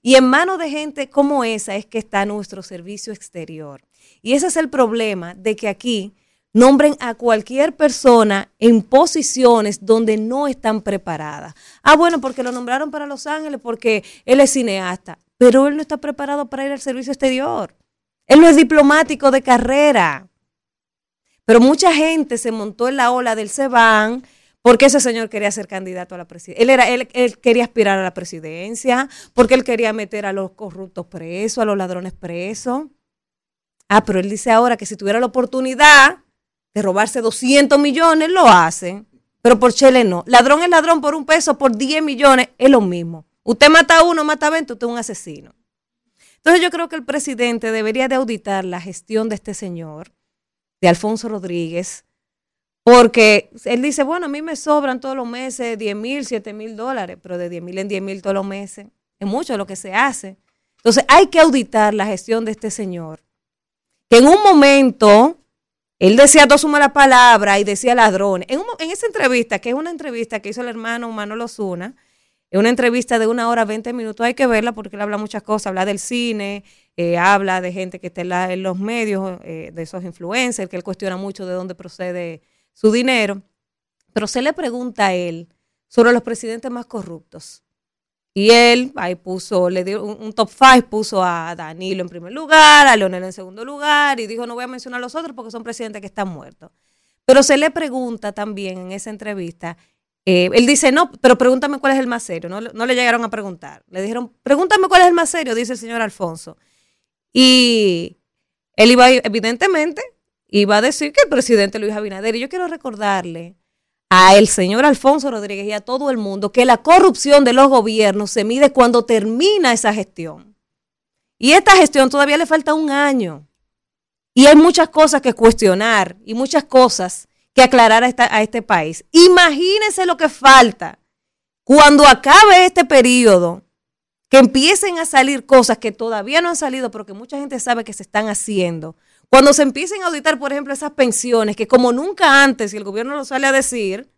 Y en manos de gente como esa es que está nuestro servicio exterior. Y ese es el problema de que aquí nombren a cualquier persona en posiciones donde no están preparadas. Ah, bueno, porque lo nombraron para Los Ángeles, porque él es cineasta, pero él no está preparado para ir al servicio exterior. Él no es diplomático de carrera. Pero mucha gente se montó en la ola del Ceban porque ese señor quería ser candidato a la presidencia. Él, era, él, él quería aspirar a la presidencia, porque él quería meter a los corruptos presos, a los ladrones presos. Ah, pero él dice ahora que si tuviera la oportunidad de robarse 200 millones, lo hace. Pero por Chile no. Ladrón es ladrón por un peso, por 10 millones, es lo mismo. Usted mata a uno, mata a 20, usted es un asesino. Entonces yo creo que el presidente debería de auditar la gestión de este señor, de Alfonso Rodríguez, porque él dice, bueno, a mí me sobran todos los meses 10 mil, 7 mil dólares, pero de 10 mil en 10 mil todos los meses es mucho lo que se hace. Entonces hay que auditar la gestión de este señor, que en un momento él decía dos malas palabras y decía ladrones. En, esa entrevista, que es una entrevista que hizo el hermano Manolo Zuna, es una entrevista de una hora, 20 minutos, hay que verla porque él habla muchas cosas, habla del cine, eh, habla de gente que está en, la- en los medios, eh, de esos influencers, que él cuestiona mucho de dónde procede su dinero, pero se le pregunta a él sobre los presidentes más corruptos. Y él ahí puso, le dio un, top five, puso a Danilo en primer lugar, a Leonel en segundo lugar, y dijo, no voy a mencionar a los otros porque son presidentes que están muertos. Pero se le pregunta también en esa entrevista, eh, él dice, no, pero pregúntame cuál es el más serio. No, no le llegaron a preguntar. Le dijeron, pregúntame cuál es el más serio, dice el señor Alfonso. Y él iba, evidentemente, iba a decir que el presidente Luis Abinader, y yo quiero recordarle a el señor Alfonso Rodríguez y a todo el mundo que la corrupción de los gobiernos se mide cuando termina esa gestión. Y esta gestión todavía le falta un año. Y hay muchas cosas que cuestionar y muchas cosas que aclarar a, esta- a este país. Imagínense lo que falta cuando acabe este periodo, que empiecen a salir cosas que todavía no han salido, pero que mucha gente sabe que se están haciendo. Cuando se empiecen a auditar, por ejemplo, esas pensiones, que como nunca antes, y el gobierno lo sale a decir,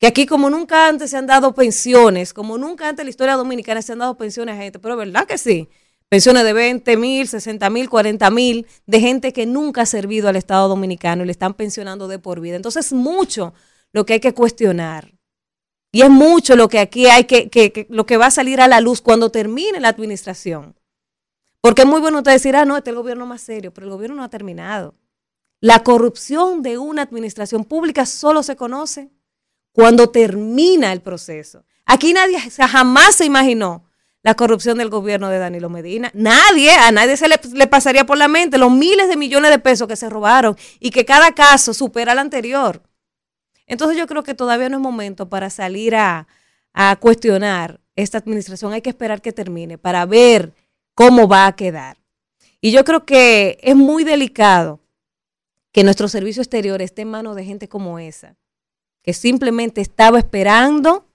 que aquí como nunca antes se han dado pensiones, como nunca antes en la historia dominicana se han dado pensiones a gente, pero ¿verdad que sí? Pensiones de 20 mil, 60 mil, 40 mil, de gente que nunca ha servido al Estado dominicano y le están pensionando de por vida. Entonces es mucho lo que hay que cuestionar. Y es mucho lo que aquí hay que, que- que- lo que va a salir a la luz cuando termine la administración. Porque es muy bueno usted decir, ah, no, este es el gobierno más serio, pero el gobierno no ha terminado. La corrupción de una administración pública solo se conoce cuando termina el proceso. Aquí nadie jamás se imaginó la corrupción del gobierno de Danilo Medina. Nadie, a nadie se le, pasaría por la mente los miles de millones de pesos que se robaron y que cada caso supera al anterior. Entonces yo creo que todavía no es momento para salir a cuestionar esta administración. Hay que esperar que termine para ver cómo va a quedar. Y yo creo que es muy delicado que nuestro servicio exterior esté en manos de gente como esa, que simplemente estaba esperando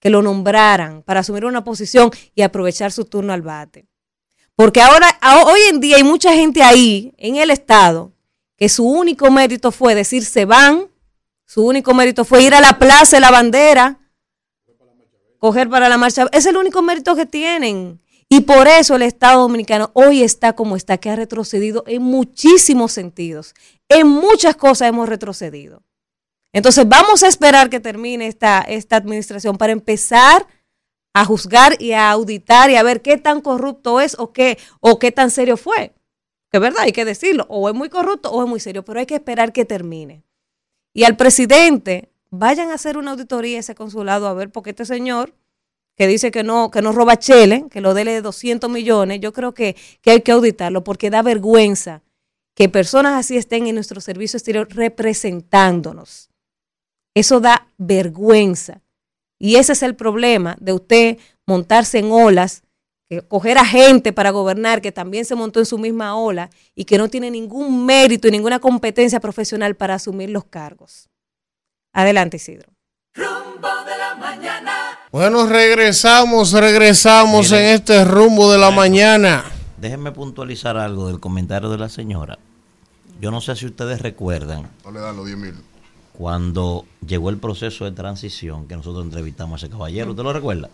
que lo nombraran para asumir una posición y aprovechar su turno al bate. Porque ahora, hoy en día hay mucha gente ahí en el Estado que su único mérito fue decir se van, su único mérito fue ir a la plaza de la bandera, coger para la marcha. Es el único mérito que tienen. Y por eso el Estado Dominicano hoy está como está, que ha retrocedido en muchísimos sentidos. En muchas cosas hemos retrocedido. Entonces vamos a esperar que termine esta, esta administración para empezar a juzgar y a auditar y a ver qué tan corrupto es o qué, o qué tan serio fue. Que es verdad, hay que decirlo, o es muy corrupto o es muy serio, pero hay que esperar que termine. Y al presidente, vayan a hacer una auditoría a ese consulado a ver, porque este señor que dice que no, que no roba chele, que lo dele 200 millones, yo creo que, que hay que auditarlo porque da vergüenza que personas así estén en nuestro servicio exterior representándonos. Eso da vergüenza. Y ese es el problema de usted montarse en olas, coger a gente para gobernar que también se montó en su misma ola y que no tiene ningún mérito y ninguna competencia profesional para asumir los cargos. Adelante, Isidro. Bueno, regresamos, regresamos Miren. en este rumbo de la mañana. Déjenme puntualizar algo del comentario de la señora. Yo no sé si ustedes recuerdan No le dan los 10 mil. cuando llegó el proceso de transición que nosotros entrevistamos a ese caballero. ¿Usted lo recuerda?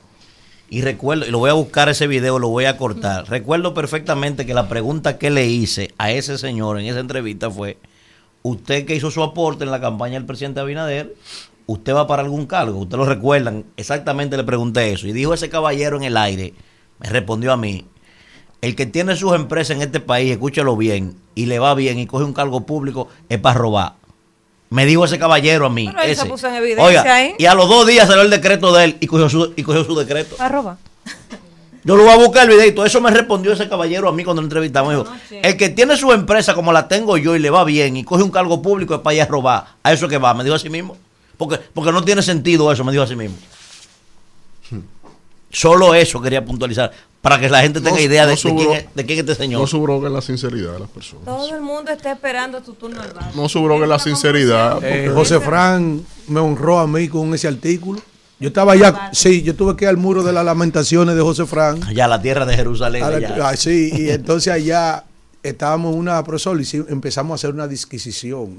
Y recuerdo, y lo voy a buscar ese video, lo voy a cortar. Recuerdo perfectamente que la pregunta que le hice a ese señor en esa entrevista fue, usted que hizo su aporte en la campaña del presidente Abinader, ¿usted va para algún cargo? ¿Usted lo recuerdan? Exactamente le pregunté eso. Y dijo ese caballero en el aire, me respondió a mí, el que tiene sus empresas en este país, escúchelo bien, y le va bien y coge un cargo público, es para robar. Me dijo ese caballero a mí. Se ese. puso en evidencia Oiga, ahí. Y a los dos días salió el decreto de él y cogió su, y cogió su decreto. Arroba. Yo lo voy a buscar el videito. Eso me respondió ese caballero a mí cuando lo entrevistamos. Dijo, el que tiene su empresa como la tengo yo y le va bien y coge un cargo público es para ir a robar. A eso que va, me dijo así mismo. Porque, porque no tiene sentido eso, me dijo así mismo. Solo eso quería puntualizar. Para que la gente tenga No- idea no de, de quién es, de quién es este señor. No subroga la sinceridad de las personas. Todo el mundo está esperando tu turno al bar. No subroga la sinceridad. Eh, porque- José Fran me honró a mí con ese artículo. Yo estaba allá, sí, yo tuve que ir al muro de las lamentaciones de José Fran. Allá, la tierra de Jerusalén. A la- allá. ah, sí, y entonces allá estábamos en una profesor y empezamos a hacer una disquisición.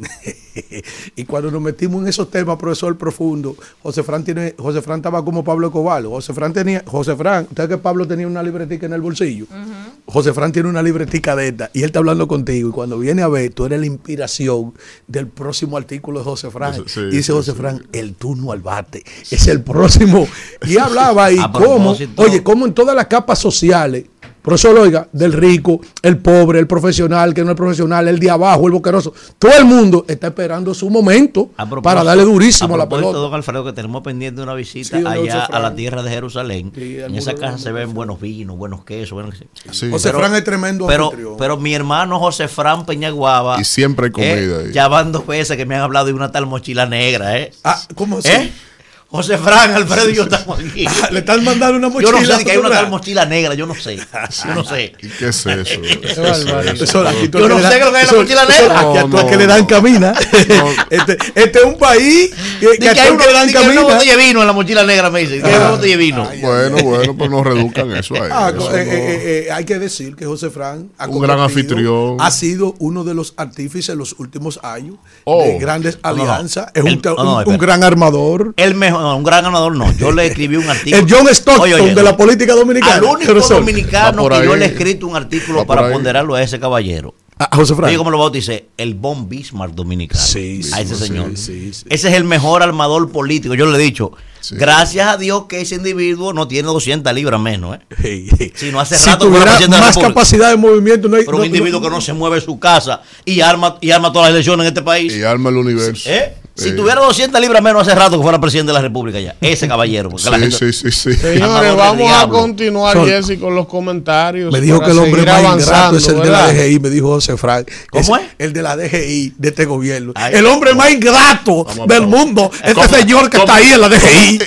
y cuando nos metimos en esos temas, profesor profundo, José Fran tiene, José Fran estaba como Pablo Cobalo. José Fran tenía, José Fran, usted que Pablo tenía una libretica en el bolsillo. José Fran tiene una libretica de esta y él está hablando contigo y cuando viene a ver, tú eres la inspiración del próximo artículo de José Fran. Sí, y dice sí, José sí. Fran, el turno al bate. Es el próximo. Y hablaba y cómo, oye, cómo en todas las capas sociales, profesor, oiga, del rico, el pobre, el profesional, que no es profesional, el de abajo, el boqueroso, todo el mundo está esperando su momento para darle durísimo a la pelota. don Alfredo, que tenemos pendiente una visita Sí, allá a la tierra de Jerusalén. Sí, en esa casa se ven buenos vinos, buenos quesos. Buenos... Sí. José Fran es tremendo pero, anfitrión. pero mi hermano José Fran Peñaguaba. Y siempre hay comida ahí. Ya van dos veces que me han hablado de una tal mochila negra, ¿eh? Ah, ¿cómo así? ¿Eh? José Fran, Alfredo y yo estamos aquí. Ah, Le están mandando una Yo mochila. no sé que hay una tal mochila negra, yo no sé. Yo no sé. ¿Y qué es eso? Qué barbaridad. Eso, Yo no sé lo que es la eso- mochila negra. Aquí a tú No, que le dan camina. este, este es un país que, que a que tú hay le dan hay camina. botella de vino en la mochila negra, me dice. Que hay una botella de vino. Bueno, bueno, pues no reduzcan eso ahí. Ah, Eso eh, no- eh, eh, hay que decir que José Fran ha Un gran anfitrión. ha sido uno de los artífices en los últimos años Oh. de grandes No, no, no. alianzas. Es un, no, no, gran armador. El mejor, no, un gran ganador no. Yo le escribí un artículo. El John Stockton Oye, oye, de la política dominicana. Al único Profesor. dominicano que yo le he escrito un artículo para ahí. ponderarlo a ese caballero. Ah, José Fran. Oye, ¿cómo lo bauticé? El Von Bismarck dominicano. Sí, sí, a ese sí, señor. sí, sí. Ese es el mejor armador político. Yo le he dicho, Sí. gracias a Dios que ese individuo no tiene 200 libras menos. ¿eh? Si no hace si rato que más República. capacidad de movimiento, no hay. Pero un individuo no- que no se mueve de su casa y arma, y arma todas las elecciones en este país. Y arma el universo. ¿Eh? Si Eh, tuviera 200 libras menos hace rato que fuera presidente de la República ya. Ese caballero. La Sí, gente- sí, sí, sí. Señores, vamos a continuar, Son- Jesse, con los comentarios. Me dijo que el hombre más ingrato es el de la. DGI, me dijo José Frank. ¿Cómo es? El de la DGI de este gobierno. Ay, el hombre más ingrato del mundo. Este ¿Cómo? señor que ¿Cómo? está ahí en la DGI.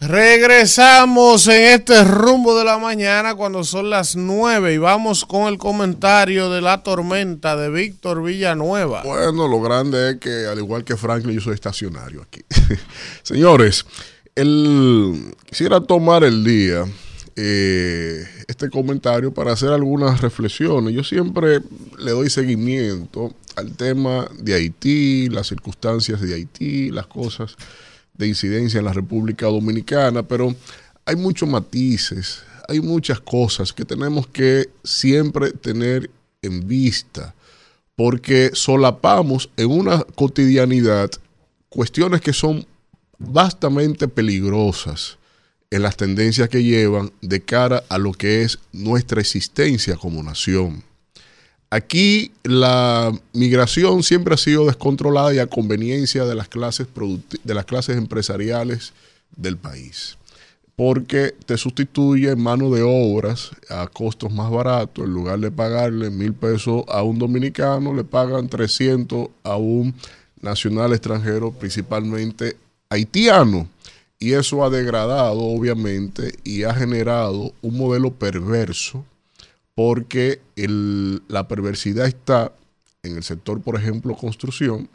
Regresamos en este rumbo de la mañana cuando son las 9 y vamos con el comentario de la tormenta de Víctor Villanueva. Bueno, lo grande es que al igual que Franklin yo soy estacionario aquí. Señores, el, quisiera tomar el día eh, este comentario para hacer algunas reflexiones. Yo siempre le doy seguimiento al tema de Haití, las circunstancias de Haití, las cosas de incidencia en la República Dominicana, pero hay muchos matices, hay muchas cosas que tenemos que siempre tener en vista, porque solapamos en una cotidianidad cuestiones que son vastamente peligrosas en las tendencias que llevan de cara a lo que es nuestra existencia como nación. Aquí la migración siempre ha sido descontrolada y a conveniencia de las clases, de las clases empresariales del país, porque te sustituye mano de obras a costos más baratos, en lugar de pagarle mil pesos a un dominicano, le pagan 300 a un nacional extranjero, principalmente haitiano. Y eso ha degradado, obviamente, y ha generado un modelo perverso porque la perversidad está en el sector, por ejemplo, construcción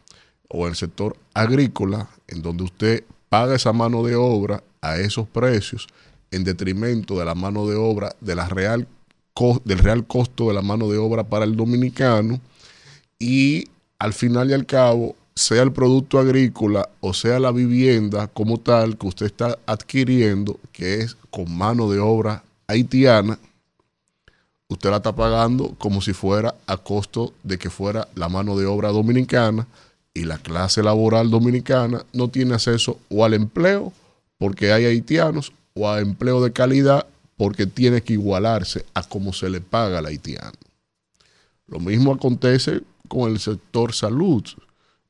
o en el sector agrícola, en donde usted paga esa mano de obra a esos precios en detrimento de la mano de obra, de la real, del real costo de la mano de obra para el dominicano y al final y al cabo, sea el producto agrícola o sea la vivienda como tal que usted está adquiriendo, que es con mano de obra haitiana, usted la está pagando como si fuera a costo de que fuera la mano de obra dominicana y la clase laboral dominicana no tiene acceso o al empleo porque hay haitianos o a empleo de calidad porque tiene que igualarse a cómo se le paga al haitiano. Lo mismo acontece con el sector salud.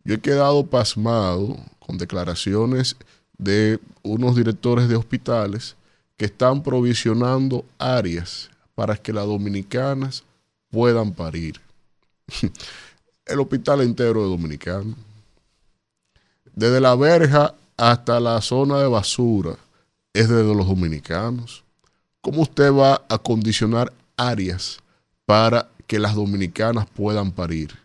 Yo he quedado pasmado con declaraciones de unos directores de hospitales que están provisionando áreas para que las dominicanas puedan parir. El hospital entero de dominicanos. Desde la verja hasta la zona de basura es de los dominicanos. ¿Cómo usted va a condicionar áreas para que las dominicanas puedan parir?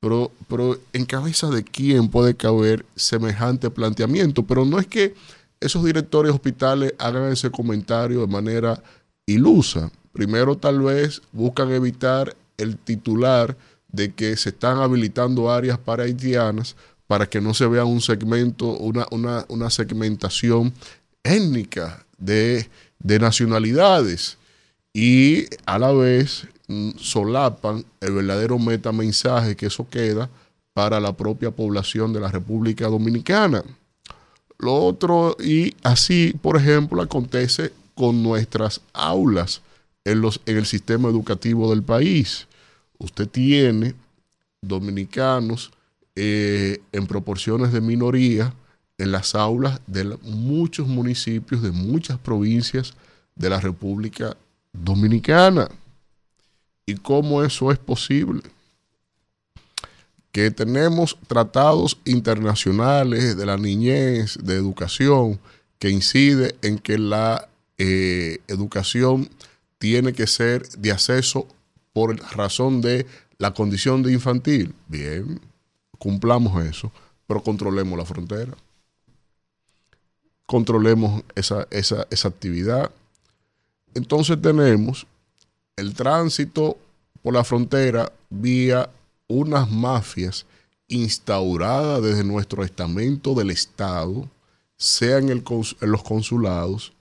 Pero, pero en cabeza de quién puede caber semejante planteamiento. Pero no es que esos directores hospitales hagan ese comentario de manera ilusa. Primero tal vez buscan evitar el titular de que se están habilitando áreas para haitianas para que no se vea un segmento, una, una, segmentación étnica de, de nacionalidades y a la vez mm, solapan el verdadero metamensaje que eso queda para la propia población de la República Dominicana. Lo otro, y así, por ejemplo, acontece con nuestras aulas en, los, en el sistema educativo del país. Usted tiene dominicanos eh, en proporciones de minoría en las aulas de muchos municipios, de muchas provincias de la República Dominicana. ¿Y cómo eso es posible? Que tenemos tratados internacionales de la niñez, de educación, que incide en que la eh, educación tiene que ser de acceso por razón de la condición de infantil. Bien, cumplamos eso, pero controlemos la frontera. Controlemos esa, esa, esa actividad. Entonces tenemos el tránsito por la frontera vía unas mafias instauradas desde nuestro estamento del Estado, sea en, el, en los consulados,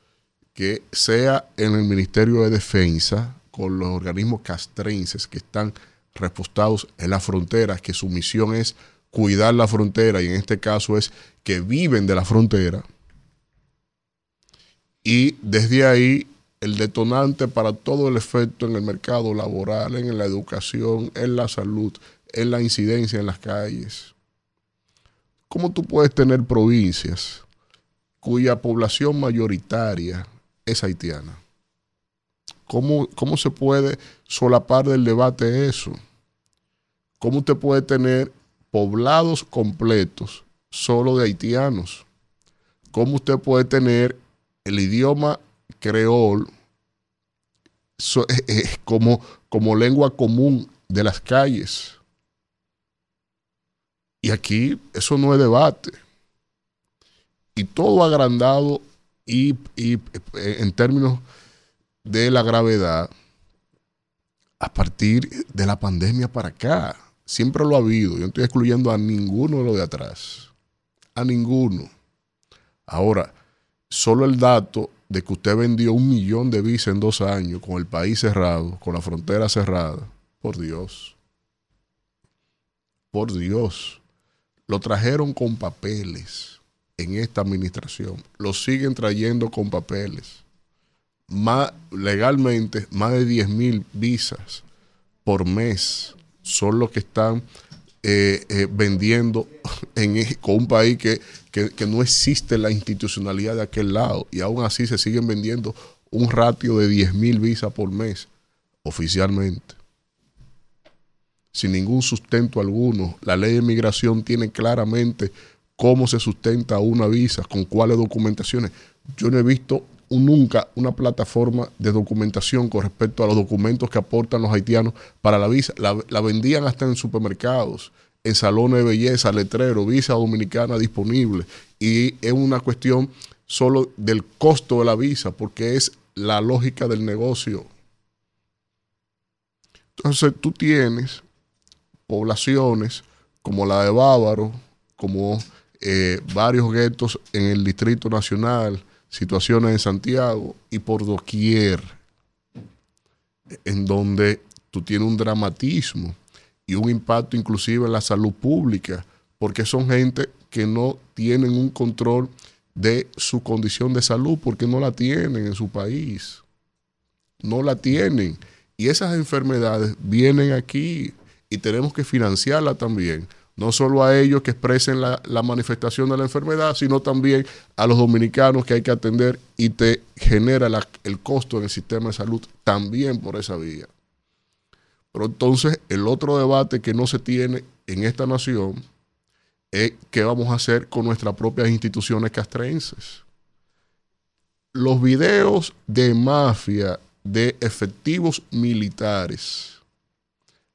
que sea en el Ministerio de Defensa, con los organismos castrenses que están repostados en las fronteras, que su misión es cuidar la frontera y en este caso es que viven de la frontera. Y desde ahí el detonante para todo el efecto en el mercado laboral, en la educación, en la salud, en la incidencia en las calles. ¿Cómo tú puedes tener provincias cuya población mayoritaria es haitiana. ¿Cómo, ¿Cómo se puede solapar del debate eso? ¿Cómo usted puede tener poblados completos solo de haitianos? ¿Cómo usted puede tener el idioma creol so- es- es como, como lengua común de las calles. Y aquí eso no es debate. Y todo agrandado y, y, eh, en términos de la gravedad a partir de la pandemia para acá. Siempre lo ha habido. Yo no estoy excluyendo a ninguno de los de atrás. A ninguno. Ahora, solo el dato de que usted vendió un millón de visas en dos años con el país cerrado, con la frontera cerrada. Por Dios. Por Dios. Lo trajeron con papeles en esta administración. Lo siguen trayendo con papeles. Más, legalmente, más de 10 mil visas por mes son los que están eh, eh, vendiendo en, e- con un país que, que- que no existe la institucionalidad de aquel lado y aún así se siguen vendiendo un ratio de 10 mil visas por mes oficialmente sin ningún sustento alguno. La ley de migración tiene claramente cómo se sustenta una visa, con cuáles documentaciones. Yo no he visto un- nunca una plataforma de documentación con respecto a los documentos que aportan los haitianos para la visa. La, la vendían hasta en supermercados, en salones de belleza, letrero, visa dominicana disponible. Y es una cuestión solo del costo de la visa, porque es la lógica del negocio. Entonces tú tienes poblaciones como la de Bávaro, como eh, varios guetos en el Distrito Nacional, situaciones en Santiago y por doquier, en donde tú tienes un dramatismo y un impacto inclusive en la salud pública, porque son gente que no tienen un control de su condición de salud, porque no la tienen en su país. No la tienen. Y esas enfermedades vienen aquí y tenemos que financiarla también. No solo a ellos que expresen la, manifestación de la enfermedad, sino también a los dominicanos que hay que atender y te genera el costo en el sistema de salud también por esa vía. Pero entonces el otro debate que no se tiene en esta nación es qué vamos a hacer con nuestras propias instituciones castrenses. Los videos de mafia de efectivos militares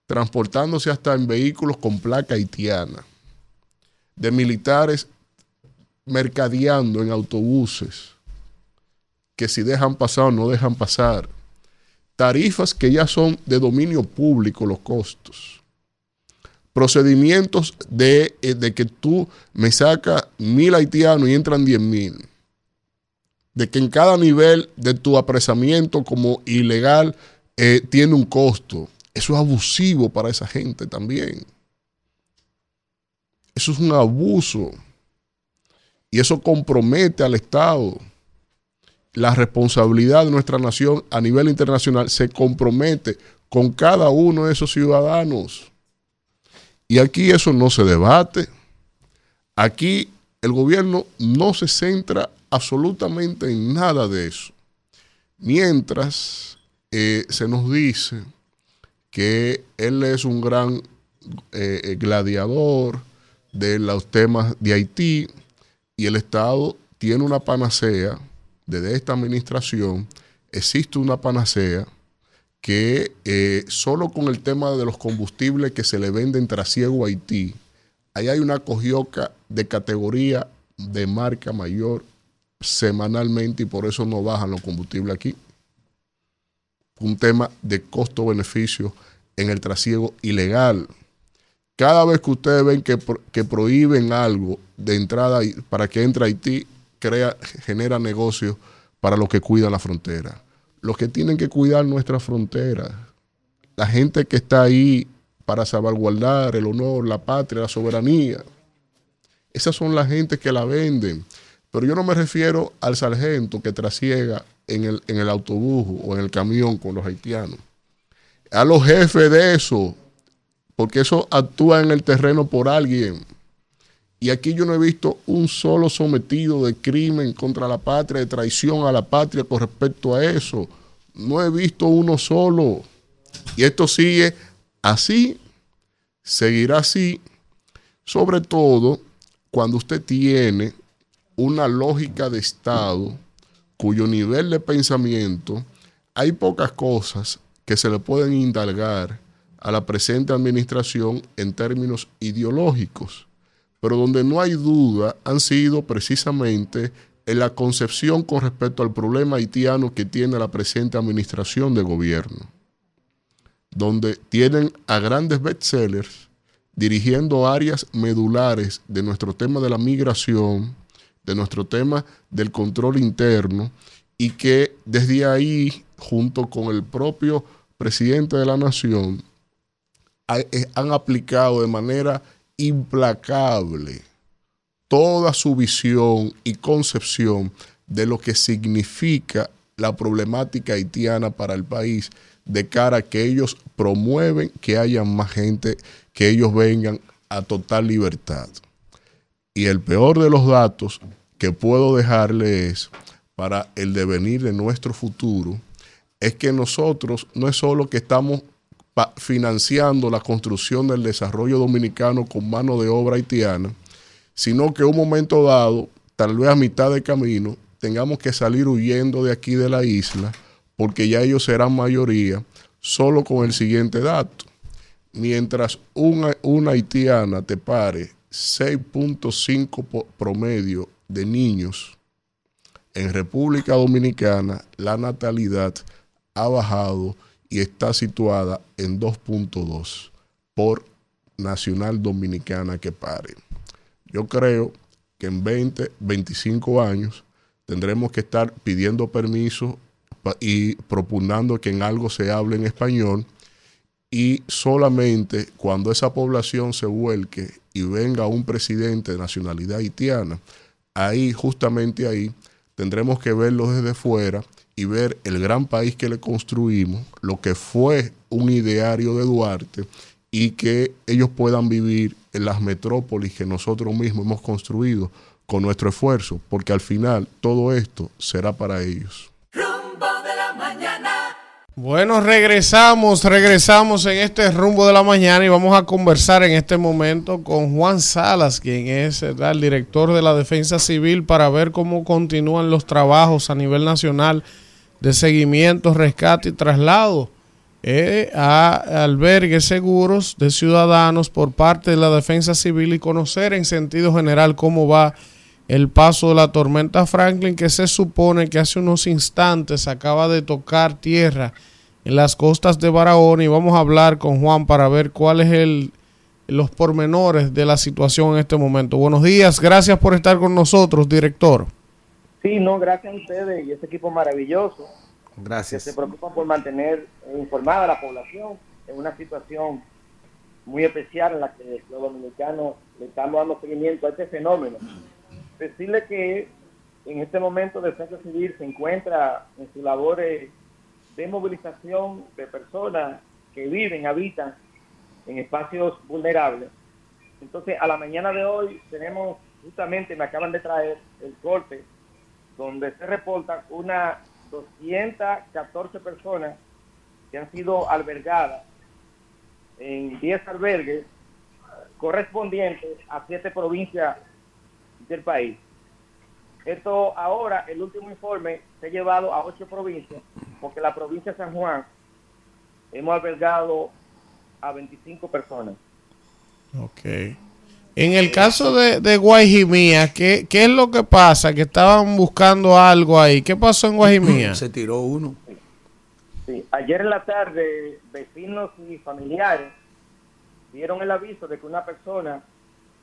transportándose hasta en vehículos con placa haitiana, de militares mercadeando en autobuses, que si dejan pasar o no dejan pasar, tarifas que ya son de dominio público los costos, procedimientos de, eh, de que tú me sacas mil haitianos y entran diez mil, de que en cada nivel de tu apresamiento como ilegal eh, tiene un costo. Eso es abusivo para esa gente también. Eso es un abuso. Y eso compromete al Estado. La responsabilidad de nuestra nación a nivel internacional se compromete con cada uno de esos ciudadanos. Y aquí eso no se debate. Aquí el gobierno no se centra absolutamente en nada de eso. Mientras eh, se nos dice que él es un gran eh, eh, gladiador de los temas de Haití y el Estado tiene una panacea desde esta administración, existe una panacea que eh, solo con el tema de los combustibles que se le venden trasiego a Haití, ahí hay una cogioca de categoría de marca mayor semanalmente y por eso no bajan los combustibles aquí. Un tema de costo-beneficio en el trasiego ilegal. Cada vez que ustedes ven que, pro- que prohíben algo de entrada para que entre Haití, crea, genera negocios para los que cuidan la frontera. Los que tienen que cuidar nuestra frontera. La gente que está ahí para salvaguardar el honor, la patria, la soberanía. Esas son las gente que la venden. Pero yo no me refiero al sargento que trasiega en el autobús o en el camión con los haitianos. A los jefes de eso, porque eso actúa en el terreno por alguien. Y aquí yo no he visto un solo sometido de crimen contra la patria, de traición a la patria con respecto a eso. No he visto uno solo. Y esto sigue así, seguirá así, sobre todo cuando usted tiene una lógica de Estado cuyo nivel de pensamiento hay pocas cosas que se le pueden indagar a la presente administración en términos ideológicos, pero donde no hay duda han sido precisamente en la concepción con respecto al problema haitiano que tiene la presente administración de gobierno, donde tienen a grandes bestsellers dirigiendo áreas medulares de nuestro tema de la migración, de nuestro tema del control interno, y que desde ahí, junto con el propio presidente de la nación, eh, han aplicado de manera implacable toda su visión y concepción de lo que significa la problemática haitiana para el país de cara a que ellos promueven que haya más gente, que ellos vengan a total libertad. Y el peor de los datos que puedo dejarle es para el devenir de nuestro futuro, es que nosotros no es solo que estamos financiando la construcción del desarrollo dominicano con mano de obra haitiana, sino que un momento dado, tal vez a mitad de camino, tengamos que salir huyendo de aquí de la isla, porque ya ellos serán mayoría, solo con el siguiente dato. Mientras una, una haitiana te pare 6.5 po- promedio de niños, en República Dominicana la natalidad ha bajado y está situada en 2.2 por nacional dominicana que pare. Yo creo que en 20, 25 años tendremos que estar pidiendo permiso y propugnando que en algo se hable en español y solamente cuando esa población se vuelque y venga un presidente de nacionalidad haitiana, ahí, justamente ahí, tendremos que verlo desde fuera y ver el gran país que le construimos, lo que fue un ideario de Duarte y que ellos puedan vivir en las metrópolis que nosotros mismos hemos construido con nuestro esfuerzo, porque al final todo esto será para ellos. Rumbo de la mañana. Bueno, regresamos, regresamos en este rumbo de la mañana y vamos a conversar en este momento con Juan Salas, quien es ¿verdad? el director de la Defensa Civil, para ver cómo continúan los trabajos a nivel nacional de seguimiento, rescate y traslado eh, a albergues seguros de ciudadanos por parte de la Defensa Civil y conocer en sentido general cómo va el paso de la tormenta Franklin, que se supone que hace unos instantes acaba de tocar tierra en las costas de Barahona y vamos a hablar con Juan para ver cuál es el los pormenores de la situación en este momento. Buenos días, gracias por estar con nosotros, director. Sí, no, gracias a ustedes y ese equipo maravilloso que Gracias. se preocupan por mantener informada a la población en una situación muy especial en la que los dominicanos le estamos dando seguimiento a este fenómeno. Decirle que en este momento Defensa Civil se encuentra en sus labores de movilización de personas que viven, habitan en espacios vulnerables. Entonces, a la mañana de hoy tenemos, justamente me acaban de traer el corte, donde se reportan unas 214 personas que han sido albergadas en 10 albergues correspondientes a siete provincias del país. Esto ahora, el último informe se ha llevado a ocho provincias, porque la provincia de San Juan hemos albergado a 25 personas. Ok. En el caso de, de Guajimía, ¿qué, ¿qué es lo que pasa? Que estaban buscando algo ahí. ¿Qué pasó en Guajimía? Se tiró uno. Sí, ayer en la tarde, vecinos y familiares dieron el aviso de que una persona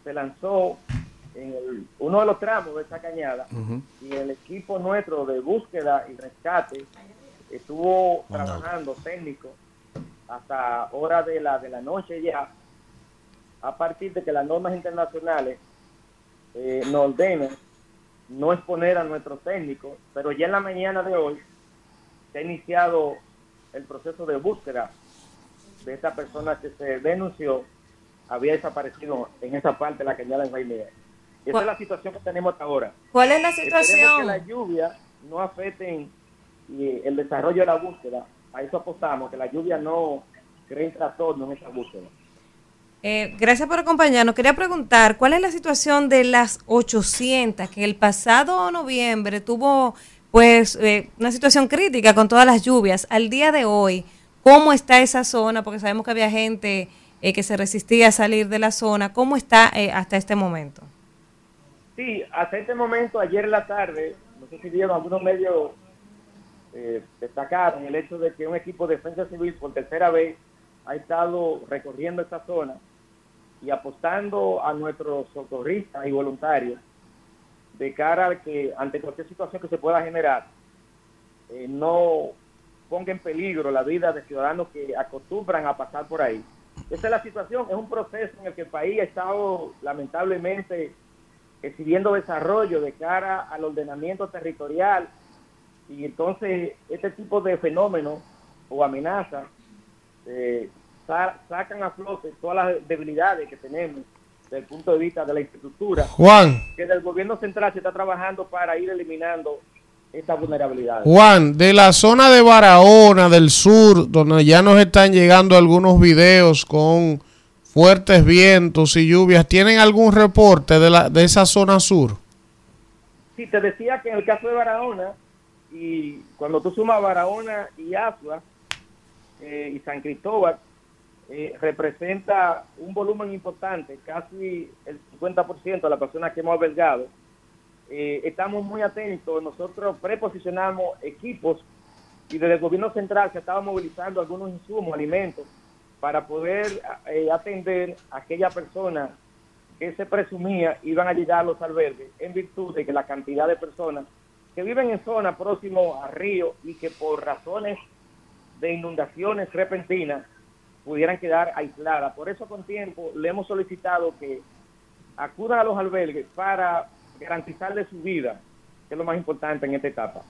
se lanzó en el- uno de los tramos de esa cañada y el equipo nuestro de búsqueda y rescate estuvo trabajando técnico hasta hora de la de la noche ya a partir de que las normas internacionales eh, nos ordenan no exponer a nuestros técnicos pero ya en la mañana de hoy se ha iniciado el proceso de búsqueda de esta persona que se denunció había desaparecido en esa parte de la cañada en Guaymea. Esa ¿Cuál- es la situación que tenemos hasta ahora. ¿Cuál es la Esperemos situación? que la lluvia no afecten el desarrollo de la búsqueda. A eso apostamos, que la lluvia no cree trastorno en esa búsqueda. Eh, gracias por acompañarnos. Quería preguntar, ¿cuál es la situación de las 800 que el pasado noviembre tuvo pues eh, una situación crítica con todas las lluvias. Al día de hoy, ¿cómo está esa zona? Porque sabemos que había gente eh, que se resistía a salir de la zona. ¿Cómo está eh, hasta este momento? Sí, hasta este momento, ayer en la tarde, no sé si vieron algunos medios eh, destacaron el hecho de que un equipo de defensa civil por tercera vez ha estado recorriendo esta zona y apostando a nuestros socorristas y voluntarios de cara a que ante cualquier situación que se pueda generar eh, no ponga en peligro la vida de ciudadanos que acostumbran a pasar por ahí. Esa es la situación, es un proceso en el que el país ha estado lamentablemente exhibiendo desarrollo de cara al ordenamiento territorial y entonces este tipo de fenómenos o amenazas eh, sa- sacan a flote todas las debilidades que tenemos desde el punto de vista de la infraestructura. Juan. Que del gobierno central se está trabajando para ir eliminando estas vulnerabilidades. Juan, de la zona de Barahona, del sur, donde ya nos están llegando algunos videos con fuertes vientos y lluvias, ¿tienen algún reporte de, la, de esa zona sur? Sí, te decía que en el caso de Barahona, y cuando tú sumas Barahona y Asua eh, y San Cristóbal, eh, representa un volumen importante, casi el 50% de las personas que hemos albergado. Eh, estamos muy atentos, nosotros preposicionamos equipos y desde el gobierno central se estaba movilizando algunos insumos, alimentos, para poder eh, atender a aquella persona que se presumía iban a llegar a los albergues en virtud de que la cantidad de personas que viven en zonas próximo a ríos y que por razones de inundaciones repentinas pudieran quedar aisladas. Por eso con tiempo le hemos solicitado que acudan a los albergues para garantizarles su vida, que es lo más importante en esta etapa.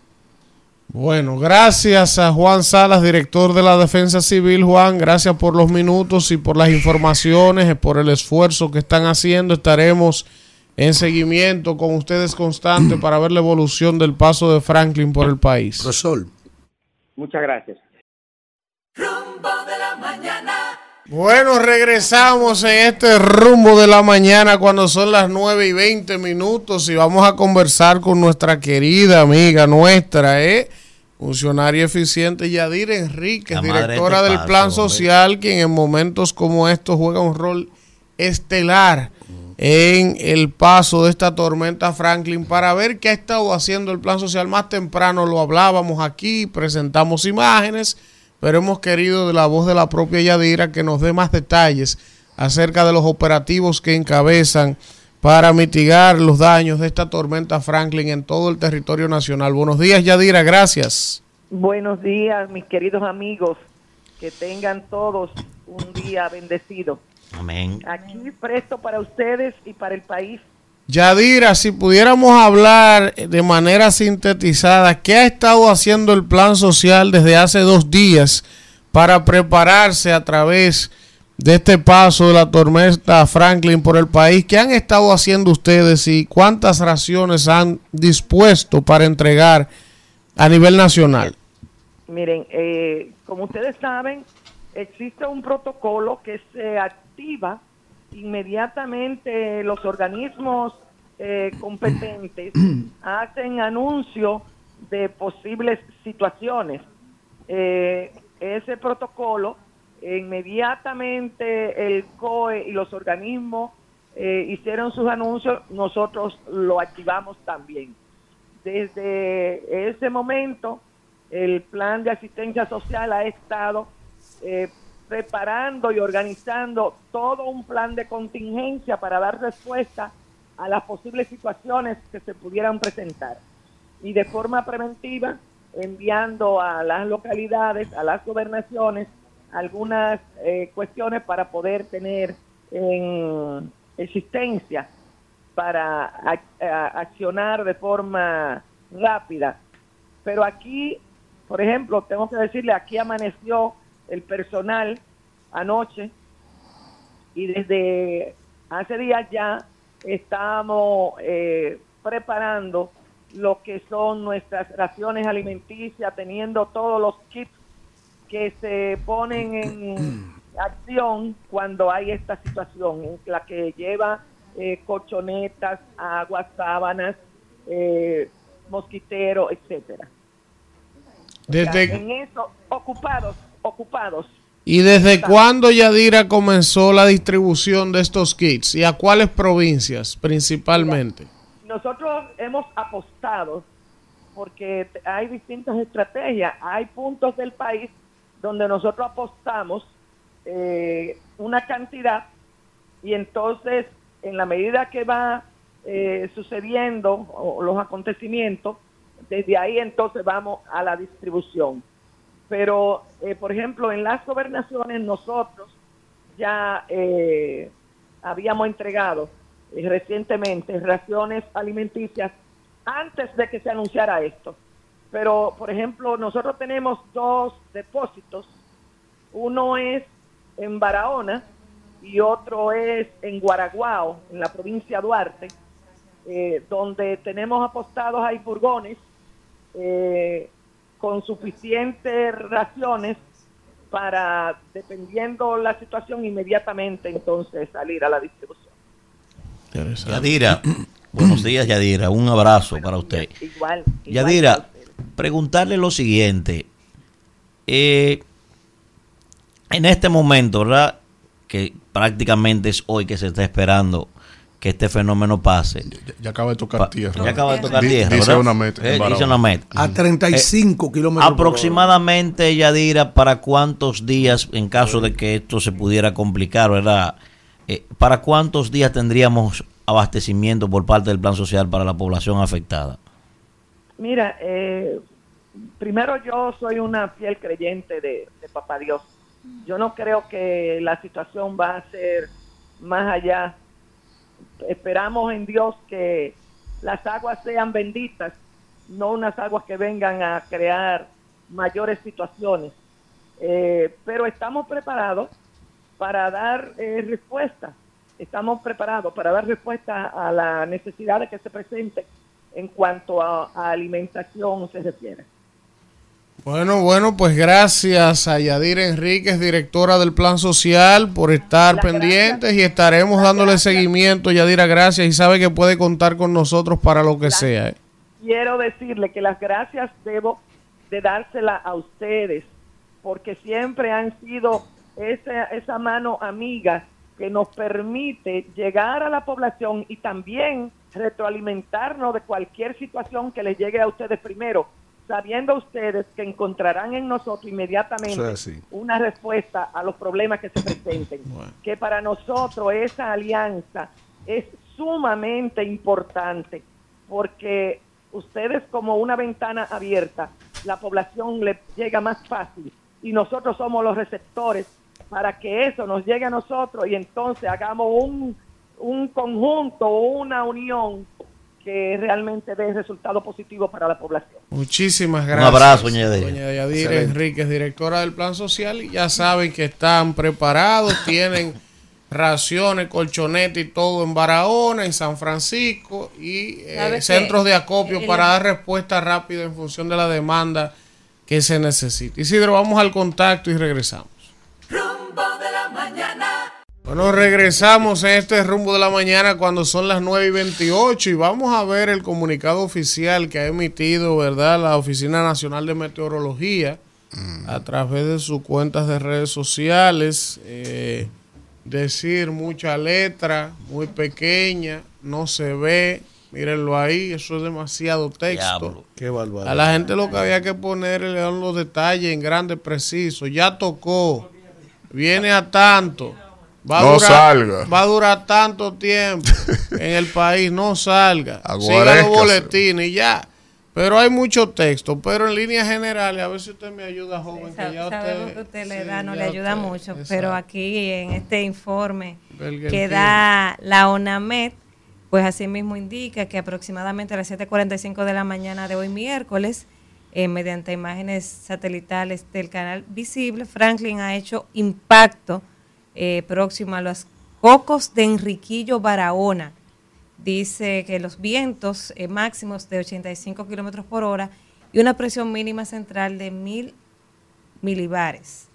Bueno, gracias a Juan Salas, director de la Defensa Civil. Juan, gracias por los minutos y por las informaciones, y por el esfuerzo que están haciendo. Estaremos en seguimiento con ustedes constante para ver la evolución del paso de Franklin por el país. Profesor. Muchas gracias. Rumbo de la mañana. Bueno, regresamos en este rumbo de la mañana cuando son las 9 y 20 minutos y vamos a conversar con nuestra querida amiga nuestra, ¿eh? funcionaria eficiente Yadira Enríquez, de directora este del paso, Plan hombre. Social, quien en momentos como estos juega un rol estelar en el paso de esta tormenta Franklin para ver qué ha estado haciendo el Plan Social. Más temprano lo hablábamos aquí, presentamos imágenes, pero hemos querido de la voz de la propia Yadira que nos dé más detalles acerca de los operativos que encabezan para mitigar los daños de esta tormenta Franklin en todo el territorio nacional. Buenos días, Yadira, gracias. Buenos días, mis queridos amigos. Que tengan todos un día bendecido. Amén. Aquí presto para ustedes y para el país. Yadira, si pudiéramos hablar de manera sintetizada, ¿qué ha estado haciendo el plan social desde hace dos días para prepararse a través de este paso de la tormenta Franklin por el país? ¿Qué han estado haciendo ustedes y cuántas raciones han dispuesto para entregar a nivel nacional? Miren, eh, como ustedes saben, existe un protocolo que se activa inmediatamente los organismos eh, competentes hacen anuncio de posibles situaciones. Eh, ese protocolo, inmediatamente el COE y los organismos eh, hicieron sus anuncios, nosotros lo activamos también. Desde ese momento, el plan de asistencia social ha estado eh, preparando y organizando todo un plan de contingencia para dar respuesta a las posibles situaciones que se pudieran presentar. Y de forma preventiva, enviando a las localidades, a las gobernaciones, algunas eh, cuestiones para poder tener en existencia para accionar de forma rápida. Pero aquí, por ejemplo, tengo que decirle, aquí amaneció el personal anoche y desde hace días ya estamos eh, preparando lo que son nuestras raciones alimenticias, teniendo todos los kits que se ponen en acción cuando hay esta situación, en la que lleva eh, colchonetas, agua, sábanas, eh, mosquitero, etcétera. Desde, En eso, ocupados, ocupados. ¿Y desde cuándo Yadira comenzó la distribución de estos kits? ¿Y a cuáles provincias principalmente? Nosotros hemos apostado porque hay distintas estrategias. Hay puntos del país donde nosotros apostamos eh, una cantidad y entonces en la medida que va eh, sucediendo o- los acontecimientos, desde ahí entonces vamos a la distribución. Pero, eh, por ejemplo, en las gobernaciones nosotros ya eh, habíamos entregado eh, recientemente raciones alimenticias antes de que se anunciara esto. Pero, por ejemplo, nosotros tenemos dos depósitos. Uno es en Barahona y otro es en Guaraguao, en la provincia de Duarte, eh, donde tenemos apostados ahí furgones eh, con suficientes raciones para, dependiendo la situación, inmediatamente entonces salir a la distribución. Yadira, buenos días Yadira, un abrazo para usted. Igual. igual Yadira, preguntarle lo siguiente. Eh, en este momento, ¿verdad? Que prácticamente es hoy que se está esperando que este fenómeno pase. Ya acaba de tocar Pa- tierra. Ya acaba de tocar tierra. Dice una meta. Eh, dice una meta. A 35 kilómetros por hora. Aproximadamente, Yadira, ¿para cuántos días, en caso de que esto se pudiera complicar, verdad? Eh, ¿Para cuántos días tendríamos abastecimiento por parte del Plan Social para la población afectada? Mira, eh, primero yo soy una fiel creyente de, de Papá Dios. Yo no creo que la situación va a ser más allá. Esperamos en Dios que las aguas sean benditas, no unas aguas que vengan a crear mayores situaciones. Eh, pero estamos preparados para dar eh, respuesta. Estamos preparados para dar respuesta a la necesidad de que se presente en cuanto a, a alimentación se refiere. Bueno, bueno, pues gracias a Yadira Enríquez, directora del Plan Social, por estar pendientes y estaremos dándole seguimiento. Yadira, gracias y sabe que puede contar con nosotros para lo que sea. ¿eh? Quiero decirle que las gracias debo de dársela a ustedes, porque siempre han sido esa, esa mano amiga que nos permite llegar a la población y también retroalimentarnos de cualquier situación que les llegue a ustedes primero, sabiendo ustedes que encontrarán en nosotros inmediatamente una respuesta a los problemas que se presenten. Que para nosotros esa alianza es sumamente importante porque ustedes como una ventana abierta, la población le llega más fácil y nosotros somos los receptores para que eso nos llegue a nosotros y entonces hagamos un, un conjunto, una unión que realmente dé resultado positivo para la población. Muchísimas gracias. abrazo, doña Yadira. Doña Yadira Excelente. Enríquez, directora del Plan Social, y ya saben que están preparados, tienen raciones, colchonetas y todo en Barahona, en San Francisco y eh, centros de acopio El- para dar respuesta rápida en función de la demanda que se necesita. Isidro, vamos al contacto y regresamos. Rumbo de la mañana. Bueno, regresamos en este rumbo de la mañana cuando son las 9 y 28 y vamos a ver el comunicado oficial que ha emitido, ¿verdad?, la Oficina Nacional de Meteorología a través de sus cuentas de redes sociales. eh, decir mucha letra, muy pequeña, no se ve. Mírenlo ahí, eso es demasiado texto. Qué barbaridad. A la gente lo que había que ponerle eran los detalles en grande, preciso. Ya tocó. Viene a tanto. Va a No durar, salga. Va a durar tanto tiempo en el país. No salga. Siga los boletines y ya. Pero hay mucho texto. Pero en líneas generales, a ver si usted me ayuda, joven, que ya Sabemos que usted... le sí, da, no le ayuda usted- mucho, exacto. pero aquí en este informe que da la ONAMED, pues así mismo indica que aproximadamente a las 7.45 de la mañana de hoy miércoles, eh, mediante imágenes satelitales del canal visible, Franklin ha hecho impacto eh, próximo a los cocos de Enriquillo Barahona. Dice que los vientos eh, máximos de 85 kilómetros por hora y una presión mínima central de 1000 milibares.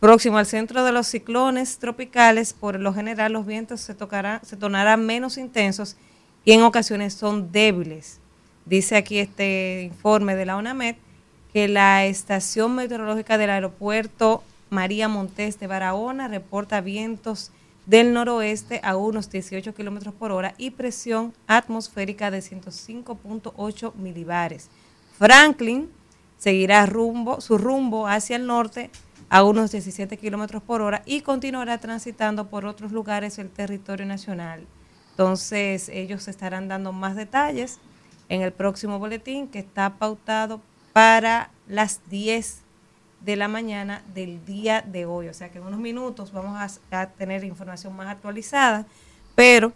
Próximo al centro de los ciclones tropicales, por lo general los vientos se, tocarán, se tornarán menos intensos y en ocasiones son débiles. Dice aquí este informe de la UNAMED que la estación meteorológica del aeropuerto María Montes de Barahona reporta vientos del noroeste a unos 18 kilómetros por hora y presión atmosférica de 105.8 milibares. Franklin seguirá rumbo, su rumbo hacia el norte a unos 17 kilómetros por hora y continuará transitando por otros lugares del territorio nacional. Entonces, ellos estarán dando más detalles en el próximo boletín que está pautado para las 10 de la mañana del día de hoy. O sea que en unos minutos vamos a, tener información más actualizada, pero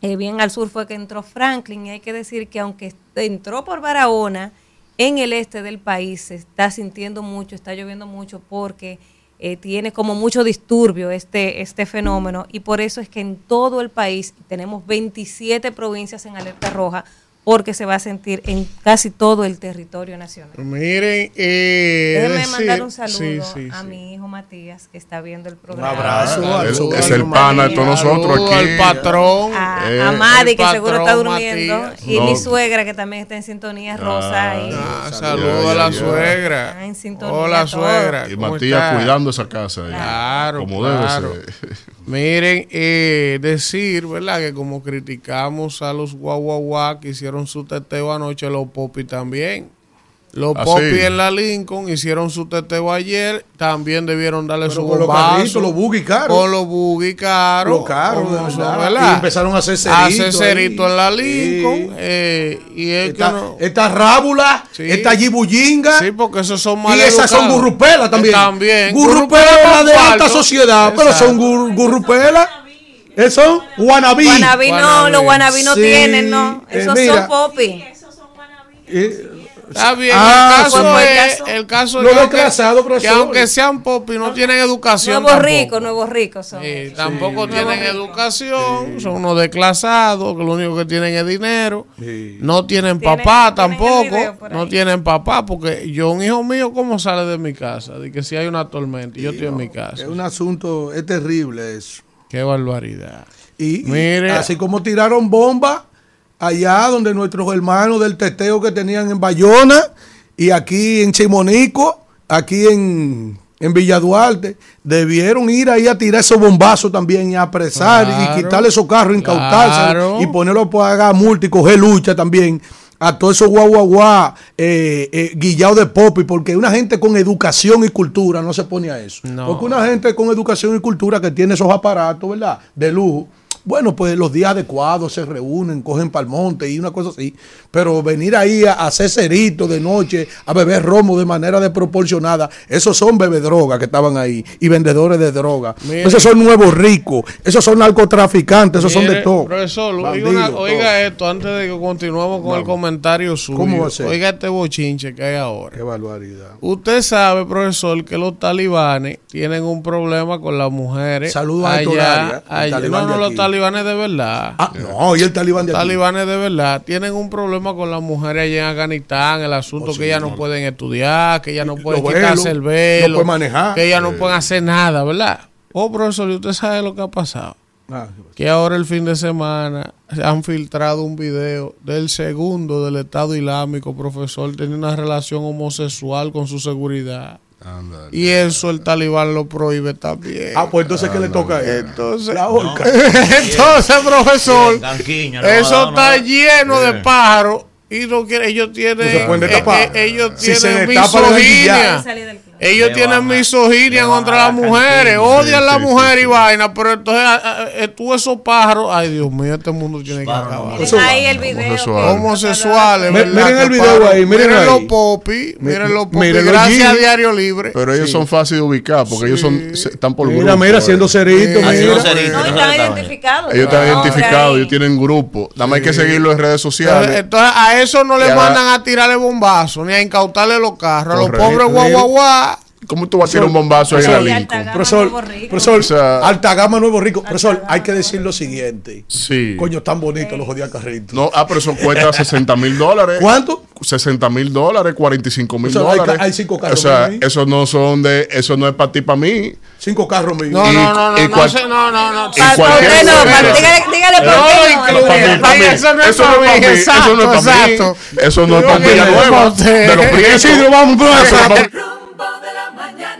eh, bien al sur fue que entró Franklin y hay que decir que aunque entró por Barahona, en el este del país se está sintiendo mucho, está lloviendo mucho porque eh, tiene como mucho disturbio este, este fenómeno y por eso es que en todo el país tenemos 27 provincias en alerta roja porque se va a sentir en casi todo el territorio nacional. Miren, eh, Déjenme mandar un saludo sí, sí, a sí. mi hijo Matías que está viendo el programa. abrazo Ah, al saludo es el pana de todos nosotros aquí. al patrón. A, Eh, a Madi, el que seguro está durmiendo. Matías. Y No. mi suegra, que también está en sintonía, Rosa. ahí. Ah, Ya, saludo a ya, la ya. suegra. Ah, en sintonía Hola, suegra. Y ¿cómo Matías está? cuidando esa casa. ahí, Claro, Como claro. debe ser. Miren, eh, decir, ¿verdad? Que como criticamos a los guaguaguá que hicieron su teteo anoche, los popi también. Los Ah, popi sí. en la Lincoln hicieron su teteo ayer, también debieron darle Pero su con los bombazo. carritos, los buggy caros. Con los buggy caros. Los caros, de son, verdad. ¿verdad? Y empezaron a hacer A cerito hacer cerito ahí. en la Lincoln. Sí. eh, y es Esta, que no... esta rábula, Sí. esta gibullinga. Sí, porque esos son y mal esas son educados. gurrupelas también. También. Gurrupelas Gurrupelas de alta sociedad, pero son gur- gurrupelas. Esos son wannabe. Guanabí no, los guanabí no Sí, tienen, no. eh, Esos son popi. Está bien, Ah, el caso es, caso. el caso Los es que aunque- desclasados, que, profesor. aunque sean popi no tienen educación Nuevos ricos, nuevos ricos son. Sí, tampoco tienen educación, son unos desclasados, que lo único que tienen es dinero. Sí. No tienen Tienen- papá tienen tampoco, no tienen papá, porque yo, un hijo mío, ¿cómo sale de mi casa? De que si hay una tormenta y yo estoy en mi casa. Es un asunto, es terrible eso. Qué barbaridad. Y, y Mire. así como tiraron bombas allá donde nuestros hermanos del teteo que tenían en Bayona y aquí en Chimonico, aquí en, en Villa Duarte, debieron ir ahí a tirar esos bombazos también y apresar Claro. y quitarle esos carros, incautarse Claro. y ponerlos a pagar multa y coger lucha también. A todos esos guau guau guau, eh, eh, guillados de popi, porque una gente con educación y cultura no se pone a eso. No. Porque una gente con educación y cultura que tiene esos aparatos, ¿verdad? De lujo. Bueno, pues los días adecuados se reúnen, cogen pa'l monte y una cosa así. Pero venir ahí a, hacer cerito de noche, a beber romo de manera desproporcionada, esos son bebedrogas que estaban ahí y vendedores de droga. Mire. Esos son nuevos ricos, esos son narcotraficantes, esos son de todo. Profesor, oiga, todo. esto antes de que continuemos con el comentario suyo. ¿Cómo va a ser? Oiga este bochinche que hay ahora. Qué barbaridad. Usted sabe, profesor, que los talibanes tienen un problema con las mujeres. Saludos a allá, el allá. No, no, los aquí. Talibanes de verdad. Ah, no, y el talibán de Los aquí. talibanes de verdad tienen un problema con las mujeres allá en Afganistán, el asunto Oh, que ellas no pueden estudiar, que ellas no pueden Los quitarse el velo, no pueden manejar. que ellas no pueden hacer nada, ¿verdad? Oh, profesor, ¿y usted sabe lo que ha pasado? Ah, que ahora el fin de semana se han filtrado un video del segundo del Estado Islámico, profesor, tiene una relación homosexual con su seguridad. Y eso el talibán lo prohíbe también. Ah, pues entonces, ¿qué le toca a él? Entonces, La horca. entonces, profesor, Bien, Canquiña, no, eso no, está no. lleno de pájaros y no quiere, ellos tienen, No se pueden eh, eh, ellos Si se tienen le dan misoginia. Ellos tienen misoginia contra las la mujeres, odian Sí, la sí, mujer sí, y sí. vaina, pero entonces ah, ah, eh, tú esos pájaros, ay Dios mío, este mundo tiene que acabar. ahí el video. Homosexuales, miren el video ahí, miren miren ahí. los popis, miren los los gracias a. Diario Libre. Pero ellos son fáciles de ubicar porque ellos son están por Mira, grupo, mira, eh. haciendo cerito, Haciendo mira. cerito. No, están identificados. Ellos están identificados, ellos tienen grupo. Nada más hay que seguirlo en redes Entonces, sociales. entonces, a eso no le mandan a tirarle bombazos ni a incautarle los carros. A los pobres guau guau guau ¿Cómo tú vas a tirar un bombazo ahí en la Lincoln? Profesor, profesor, O sea- Alta Gama Nuevo Rico. Profesor, hay que decir lo siguiente. Sí. Coño, tan bonito los jodía carritos. No, ah, pero eso cuesta 60 mil dólares. ¿Cuánto? 60 mil dólares, 45 mil O sea, hay dólares. ca- hay cinco carros O sea, eso no son de, eso no es para ti, para mí. Cinco carros míos. No, Y- no, no, no, y no, cual- no, no, no. y cualquier no, para- dígale- dígale por No qué no, mí, mí. Eso no es Eso no para es mí. para mí. Eso no es para mí. Eso no es para no sé. De los prietos. Isidro, vamos, Eso profesor. No es para mí.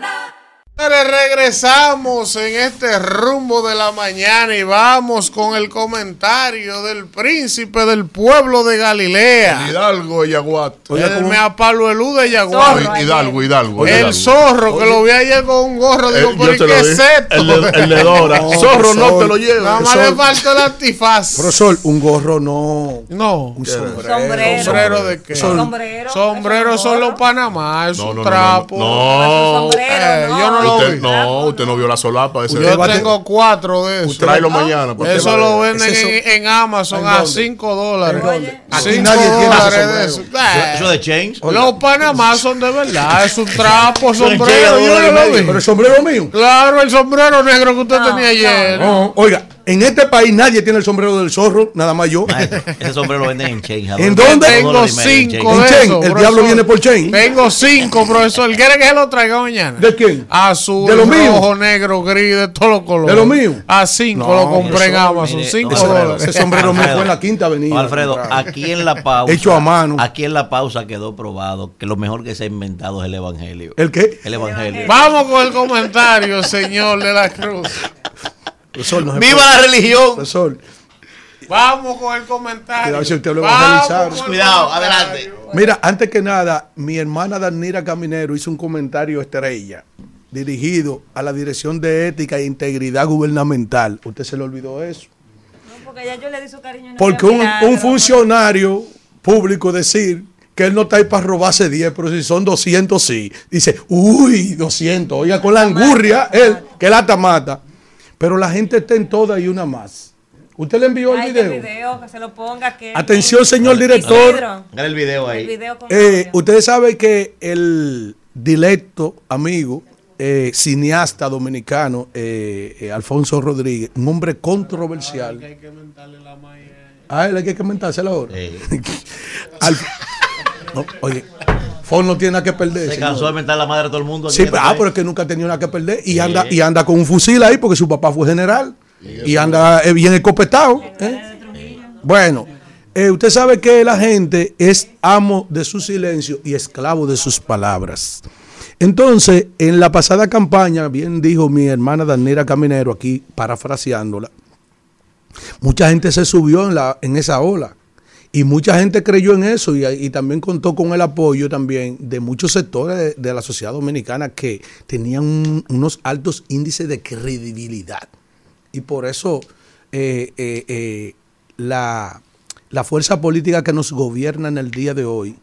Señores, regresamos en este rumbo de la mañana y vamos con el comentario del príncipe del pueblo de Galilea. Hidalgo y Yaguato. El Meapalhuelú de Yaguar. Zorro, Hidalgo, Hidalgo. El Hidalgo. zorro que lo vi ayer con un gorro. Digo, pero yo ¿y te qué es esto? El de- el de Dora. Zorro, no te lo lleves. Nada más le falta el antifaz. Profesor, un gorro no. No. Un sombrero. Sombrero. ¿Sombrero de qué? Sol- Sombrero. Sombrero son los Panamá, es No, un no, no, trapo. no. Eh, yo no lo Usted, vi. no, usted no vio la solapa. Ese Yo tengo cuatro de esos. Tráelo mañana. porque Eso va a lo venden en, en Amazon ¿En a dónde? 5 dólares. Aquí 5 nadie tiene de eso. Eso de change. Los Panamá son de verdad. Es un trapo, sombrero. Yo no lo vi. Pero el sombrero mío. Claro, el sombrero negro que usted No, tenía ayer. No, oiga, en este país nadie tiene el sombrero del zorro, nada más yo. Maestro, ese sombrero lo venden en a ¿En dónde? Tengo cinco En Chain, el diablo viene por Chain. Tengo cinco, profesor. ¿Quiere que se lo traiga mañana? ¿De quién? Azul, ¿De lo mío? rojo, negro, gris, de todos los colores. ¿De lo mío? A cinco No, lo compré en Amazon. cinco Alfredo, dólares. Ese sombrero mío fue en la quinta avenida. Alfredo, aquí en la pausa. Hecho a mano. Aquí en la pausa quedó probado que lo mejor que se ha inventado es el evangelio. ¿El qué? El evangelio. Vamos con el comentario, señor de la Cruz. Profesor, no se ¡Viva puede- la religión! Profesor, Vamos con el comentario. Cuidado si usted lo Vamos Cuidado, adelante. Mira, antes que nada, mi hermana Danira Caminero hizo un comentario estrella dirigido a la Dirección de Ética e Integridad Gubernamental. ¿Usted se le olvidó eso? No, porque ya yo le di su cariño. no Porque un, funcionario público decir que él no está ahí para robarse 10, pero si son 200 sí. Dice, uy, 200. Oiga, con la angurria, él, que la mata. Pero la gente está en toda y una más. ¿Usted le envió el Ay, video? el video, que se lo ponga. Que Atención, señor director. El video el ahí. video Eh, ustedes saben que el directo amigo, eh, cineasta dominicano, eh, eh, Alfonso Rodríguez, un hombre controversial. A él hay que comentársela ahora. Eh, Al- No, oye, Fon no tiene nada que perder. se cansó de mentar la madre de todo el mundo. aquí Sí, en este pero, ah, es que nunca ha tenido nada que perder. Y Sí. anda, y anda con un fusil ahí porque su papá fue general. Y anda eh, bien escopetado. ¿eh? Bueno, eh, usted sabe que la gente es amo de su silencio y esclavo de sus palabras. Entonces, en la pasada campaña, bien dijo mi hermana Danira Caminero, aquí parafraseándola, mucha gente se subió en, la, en esa ola. Y mucha gente creyó en eso y, también contó con el apoyo también de muchos sectores de, la sociedad dominicana que tenían un- unos altos índices de credibilidad. Y por eso eh, eh, eh, la, la fuerza política que nos gobierna en el día de hoy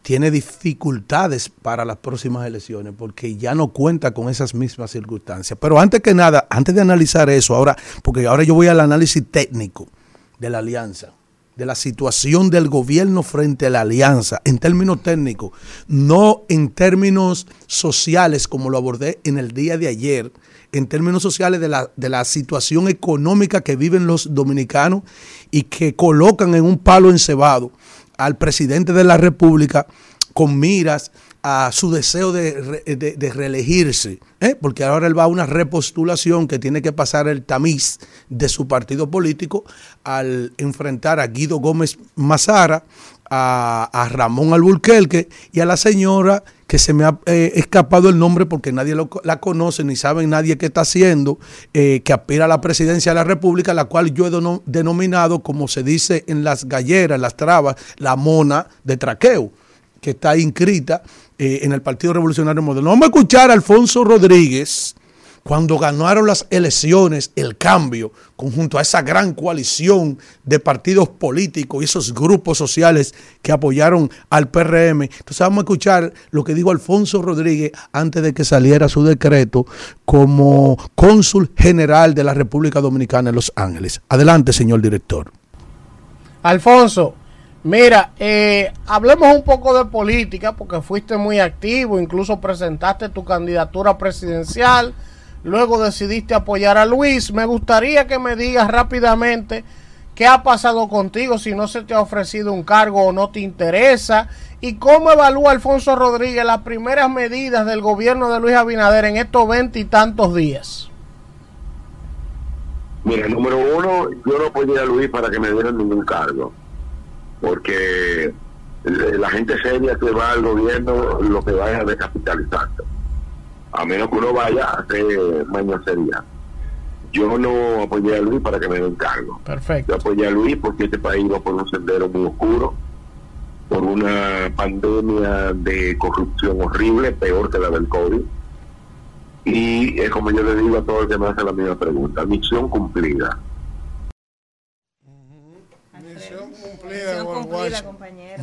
tiene dificultades para las próximas elecciones porque ya no cuenta con esas mismas circunstancias. Pero antes que nada, antes de analizar eso, ahora, porque ahora yo voy al análisis técnico de la alianza, de la situación del gobierno frente a la alianza, en términos técnicos, no en términos sociales como lo abordé en el día de ayer, en términos sociales de la, de la situación económica que viven los dominicanos y que colocan en un palo encebado al presidente de la República con miras a su deseo de, de- reelegirse, ¿eh? porque ahora él va a una repostulación que tiene que pasar el tamiz de su partido político al enfrentar a Guido Gómez Mazara, a, Ramón Alburquerque y a la señora que se me ha eh, escapado el nombre porque nadie lo- la conoce ni sabe nadie qué está haciendo, eh, que aspira a la presidencia de la República, la cual yo he deno- denominado, como se dice en las galleras, las trabas, la mona de traqueo, que está inscrita eh, en el Partido Revolucionario Moderno. Vamos a escuchar a Alfonso Rodríguez cuando ganaron las elecciones, el cambio, conjunto a esa gran coalición de partidos políticos y esos grupos sociales que apoyaron al PRM. Entonces vamos a escuchar lo que dijo Alfonso Rodríguez antes de que saliera su decreto como cónsul general de la República Dominicana en Los Ángeles. Adelante, señor director. Alfonso, Mira, eh, hablemos un poco de política porque fuiste muy activo, incluso presentaste tu candidatura presidencial, luego decidiste apoyar a Luis. Me gustaría que me digas rápidamente qué ha pasado contigo, si no se te ha ofrecido un cargo o no te interesa, y cómo evalúa Alfonso Rodríguez las primeras medidas del gobierno de Luis Abinader en estos veinte y tantos días. Mira, número uno, yo no apoyé a Luis para que me dieran ningún cargo, porque la gente seria que va al gobierno lo que va es a descapitalizar, a menos que uno vaya a hacer mañacería. Yo no apoyé a Luis para que me den cargo. Perfecto. Yo apoyé a Luis porque este país va por un sendero muy oscuro, por una pandemia de corrupción horrible, peor que la del COVID. Y es como yo le digo a todos los que me hacen la misma pregunta, misión cumplida.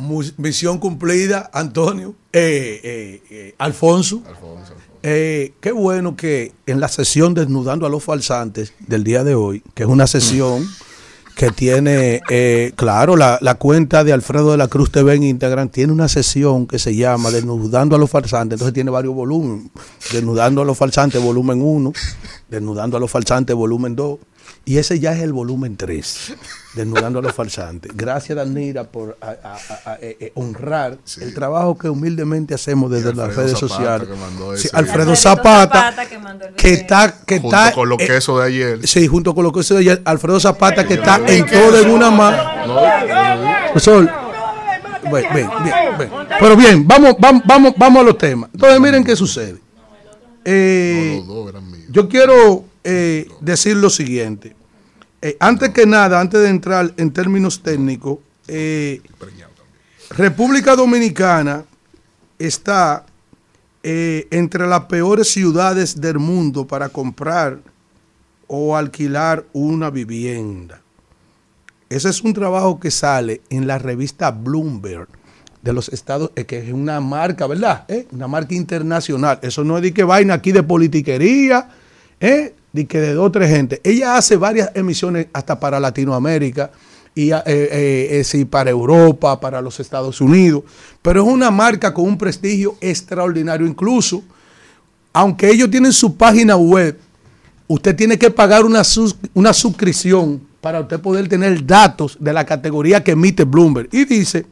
Mu- Misión cumplida, Antonio, eh, eh, eh, Alfonso. Eh, qué bueno que en la sesión Desnudando a los Falsantes del día de hoy, que es una sesión que tiene, eh, claro, la, la cuenta de Alfredo de la Cruz TV en Instagram tiene una sesión que se llama Desnudando a los Falsantes, entonces tiene varios volúmenes. Desnudando a los Falsantes, volumen 1, Desnudando a los Falsantes, volumen 2, y ese ya es el volumen 3, Desnudando a los Falsantes. Gracias, Danira, por a- a- a- eh, eh, honrar el trabajo que humildemente hacemos desde las Alfredo redes Zapata, sociales. que mandó Sí, ese Alfredo video. Zapata, que está, que Junto está con los eh, quesos de ayer. Sí, junto con los quesos de ayer. Alfredo Zapata, que está en todo en una mano. Profesor, ven, ven, bien, ven. Pero bien, vamos, vamos, vamos, vamos a los temas. Entonces, miren qué sucede. Eh, yo quiero eh, decir lo siguiente. Eh, antes que nada, antes de entrar en términos técnicos, eh, República Dominicana está eh, entre las peores ciudades del mundo para comprar o alquilar una vivienda. Ese es un trabajo que sale en la revista Bloomberg de los Estados, que es una marca, ¿verdad? Una marca internacional. Eso no es de que vaina aquí de politiquería, ¿eh? De que de dos o tres gente. Ella hace varias emisiones hasta para Latinoamérica y eh, eh, eh, para Europa, para los Estados Unidos. Pero es una marca con un prestigio extraordinario. Incluso, aunque ellos tienen su página web, usted tiene que pagar una, sus- una suscripción para usted poder tener datos de la categoría que emite Bloomberg. Y dice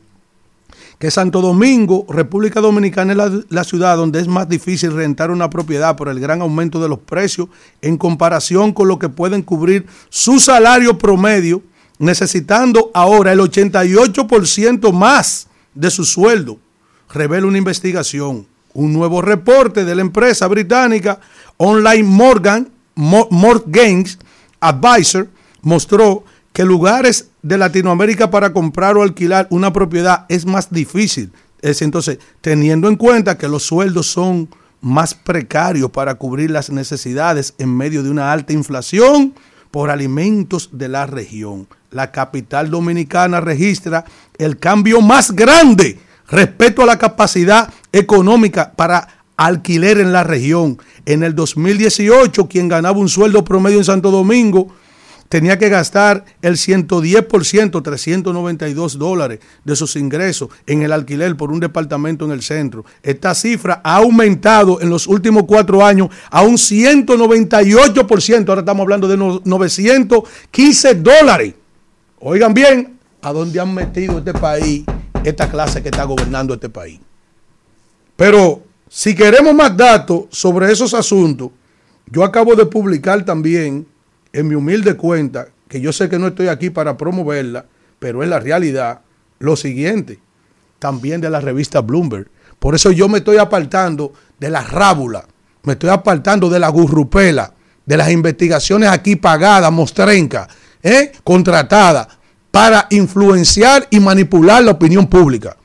que Santo Domingo, República Dominicana, es la, ciudad donde es más difícil rentar una propiedad por el gran aumento de los precios en comparación con lo que pueden cubrir su salario promedio, necesitando ahora el 88% más de su sueldo, revela una investigación. Un nuevo reporte de la empresa británica Online Morgan, Mo- Mortgage Advisor mostró que lugares de Latinoamérica para comprar o alquilar una propiedad es más difícil. Es entonces, teniendo en cuenta que los sueldos son más precarios para cubrir las necesidades en medio de una alta inflación por alimentos de la región. La capital dominicana registra el cambio más grande respecto a la capacidad económica para alquiler en la región. En el 2018, quien ganaba un sueldo promedio en Santo Domingo tenía que gastar el 110%, 392 dólares de sus ingresos en el alquiler por un departamento en el centro. Esta cifra ha aumentado en los últimos cuatro años a un 198%. Ahora estamos hablando de no- 915 dólares. Oigan bien, ¿a dónde han metido este país, esta clase que está gobernando este país? Pero si queremos más datos sobre esos asuntos, yo acabo de publicar también en mi humilde cuenta, que yo sé que no estoy aquí para promoverla, pero es la realidad, lo siguiente, también de la revista Bloomberg. Por eso yo me estoy apartando de la rábula, me estoy apartando de la gurrupela, de las investigaciones aquí pagadas, mostrencas, ¿eh? contratadas, para influenciar y manipular la opinión pública.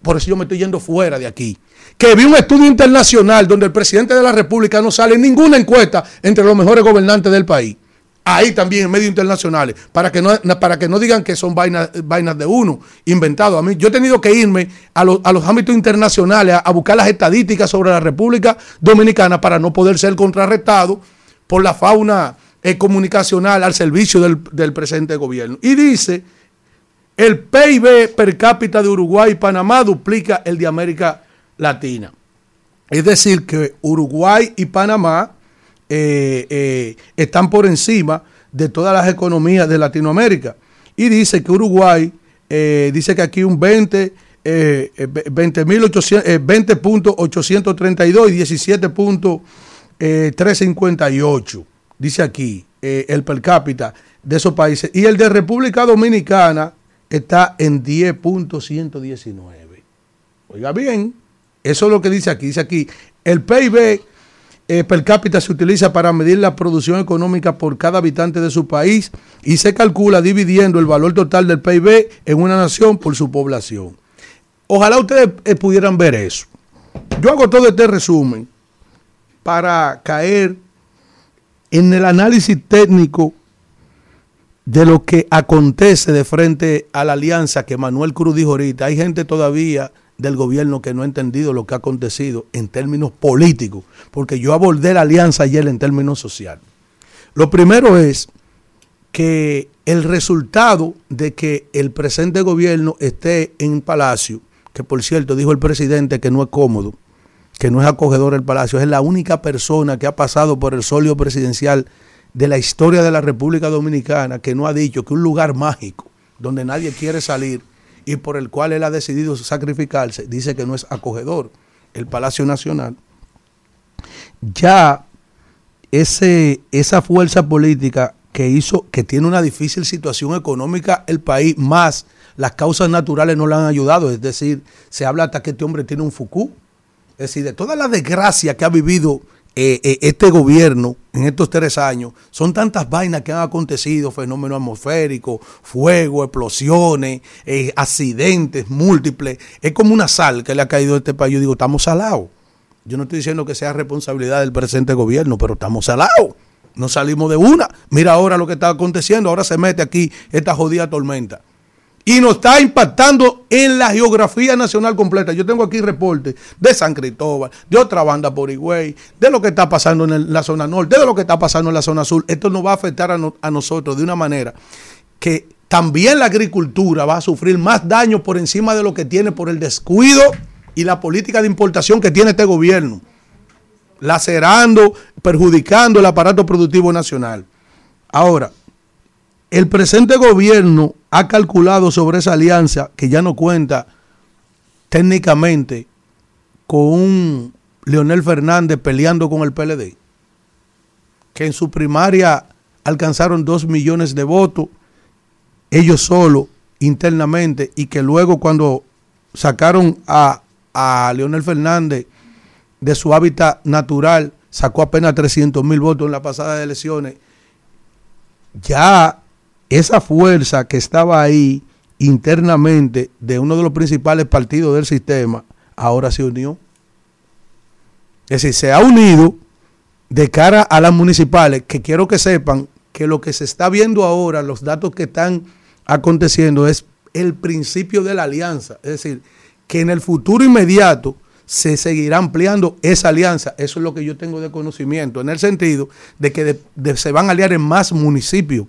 Por eso yo me estoy yendo fuera de aquí. Que vi un estudio internacional donde el presidente de la República no sale en ninguna encuesta entre los mejores gobernantes del país. Ahí también en medios internacionales, para que no, para que no digan que son vainas, vainas de uno, inventado. A mí, yo he tenido que irme a, los- a los ámbitos internacionales a, a buscar las estadísticas sobre la República Dominicana para no poder ser contrarrestado por la fauna eh, comunicacional al servicio del, del presente gobierno. Y dice el PIB per cápita de Uruguay y Panamá duplica el de América Latina. Es decir, que Uruguay y Panamá eh, eh, están por encima de todas las economías de Latinoamérica. Y dice que Uruguay, eh, dice que aquí un 20, eh, eh, 20.800, eh, 20.832 y 17.358. Dice aquí el per cápita de esos países. Y el de República Dominicana está en 10.119. Oiga bien, eso es lo que dice aquí. Dice aquí, el PIB eh, per cápita se utiliza para medir la producción económica por cada habitante de su país y se calcula dividiendo el valor total del PIB en una nación por su población. Ojalá ustedes eh, pudieran ver eso. Yo hago todo este resumen para caer en el análisis técnico de lo que acontece de frente a la alianza que Manuel Cruz dijo ahorita. Hay gente todavía del gobierno que no ha entendido lo que ha acontecido en términos políticos, porque yo abordé la alianza ayer en términos sociales. Lo primero es que el resultado de que el presente gobierno esté en Palacio, que por cierto dijo el presidente que no es cómodo, que no es acogedor el Palacio, es la única persona que ha pasado por el solio presidencial de la historia de la República Dominicana que no ha dicho que un lugar mágico donde nadie quiere salir y por el cual él ha decidido sacrificarse, dice que no es acogedor el Palacio Nacional. Ya ese, esa fuerza política que hizo, que tiene una difícil situación económica el país, más las causas naturales no le han ayudado. Es decir, se habla hasta que este hombre tiene un Foucault. Es decir, de toda la desgracia que ha vivido eh, eh, este gobierno en estos tres años, son tantas vainas que han acontecido, fenómenos atmosféricos, fuego, explosiones, eh, accidentes múltiples. Es como una sal que le ha caído a este país. Yo digo, estamos salados. Yo no estoy diciendo que sea responsabilidad del presente gobierno, pero estamos salados. No salimos de una. Mira ahora lo que está aconteciendo. Ahora se mete aquí esta jodida tormenta. Y nos está impactando en la geografía nacional completa. Yo tengo aquí reportes de San Cristóbal, de otra banda por Higüey, de lo que está pasando en la zona norte, de lo que está pasando en la zona sur. Esto nos va a afectar a, a nosotros de una manera que también la agricultura va a sufrir más daño por encima de lo que tiene por el descuido y la política de importación que tiene este gobierno, lacerando, perjudicando el aparato productivo nacional. Ahora, el presente gobierno ha calculado sobre esa alianza que ya no cuenta técnicamente con un Leonel Fernández peleando con el PLD, que en su primaria alcanzaron dos millones de votos, ellos solo internamente, y que luego cuando sacaron a, a Leonel Fernández de su hábitat natural, sacó apenas 300 mil votos en las pasadas elecciones, ya esa fuerza que estaba ahí internamente de uno de los principales partidos del sistema, ahora se unió. Es decir, se ha unido de cara a las municipales, que quiero que sepan que lo que se está viendo ahora, los datos que están aconteciendo, es el principio de la alianza. Es decir, que en el futuro inmediato se seguirá ampliando esa alianza. Eso es lo que yo tengo de conocimiento, en el sentido de que se van a aliar en más municipios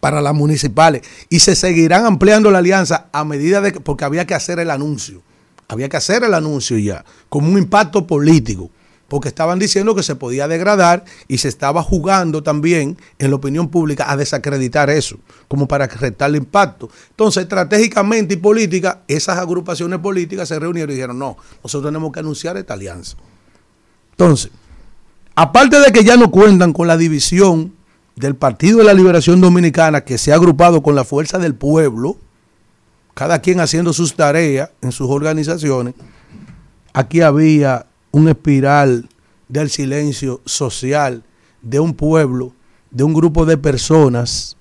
para las municipales y se seguirán ampliando la alianza a medida de que, porque había que hacer el anuncio, había que hacer el anuncio ya, como un impacto político, porque estaban diciendo que se podía degradar y se estaba jugando también en la opinión pública a desacreditar eso, como para restarle impacto. Entonces, estratégicamente y política, esas agrupaciones políticas se reunieron y dijeron, no, nosotros tenemos que anunciar esta alianza. Entonces, aparte de que ya no cuentan con la división del Partido de la Liberación Dominicana que se ha agrupado con la fuerza del pueblo, cada quien haciendo sus tareas en sus organizaciones, aquí había una espiral del silencio social de un pueblo, de un grupo de personas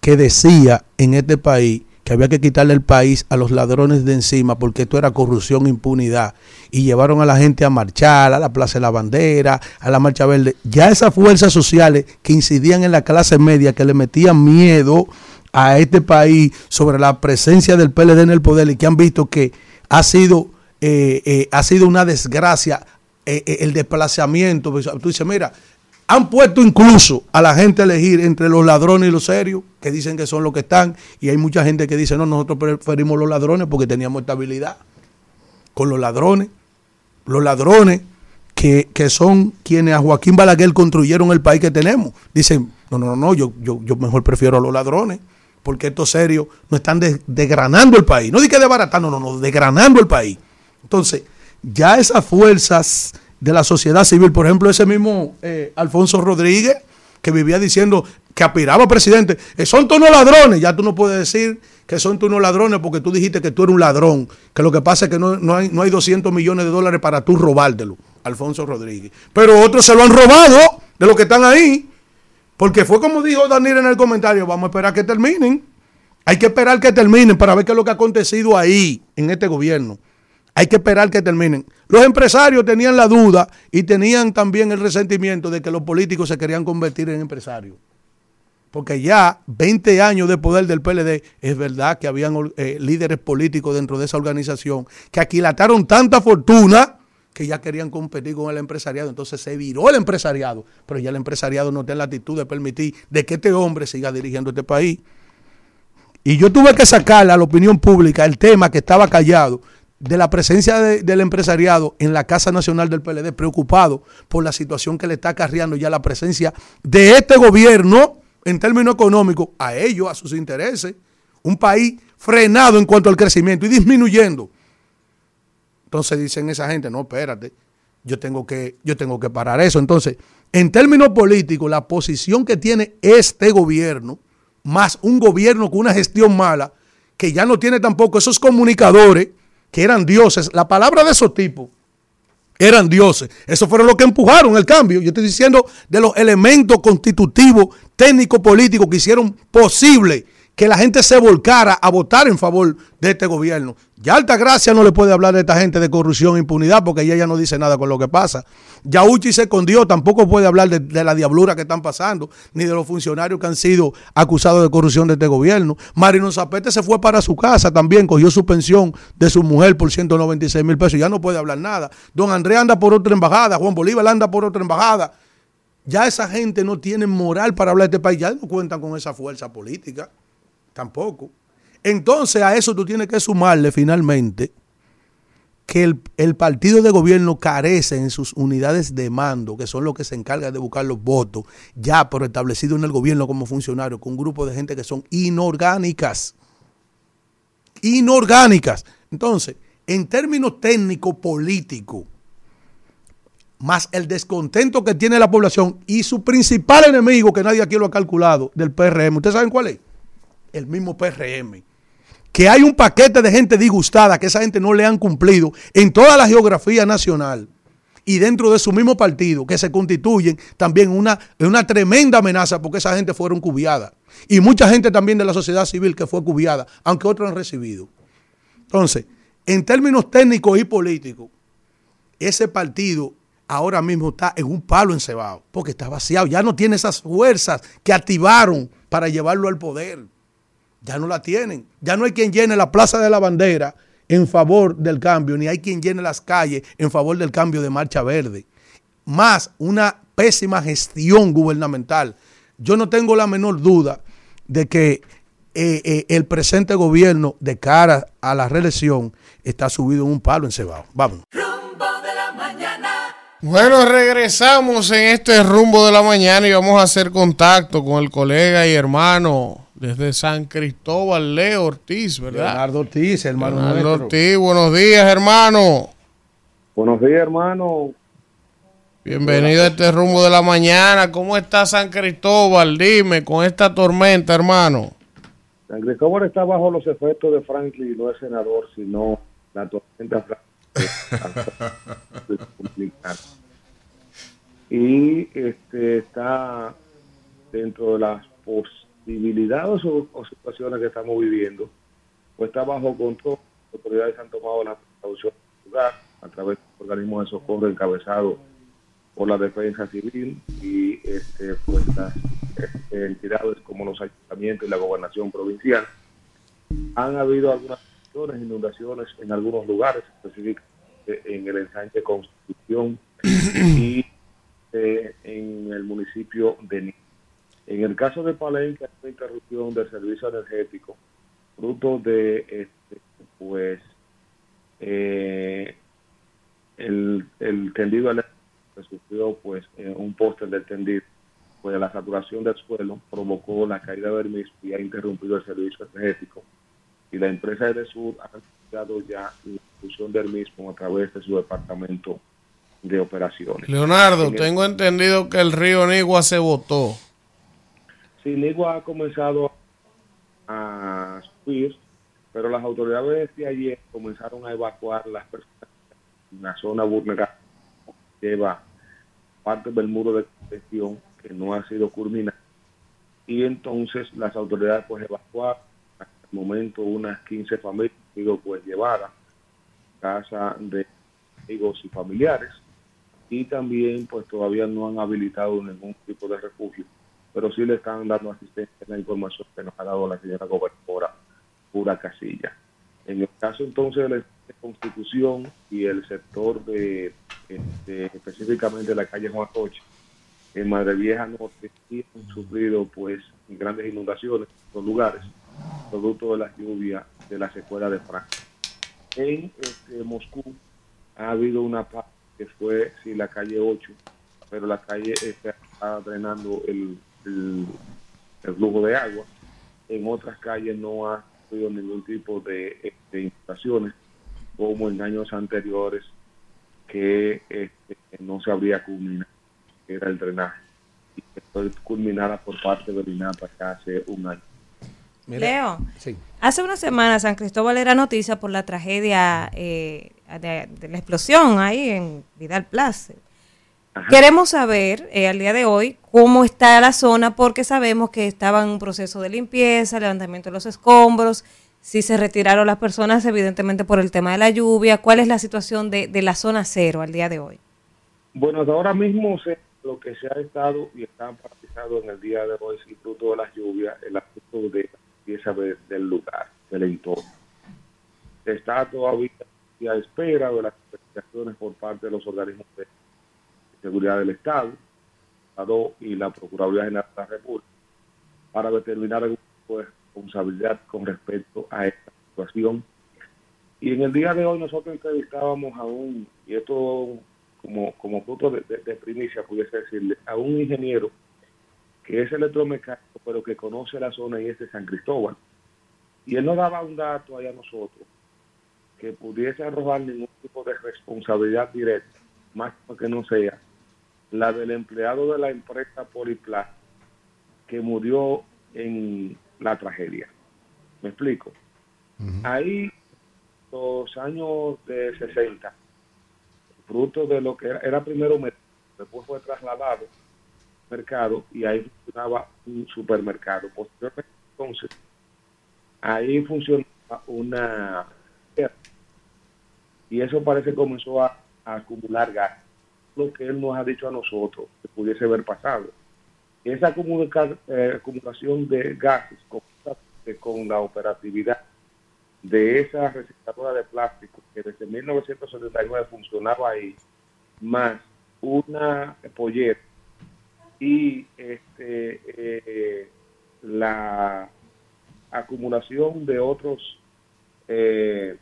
que decía en este país que había que quitarle el país a los ladrones de encima porque esto era corrupción, impunidad. Y llevaron a la gente a marchar, a la Plaza de la Bandera, a la Marcha Verde. Ya esas fuerzas sociales que incidían en la clase media, que le metían miedo a este país sobre la presencia del PLD en el poder y que han visto que ha sido, eh, eh, ha sido una desgracia eh, eh, el desplazamiento. Pues, Tú dices, mira, Han puesto incluso a la gente a elegir entre los ladrones y los serios, que dicen que son los que están, y hay mucha gente que dice, no, nosotros preferimos los ladrones porque teníamos estabilidad con los ladrones. Los ladrones que, que son quienes a Joaquín Balaguer construyeron el país que tenemos. Dicen, no, no, no, yo, yo, yo mejor prefiero a los ladrones, porque estos serios no están de- desgranando el país. No di que desbaratando, no, no, desgranando el país. Entonces, ya esas fuerzas de la sociedad civil, por ejemplo, ese mismo eh, Alfonso Rodríguez, que vivía diciendo que aspiraba presidente, eh, son todos unos ladrones, ya tú no puedes decir que son todos unos ladrones porque tú dijiste que tú eres un ladrón, que lo que pasa es que no, no hay, no hay 200 millones de dólares para tú robártelo, Alfonso Rodríguez. Pero otros se lo han robado de los que están ahí, porque fue como dijo Daniel en el comentario, vamos a esperar que terminen. Hay que esperar que terminen para ver qué es lo que ha acontecido ahí, en este gobierno. Hay que esperar que terminen. Los empresarios tenían la duda y tenían también el resentimiento de que los políticos se querían convertir en empresarios. Porque ya 20 años de poder del PLD, es verdad que habían eh, líderes políticos dentro de esa organización que aquilataron tanta fortuna que ya querían competir con el empresariado. Entonces se viró el empresariado, pero ya el empresariado no tiene la actitud de permitir de que este hombre siga dirigiendo este país. Y yo tuve que sacarle a la opinión pública el tema que estaba callado de la presencia de- del empresariado en la Casa Nacional del PLD, preocupado por la situación que le está acarreando ya la presencia de este gobierno en términos económicos a ellos, a sus intereses. Un país frenado en cuanto al crecimiento y disminuyendo. Entonces dicen esa gente, no, espérate, yo tengo que, yo tengo que parar eso. Entonces, en términos políticos, la posición que tiene este gobierno, más un gobierno con una gestión mala, que ya no tiene tampoco esos comunicadores que eran dioses. La palabra de esos tipos eran dioses. Eso fueron los que empujaron el cambio. Yo estoy diciendo de los elementos constitutivos, técnicos, políticos que hicieron posible que la gente se volcara a votar en favor de este gobierno. Ya Altagracia no le puede hablar de esta gente de corrupción e impunidad porque ella ya no dice nada con lo que pasa. Ya Uchi se escondió, tampoco puede hablar de, de la diablura que están pasando, ni de los funcionarios que han sido acusados de corrupción de este gobierno. Marino Zapete se fue para su casa también, cogió su pensión de su mujer por 196 mil pesos, ya no puede hablar nada. Don Andrés anda por otra embajada, Juan Bolívar anda por otra embajada. Ya esa gente no tiene moral para hablar de este país, ya no cuentan con esa fuerza política, tampoco. Entonces a eso tú tienes que sumarle finalmente que el, el partido de gobierno carece en sus unidades de mando, que son los que se encargan de buscar los votos, ya por establecido en el gobierno como funcionario, con un grupo de gente que son inorgánicas. Inorgánicas. Entonces, en términos técnicos políticos, más el descontento que tiene la población y su principal enemigo, que nadie aquí lo ha calculado, del PRM, ¿ustedes saben cuál es? El mismo PRM que hay un paquete de gente disgustada que esa gente no le han cumplido en toda la geografía nacional y dentro de su mismo partido, que se constituyen también una, una tremenda amenaza porque esa gente fueron cubiadas. Y mucha gente también de la sociedad civil que fue cubiada, aunque otros han recibido. Entonces, en términos técnicos y políticos, ese partido ahora mismo está en un palo encebado, porque está vaciado, ya no tiene esas fuerzas que activaron para llevarlo al poder ya no la tienen. Ya no hay quien llene la Plaza de la Bandera en favor del cambio, ni hay quien llene las calles en favor del cambio de Marcha Verde. Más una pésima gestión gubernamental. Yo no tengo la menor duda de que eh, eh, el presente gobierno de cara a la reelección está subido en un palo encebado. Vamos. Rumbo de la mañana. Bueno, regresamos en este rumbo de la mañana y vamos a hacer contacto con el colega y hermano desde San Cristóbal, Leo Ortiz, ¿verdad? Leonardo Ortiz, hermano Leonardo nuestro. Ortiz, buenos días, hermano. Buenos días, hermano. Bienvenido a este rumbo de la mañana. ¿Cómo está San Cristóbal? Dime, con esta tormenta, hermano. San Cristóbal está bajo los efectos de Franklin, no es senador, sino la tormenta. Y este está dentro de las posibilidades o, o situaciones que estamos viviendo, pues está bajo control. Las autoridades han tomado la precaución del lugar a través de organismos de socorro encabezados por la defensa civil y este, pues las este, entidades como los ayuntamientos y la gobernación provincial. Han habido algunas inundaciones, en algunos lugares, específicamente en el ensanche Constitución y eh, en el municipio de Ni. En el caso de Palenque, hay una interrupción del servicio energético, fruto de, este, pues, eh, el, el tendido eléctrico que sufrió, pues, eh, un poste del tendido, pues la saturación del suelo provocó la caída del mismo y ha interrumpido el servicio energético. Y la empresa de Sur ha anunciado ya la inclusión del mismo a través de su departamento de operaciones. Leonardo, En el- tengo entendido que el río Nigua se votó. Sí, Nigua ha comenzado a subir, pero las autoridades de ayer comenzaron a evacuar las personas en la zona vulnerable que lleva parte del muro de contención que no ha sido culminado. Y entonces las autoridades pues evacuaron. Hasta el momento unas 15 familias, digo, pues llevadas a casa de amigos y familiares. Y también pues todavía no han habilitado ningún tipo de refugio, pero sí le están dando asistencia en la información que nos ha dado la señora gobernadora Pura Casilla. En el caso entonces de la Constitución y el sector de, este, específicamente la calle Juan en Madre Vieja Norte, sí han sufrido pues grandes inundaciones en estos lugares, producto de la lluvia de la secuela de Francia. En este, Moscú ha habido una parte que fue sí, la calle 8, pero la calle está drenando el, el, el flujo de agua. En otras calles no ha habido ningún tipo de, de inundaciones, como en años anteriores, que este, no se habría culminado, que era el drenaje. Y que fue culminada por parte del INAPA ya hace un año. Leo, Sí. hace una semana San Cristóbal era noticia por la tragedia eh, de, de la explosión ahí en Vidal Queremos saber eh, al día de hoy cómo está la zona porque sabemos que estaba en un proceso de limpieza, levantamiento de los escombros, si se retiraron las personas evidentemente por el tema de la lluvia, cuál es la situación de, de la zona cero al día de hoy. Bueno, hasta ahora mismo sé lo que se ha estado y está paralizado en el día de hoy, sin fruto de las lluvias, el aspecto de la limpieza de- del lugar, del entorno. Se está todavía a espera de las investigaciones por parte de los organismos de seguridad del Estado, y la Procuraduría General de la República, para determinar algún tipo de responsabilidad con respecto a esta situación. Y en el día de hoy nosotros entrevistábamos a un, y esto como, como de, de- de primicia, pudiese decirle, a un ingeniero que es electromecánico, pero que conoce la zona y es de San Cristóbal. Y él nos daba un dato ahí a nosotros que pudiese arrojar ningún tipo de responsabilidad directa, más que no sea la del empleado de la empresa Poliplas que murió en la tragedia. ¿Me explico? Ahí, los años de 60, fruto de lo que era, era primero mercado, después fue trasladado al mercado y ahí funcionaba un supermercado. Posteriormente, entonces, ahí funcionaba una y eso parece que comenzó a, a acumular gas, lo que él nos ha dicho a nosotros que pudiese haber pasado. Esa eh, acumulación de gases con, con la operatividad de esa recicladora de plástico que desde 1979 funcionaba ahí, más una pollera y este eh, la acumulación de otros eh,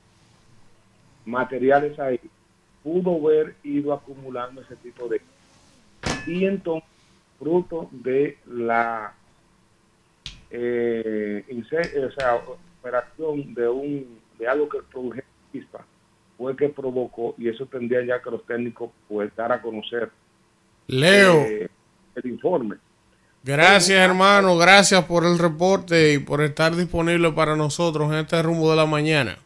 materiales ahí, pudo haber ido acumulando ese tipo de... Y entonces, fruto de la eh, o sea, operación de un de algo que produjo chispa, fue que provocó, y eso tendría ya que los técnicos pues dar a conocer Leo. eh, el informe. Gracias, hermano. Gracias por el reporte y por estar disponible para nosotros en este rumbo de la mañana.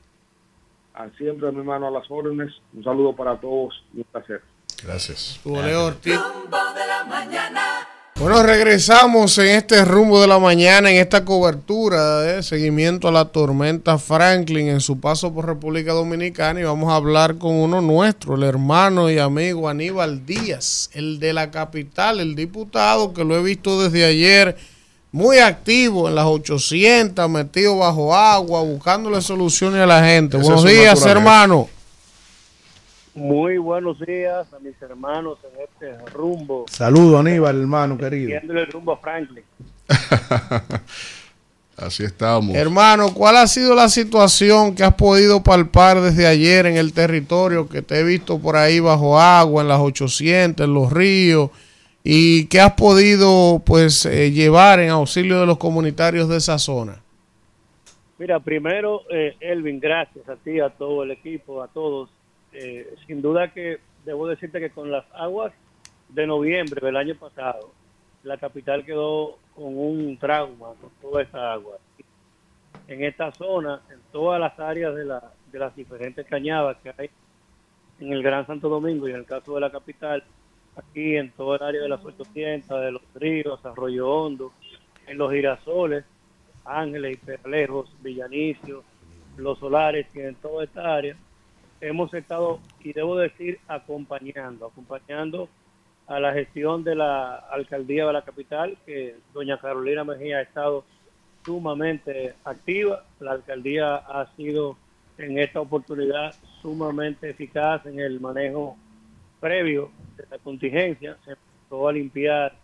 A siempre, mi hermano, a las órdenes. Un saludo para todos y un placer. Gracias. Leo Ortiz. Rumbo de la mañana. Bueno, regresamos en este rumbo de la mañana, en esta cobertura de seguimiento a la tormenta Franklin en su paso por República Dominicana y vamos a hablar con uno nuestro, el hermano y amigo Aníbal Díaz, el de la capital, el diputado que lo he visto desde ayer muy activo en las 800, metido bajo agua, buscándole soluciones a la gente. Esa Buenos días, hermano. Muy buenos días a mis hermanos en este rumbo. Saludo, Aníbal, hermano querido. Siguiéndole el rumbo a Franklin. Así estamos. Hermano, ¿cuál ha sido la situación que has podido palpar desde ayer en el territorio que te he visto por ahí bajo agua, en las 800, en los ríos? ¿Y qué has podido pues eh, llevar en auxilio de los comunitarios de esa zona? Mira, primero, eh, Elvin, gracias a ti, a todo el equipo, a todos. Eh, sin duda que debo decirte que con las aguas de noviembre del año pasado, la capital quedó con un trauma con toda esa agua. En esta zona, en todas las áreas de, la, de las diferentes cañadas que hay en el Gran Santo Domingo y en el caso de la capital, aquí en todo el área de las 800, de los ríos, Arroyo Hondo, en los girasoles, Ángeles y Perlejos, Villanicio, Los Solares y en toda esta área, hemos estado, y debo decir, acompañando, acompañando a la gestión de la alcaldía de la capital, que doña Carolina Mejía ha estado sumamente activa. La alcaldía ha sido en esta oportunidad sumamente eficaz en el manejo previo de la contingencia. Se empezó a limpiar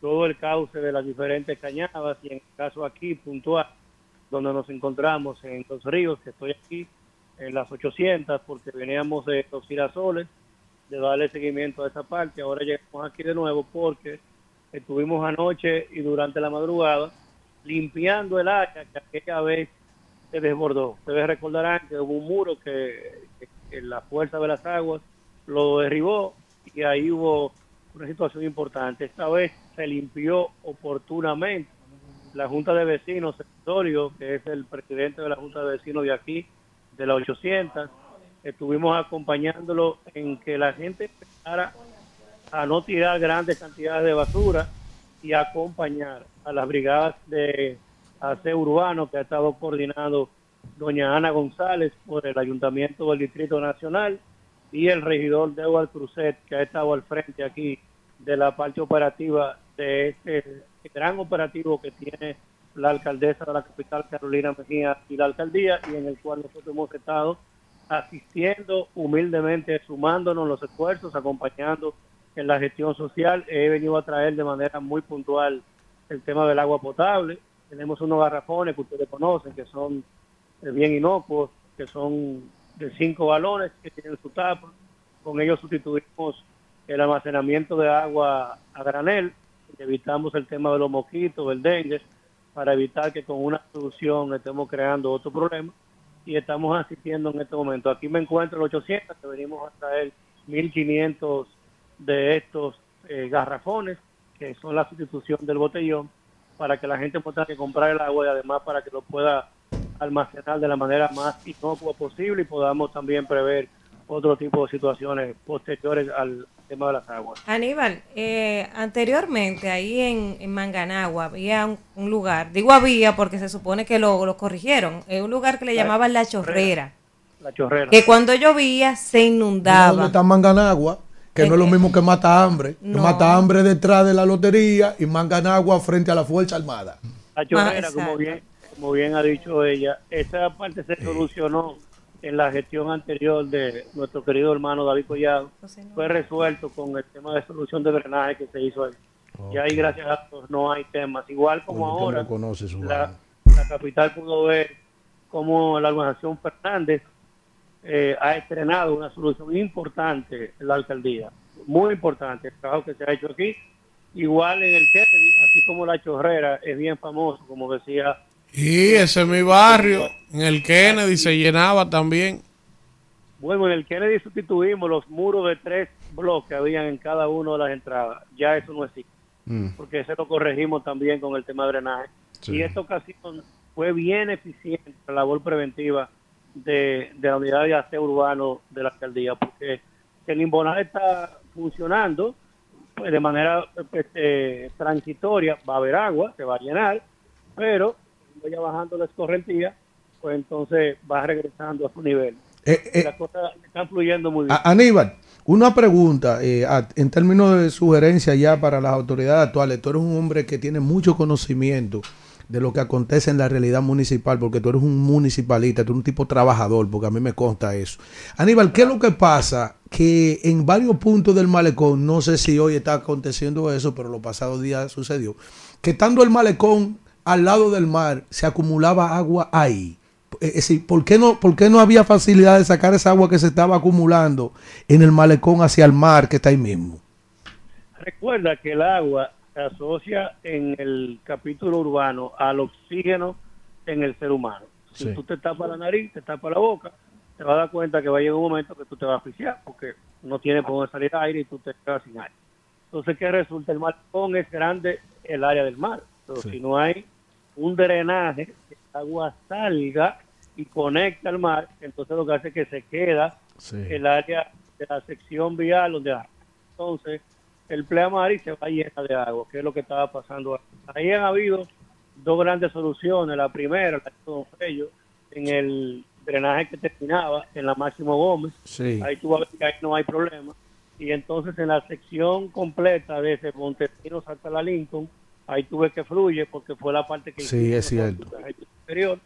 todo el cauce de las diferentes cañadas y en el caso aquí puntual, donde nos encontramos en los ríos, que estoy aquí en las 800 porque veníamos de los girasoles, de darle seguimiento a esa parte. Ahora llegamos aquí de nuevo porque estuvimos anoche y durante la madrugada limpiando el área que aquella vez se desbordó. Ustedes recordarán que hubo un muro que, que- que la fuerza de las aguas lo derribó y ahí hubo una situación importante. Esta vez se limpió oportunamente. La Junta de Vecinos, Sertorio, que es el presidente de la Junta de Vecinos de aquí, de la 800, estuvimos acompañándolo en que la gente empezara a no tirar grandes cantidades de basura y acompañar a las brigadas de aseo urbano que ha estado coordinando doña Ana González por el Ayuntamiento del Distrito Nacional y el regidor de Eduardo Cruzet que ha estado al frente aquí de la parte operativa de este gran operativo que tiene la alcaldesa de la capital Carolina Mejía y la alcaldía y en el cual nosotros hemos estado asistiendo humildemente, sumándonos los esfuerzos, acompañando en la gestión social. He venido a traer de manera muy puntual el tema del agua potable. Tenemos unos garrafones que ustedes conocen, que son eh, bien inocuos, que son de cinco balones, que tienen su tapa. Con ellos sustituimos el almacenamiento de agua a granel, evitamos el tema de los mosquitos, el dengue, para evitar que con una solución estemos creando otro problema y estamos asistiendo en este momento. Aquí me encuentro el 800, que venimos a traer 1.500 de estos eh, garrafones, que son la sustitución del botellón, para que la gente pueda comprar el agua y además para que lo pueda almacenar de la manera más inocua posible y podamos también prever otro tipo de situaciones posteriores al tema de las aguas. Aníbal, eh, anteriormente ahí en, en Manganagua había un, un lugar, digo había porque se supone que lo, lo corrigieron, es un lugar que le La llamaban La Chorrera, La chorrera. que cuando llovía se ¿Dónde inundaba. está Manganagua? Que no es lo mismo que Mata Hambre. Que. Mata Hambre detrás de la lotería y Manganagua frente a la Fuerza Armada. La chorrera, como bien, como bien ha dicho ella, esa parte se solucionó en la gestión anterior de nuestro querido hermano David Collado. Fue resuelto con el tema de solución de drenaje que se hizo ahí. Y ahí, gracias a Dios, no hay temas. Igual como ahora, no conoce su la, vaina. la capital pudo ver cómo la organización Fernández eh, ha estrenado una solución importante en la alcaldía. Muy importante el trabajo que se ha hecho aquí. Igual en el Kennedy, así como la chorrera es bien famoso, como decía Y ese es mi barrio, en el Kennedy se llenaba también. Bueno, en el Kennedy sustituimos los muros de tres bloques que habían en cada una de las entradas. Ya eso no existe, porque ese lo corregimos también con el tema de drenaje. Sí. Y esta ocasión fue bien eficiente la labor preventiva de, de la unidad de aseo urbano de la alcaldía, porque si el imbonaje está funcionando pues de manera este, transitoria, va a haber agua, se va a llenar, pero vaya bajando la escorrentía, pues entonces va regresando a su nivel. Eh, eh, Las cosas están fluyendo muy bien. Aníbal, una pregunta, eh, en términos de sugerencia ya para las autoridades actuales, tú eres un hombre que tiene mucho conocimiento, de lo que acontece en la realidad municipal, porque tú eres un municipalista, tú eres un tipo trabajador, porque a mí me consta eso. Aníbal, ¿qué es lo que pasa? Que en varios puntos del malecón, no sé si hoy está aconteciendo eso, pero los pasados días sucedió, que estando el malecón al lado del mar, se acumulaba agua ahí. Es decir, ¿por qué, no, ¿por qué no había facilidad de sacar esa agua que se estaba acumulando en el malecón hacia el mar que está ahí mismo? Recuerda que el agua se asocia en el capítulo urbano al oxígeno en el ser humano. Si Sí. tú te tapas la nariz, te tapas la boca, te vas a dar cuenta que va a llegar un momento que tú te vas a asfixiar porque no tienes por dónde salir aire y tú te quedas sin aire. Entonces, ¿qué resulta? El malecón es grande el área del mar. Pero Sí. si no hay un drenaje, que el agua salga y conecta al mar, entonces lo que hace es que se queda Sí. el área de la sección vial donde hay. Entonces, el pleamar y se va llena de agua, que es lo que estaba pasando. ahí. Ahí han habido dos grandes soluciones. La primera, la de Don Fello, en el drenaje que terminaba en la Máximo Gómez. Sí. Ahí tú vas a ver que ahí no hay problema. Y entonces en la sección completa desde Montesinos hasta la Lincoln, ahí tuve que fluye porque fue la parte que Sí, es cierto. superior.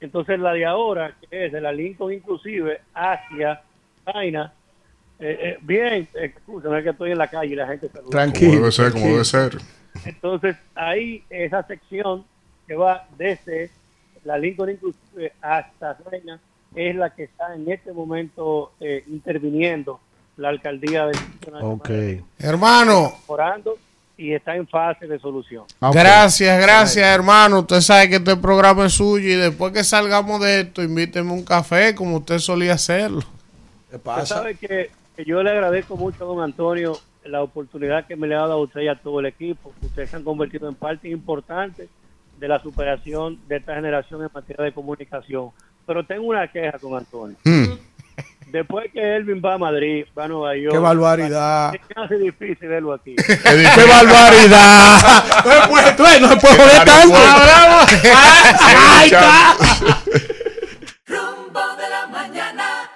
Entonces la de ahora, que es de la Lincoln inclusive hacia China, eh, eh, bien, escúchame que estoy en la calle y la gente saluda. Como debe ser, como debe ser. Entonces, ahí esa sección que va desde la Lincoln inclusive hasta Reina es la que está en este momento eh, interviniendo la alcaldía de Ok. Hermano, mejorando y está en fase de solución. Gracias, gracias, hermano. Usted sabe que este programa es suyo y después que salgamos de esto, invíteme un café como usted solía hacerlo. Usted sabe que, que yo le agradezco mucho a don Antonio la oportunidad que me le ha dado a usted y a todo el equipo. Ustedes se han convertido en parte importante de la superación de esta generación en materia de comunicación. Pero tengo una queja con Antonio. Después que Elvin va a Madrid, va a Nueva York. ¡Qué barbaridad! Me hace difícil verlo aquí. ¡Qué barbaridad! Tú, no se puede joder tanto. Ahí está. Rumbo de la mañana.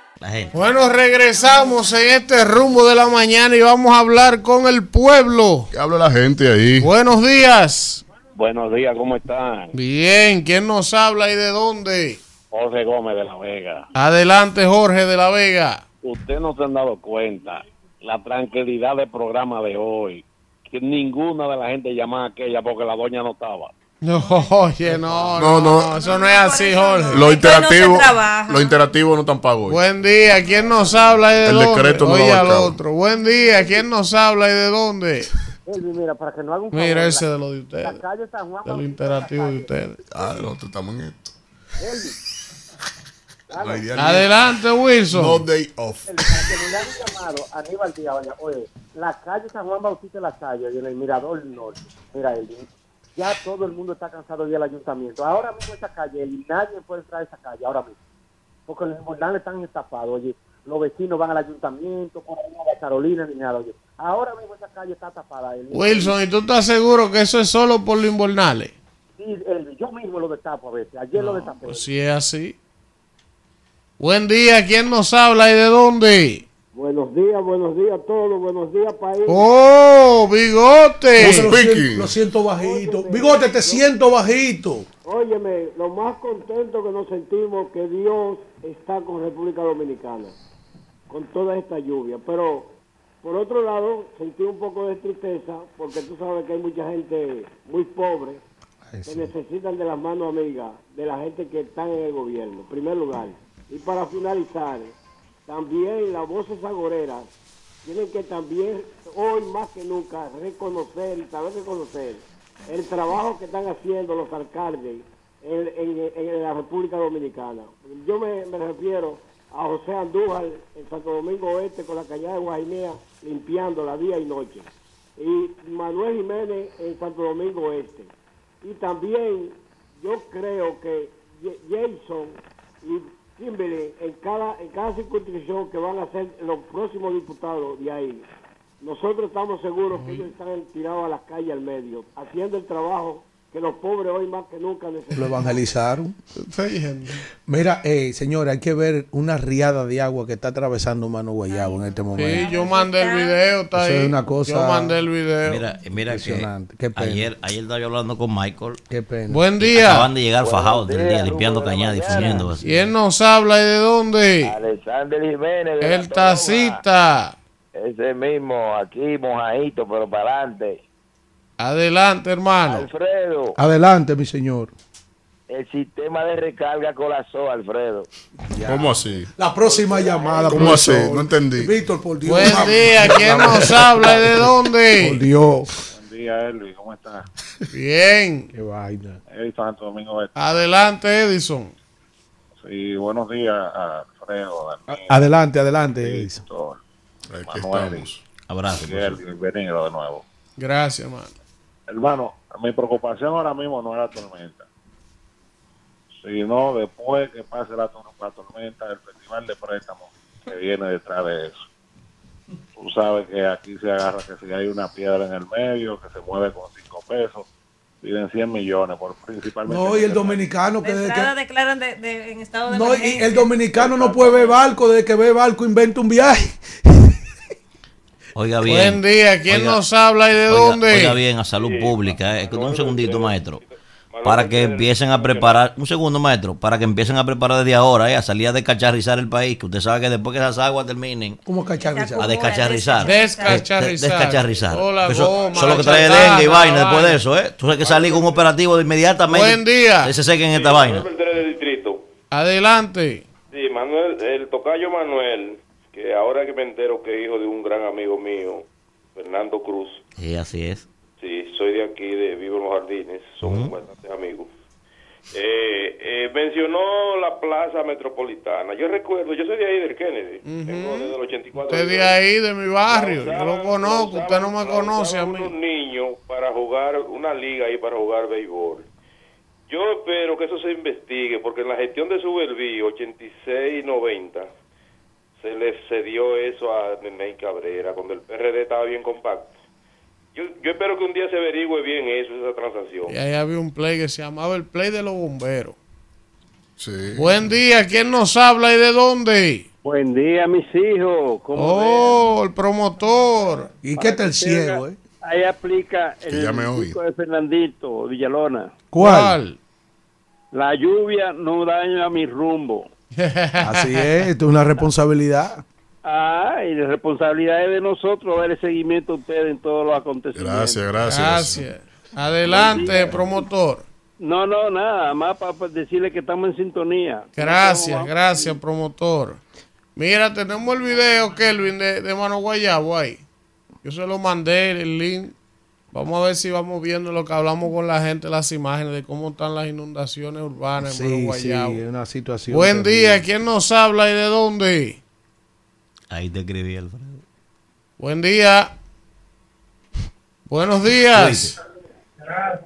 Bueno, regresamos en este rumbo de la mañana y vamos a hablar con el pueblo. ¿Qué habla la gente ahí? Buenos días. Buenos días, ¿cómo están? Bien, ¿quién nos habla y de dónde? José Gómez de La Vega. Adelante, Jorge de la Vega. Usted no se han dado cuenta la tranquilidad del programa de hoy. Que ninguna de la gente llamaba a aquella porque la doña no estaba. No, oye, no, No, no, no. eso no es así, Jorge. Lo interactivo, lo interactivo no están pago hoy. Buen día, ¿quién nos habla y de El dónde? decreto no lo Oye al otro. Buen día, ¿quién nos habla y de dónde? Mira, para que no haga un Mira favor, ese la- de lo de ustedes. La calle San Juan De lo interactivo de ustedes. Ah, nosotros estamos en esto. Adelante, Wilson. No day off. El, para que le hagan llamado a Aníbal Díaz, vaya, oye, la calle San Juan Bautista de la Salle y en el Mirador Norte, mira, Elvin, ya todo el mundo está cansado de ir al ayuntamiento. Ahora mismo esa calle, Elvin, nadie puede entrar a esa calle, ahora mismo. Porque los mornales están estafados, oye, los vecinos van al ayuntamiento, por ahí no va Carolina ni nada, oye. Ahora mismo esa calle está tapada. Wilson, ¿y tú estás seguro que eso es solo por los invernales? Sí, yo mismo lo destapo a veces, ayer lo destapé. Pues si es así. Buen día, ¿quién nos habla y de dónde? Buenos días, buenos días a todos, buenos días país. ¡Oh, bigote! Lo siento, lo siento bajito. Bigote, te siento bajito. Óyeme, lo más contento que nos sentimos que Dios está con República Dominicana, con toda esta lluvia. Pero por otro lado, sentí un poco de tristeza porque tú sabes que hay mucha gente muy pobre que necesitan de las manos amigas de la gente que está en el gobierno, en primer lugar. Y para finalizar, también las voces agoreras tienen que también, hoy más que nunca, reconocer y saber reconocer el trabajo que están haciendo los alcaldes en, en- en la República Dominicana. Yo me, me refiero a José Andújar en Santo Domingo Oeste con la cañada de Guainea limpiándola día y noche. Y Manuel Jiménez en Santo Domingo Oeste. Y también yo creo que Jason y Kimberly en cada, en cada circunscripción que van a ser los próximos diputados de ahí, nosotros estamos seguros que ellos están tirados a las calles al medio, haciendo el trabajo que los pobres hoy más que nunca necesitan. Lo evangelizaron. Mira, eh, señora, hay que ver una riada de agua que está atravesando Mano Guayabo en este momento. Sí, yo mandé el video, está Eso ahí. es una cosa Yo mandé el video. Mira, mira que Impresionante. Qué pena. ayer, ayer estaba yo hablando con Michael. Qué pena. Buen y día. Acaban de llegar fajados del día, limpiando Rubén, cañada y fundiendo. así. ¿Quién nos habla y de dónde? Alexander Jiménez. de El tacita. Ese mismo, aquí mojadito, pero para adelante. Adelante, hermano. Alfredo, Adelante, mi señor. el sistema de recarga colapsó, Alfredo. ¿Cómo así? La próxima llamada. ¿Cómo así? No entendí. Víctor, por Dios. Buen día, ¿quién nos habla y de dónde? Por Dios. Buen día, Elvis. ¿Cómo estás? Bien. Qué vaina. Edison Santo Domingo Este. Adelante, Edison. Sí, buenos días, Alfredo, Daniel, Adelante, adelante. Edison. Víctor, Aquí Manuel, estamos. Abrazo. Bienvenido de nuevo. Gracias, hermano. Hermano, mi preocupación ahora mismo no es la tormenta, sino después que pase la, la tormenta, el festival de préstamos que viene detrás de eso. Tú sabes que aquí se agarra que si hay una piedra en el medio, que se mueve con 5 pesos, piden 100 millones, por principalmente... No, y el dominicano que, De que- declaran de, de- en estado de no, y el dominicano no puede ver barco, desde que ve barco inventa un viaje. Oiga bien. Buen día, ¿quién Oiga- nos habla y de oiga- dónde? Oiga bien, a salud pública. eh, un segundito, maestro. Para que empiecen a preparar, un segundo, maestro, para que empiecen a preparar desde ahora, eh, a salir a descacharrizar el país, que usted sabe que después que esas aguas terminen, ¿Cómo cacharrizar? a descacharrizar. Descacharrizar. Eh, descacharrizar. Hola, eso, goma, eso es lo que trae dengue y vaina después de eso, ¿eh? Tú sabes que salir con un operativo de inmediatamente. Buen día. que Se sequen esta vaina. del distrito. Adelante. Sí, Manuel, el tocayo Manuel, que ahora que me entero que es hijo de un gran amigo mío, Fernando Cruz. Sí, así es. Sí, soy de aquí, de Vivo en los Jardines, somos Ujú. bastantes amigos. Eh, eh, mencionó la plaza metropolitana. Yo recuerdo, yo soy de ahí del Kennedy, tengo desde el 84. Usted de ahí, de mi barrio. Yo lo conozco, usted no me conoce a mí. unos niños para jugar una liga ahí para jugar béisbol. Yo espero que eso se investigue, porque en la gestión de Subelví, 86-90, se le cedió eso a Ney Cabrera, cuando el PRD estaba bien compacto. Yo, yo espero que un día se averigüe bien eso, esa transacción. Y ahí había un play que se llamaba el play de los bomberos. Sí. Buen día, ¿quién nos habla y de dónde? Buen día, mis hijos. ¿Cómo Oh, el promotor. ¿Y qué tal el ciego, eh? Ahí aplica el disco de Fernandito Villalona. ¿Cuál? La lluvia no daña mi rumbo. Así es, esto es una responsabilidad. Ah, y la responsabilidad es de nosotros dar el seguimiento a ustedes en todos los acontecimientos. Gracias, gracias. Gracias. Adelante, promotor. No, no, nada, más para decirle que estamos en sintonía. Gracias, gracias, promotor. Mira, tenemos el video, Kelvin, de, de Mano Guayabo ahí. Yo se lo mandé, el link. Vamos a ver si vamos viendo lo que hablamos con la gente, las imágenes de cómo están las inundaciones urbanas en Sí, sí, Guayabo. es una situación. Buen terrible. día, ¿quién nos habla y de dónde? Ahí te escribí, Alfredo. Buen día. Buenos días.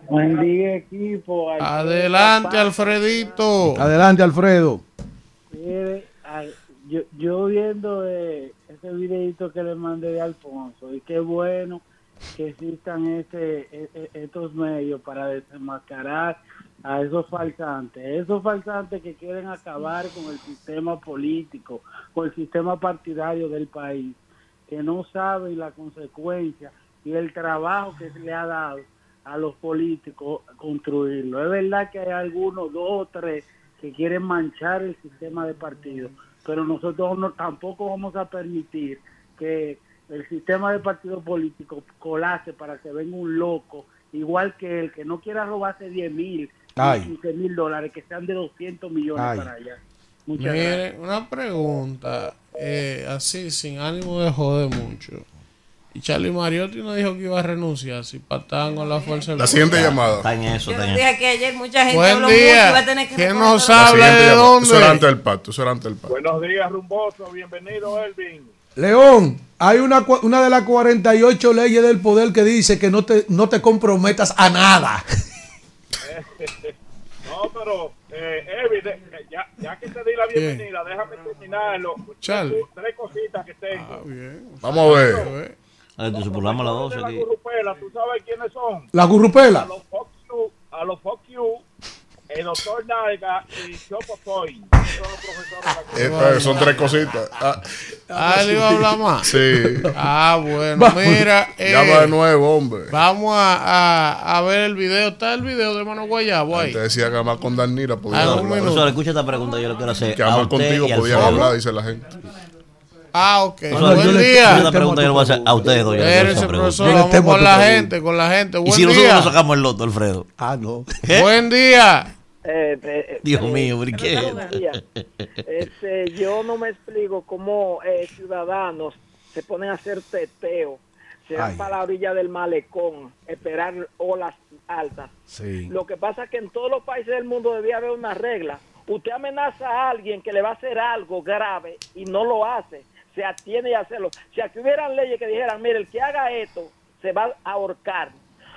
Buen día, equipo. Adelante, Alfredito. Adelante, Alfredo. Mire, ay, yo, yo viendo eh, ese videito que le mandé de Alfonso, y qué bueno que existan este, e- e- estos medios para desenmascarar a esos falsantes, esos falsantes que quieren acabar con el sistema político, con el sistema partidario del país, que no saben la consecuencia y el trabajo que se le ha dado a los políticos construirlo. Es verdad que hay algunos, dos o tres, que quieren manchar el sistema de partido, pero nosotros no, tampoco vamos a permitir que el sistema de partido político colase para que venga un loco, igual que el que no quiera robarse 10 mil, Ay. 15 mil dólares, que sean de 200 millones Ay. para allá. Muchas gracias. Mire, una pregunta, eh, así, sin ánimo de joder mucho. Y Charlie Mariotti no dijo que iba a renunciar si pataban con la fuerza del La siguiente llamada. Está en eso, Yo está en dije eso. que ayer mucha gente Buen habló día. mucho y va a tener que ¿Quién nos. La habla de llamada. dónde? Eso era antes del pacto. Eso era antes del pacto. Buenos días, Rumboso. Bienvenido, Elvin. León, hay una, cua- una de las 48 leyes del poder que dice que no te, no te comprometas a nada. No, pero, eh, Elvin, de- eh, ya, ya que te di la bienvenida, déjame terminarlo. Charlie. Tres cositas que tengo. Vamos a ver. A ver, tu programa a las 12 La aquí. Gurrupela, ¿tú sabes quiénes son? ¿La gurrupela? A los Fox a los Fuck You, el doctor Nalga y Chopo aquí. Eh, eh, son tres cositas. Ah, Ah, él iba a hablar más. Sí. Ah, bueno, Vamos. mira. eh, Llama de nuevo, hombre. Vamos a, a, a ver el video. Está el video de Mano Guayabo ahí. Te decía que más con Danira podía Ah, hablar. Profesor, escucha esta pregunta, yo le quiero hacer. Que usted contigo podían hablar, dice la gente. Ah, ok. Buen yo le- día. Esta pregunta yo le voy a hacer a ustedes dos. yo le Espérense, profesor. Vamos con la gente, con la gente. Y si nosotros nos sacamos el loto, Alfredo. Ah, no. Buen día. Eh, eh, Dios eh, mío, ¿por qué? Este, yo no me explico cómo eh, ciudadanos se ponen a hacer teteo, se van Ay. para la orilla del malecón, esperar olas altas. Sí. Lo que pasa es que en todos los países del mundo debía haber una regla. Usted amenaza a alguien que le va a hacer algo grave y no lo hace, se atiene a hacerlo. Si aquí hubieran leyes que dijeran, mire, el que haga esto se va a ahorcar.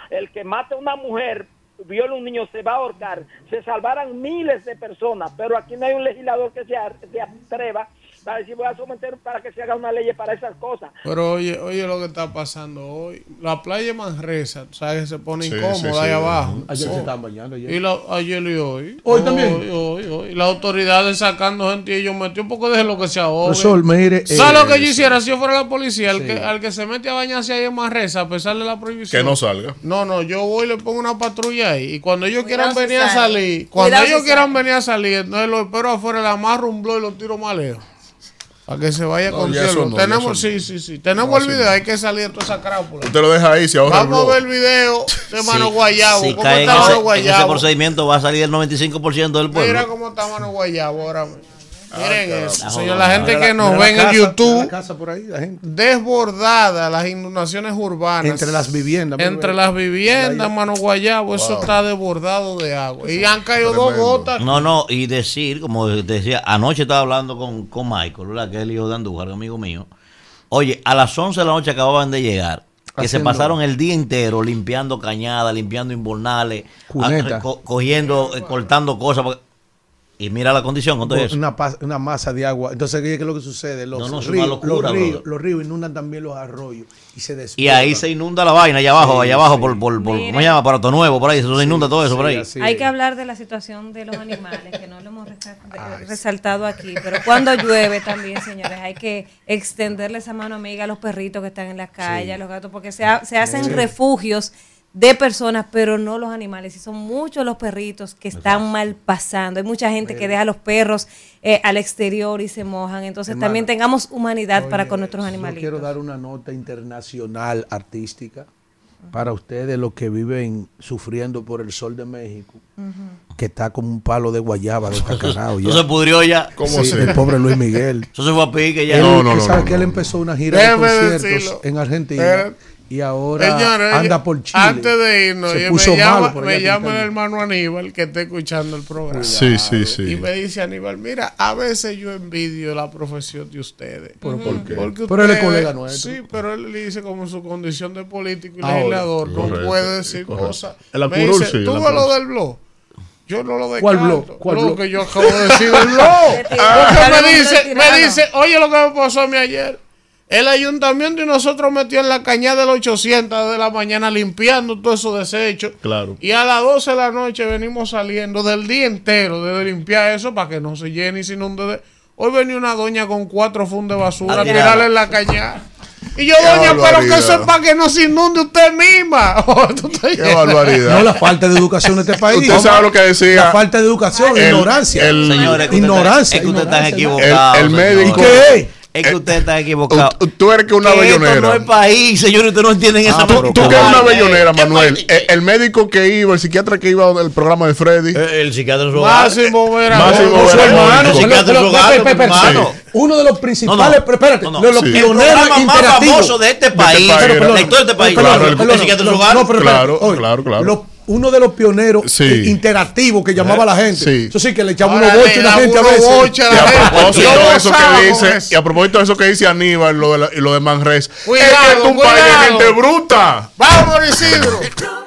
El que mate a una mujer, viola un niño, se va a ahorcar. Se salvaran miles de personas, pero aquí no hay un legislador que se atreva para decir, voy a someter para que se haga una ley para esas cosas. Pero oye, oye lo que está pasando hoy. La playa de Manresa, sabes que se pone Sí, incómoda sí, ahí sí. abajo. Ayer se Oh. estaban bañando, ayer. Y la, ayer y hoy. ¿Hoy también? Hoy, hoy, hoy. Y las autoridades sacando gente y ellos metió un poco de lo que se ahogue. Mire, ¿Sabes eh, lo que yo hiciera si yo fuera la policía? Al, Sí. que, al que se mete a bañarse ahí en Manresa, a pesar de la prohibición. Que no salga. No, no, yo voy y le pongo una patrulla ahí. Y cuando ellos quieran venir a salir, cuando Cuidado ellos quieran sale. venir a salir, entonces lo espero afuera, le amarro un blog y lo tiro más lejos. Para que se vaya No, con cielo. no, Tenemos, sí, sí, sí. Tenemos No, el video, no. hay que salir de toda esa crápula. Usted lo deja ahí, se ahorra Vamos a ver el video de Mano Si- Guayabo. Si ¿Cómo está ese, Mano en ese Guayabo? procedimiento va a salir el 95% del pueblo. Mira cómo está Mano Guayabo ahora mismo. Miren caramba. eso, Ah, señor. La gente que nos ve en el YouTube. casa por ahí, la gente. Desbordada las inundaciones urbanas. Entre las viviendas. Entre las viviendas, Mano Guayabo, eso está desbordado de agua. Y han caído dos gotas. No, no, y decir, como decía, anoche estaba hablando con, con Michael, ¿verdad? que es el hijo de Andújar, amigo mío. Oye, a las 11 de la noche acababan de llegar. Que Haciendo- se pasaron el día entero limpiando cañadas, limpiando invernales, co- cogiendo, eh, cortando cosas. Y mira la condición con todo eso. Una, una masa de agua. Entonces, ¿qué es lo que sucede? Los, No, ríos, locura, los, ríos, brother. los ríos inundan también los arroyos y se Y desbordan. ahí se inunda la vaina, allá abajo, Sí, allá abajo, sí. por, por, por-. ¿cómo se llama? Parato Nuevo, por ahí, se inunda todo eso por ahí. Hay que hablar de la situación de los animales, que no lo hemos resa- de- resaltado aquí, pero cuando llueve también, señores, hay que extenderle esa mano amiga a los perritos que están en la calle, a los gatos, porque se, ha- se hacen Sí. refugios de personas, pero no los animales. Y son muchos los perritos que están mal pasando. Hay mucha gente que deja a los perros eh, al exterior y se mojan. Entonces Hermana, también tengamos humanidad para con nuestros yo animalitos. quiero dar una nota internacional artística para ustedes los que viven sufriendo por el sol de México, que está como un palo de guayaba de cacarao. Eso se pudrió ya. ¿Cómo sí, el pobre Luis Miguel. Eso se fue a pique ya. Él, No, no, no, sabe no, que él no. empezó una gira Déjeme de conciertos decirlo. en Argentina y ahora Señores, anda por Chile. Antes de irnos, se puso me llama, malo por me llama el hermano Aníbal que está escuchando el programa. Sí, sí, sí. Y me dice Aníbal, mira, a veces yo envidio la profesión de ustedes. ¿Por- por qué? Porque Pero él es colega nuestro. Sí, pero él le dice como su condición de político y Ahora, legislador, no correcto, puede decir correcto. cosas. El Me dice, sí, tú ves lo del blog. Yo no lo descarto. ¿Cuál blog? ¿Cuál Lo blog? que yo acabo de decir del blog. Porque me dice, me dice, oye lo que me pasó a mí ayer. El ayuntamiento y nosotros metió en la cañada del 800 de la mañana limpiando todos esos desechos. Claro. Y a las 12 de la noche venimos saliendo del día entero de limpiar eso para que no se llene y se inunde. de- Hoy venía una doña con cuatro fundos de basura a tirarle en la cañada. Y yo, Qué doña, pero que eso es para que no se inunde usted misma. Te- Qué barbaridad. No la falta de educación en este país. Usted sabe lo que decía. La falta de educación, El- ignorancia. el- Señores, ignorancia. es que usted está ignorancia, equivocado. El- el médico- ¿Qué? Eh, Es que usted está equivocado. Tú- Tú eres que una Que esto bellonera. no es país, señor, usted no entiende esa Tú, tú que eres una bellonera, eh. ¿Qué Manuel. país? El, el médico que iba, el psiquiatra que iba del programa de Freddy. Eh, El psiquiatra su hogar. Máximo Vera. Máximo Su hermano, El psiquiatra su hogar, uno de los principales, No, no. espérate, No, no. de los Sí. El pioneros programa más famoso de este país, país, de perdón. todo este país. Claro, el- el psiquiatra en su hogar. Claro, claro, claro. Uno de los pioneros Sí. eh, interactivos que llamaba a la gente. Sí. Eso sí, que le echaba unos boches a la gente a veces. Y a propósito de eso que dice, y a propósito de eso que dice Aníbal, lo de, la- lo de Manres, es que es un país de gente bruta. Vamos, Isidro.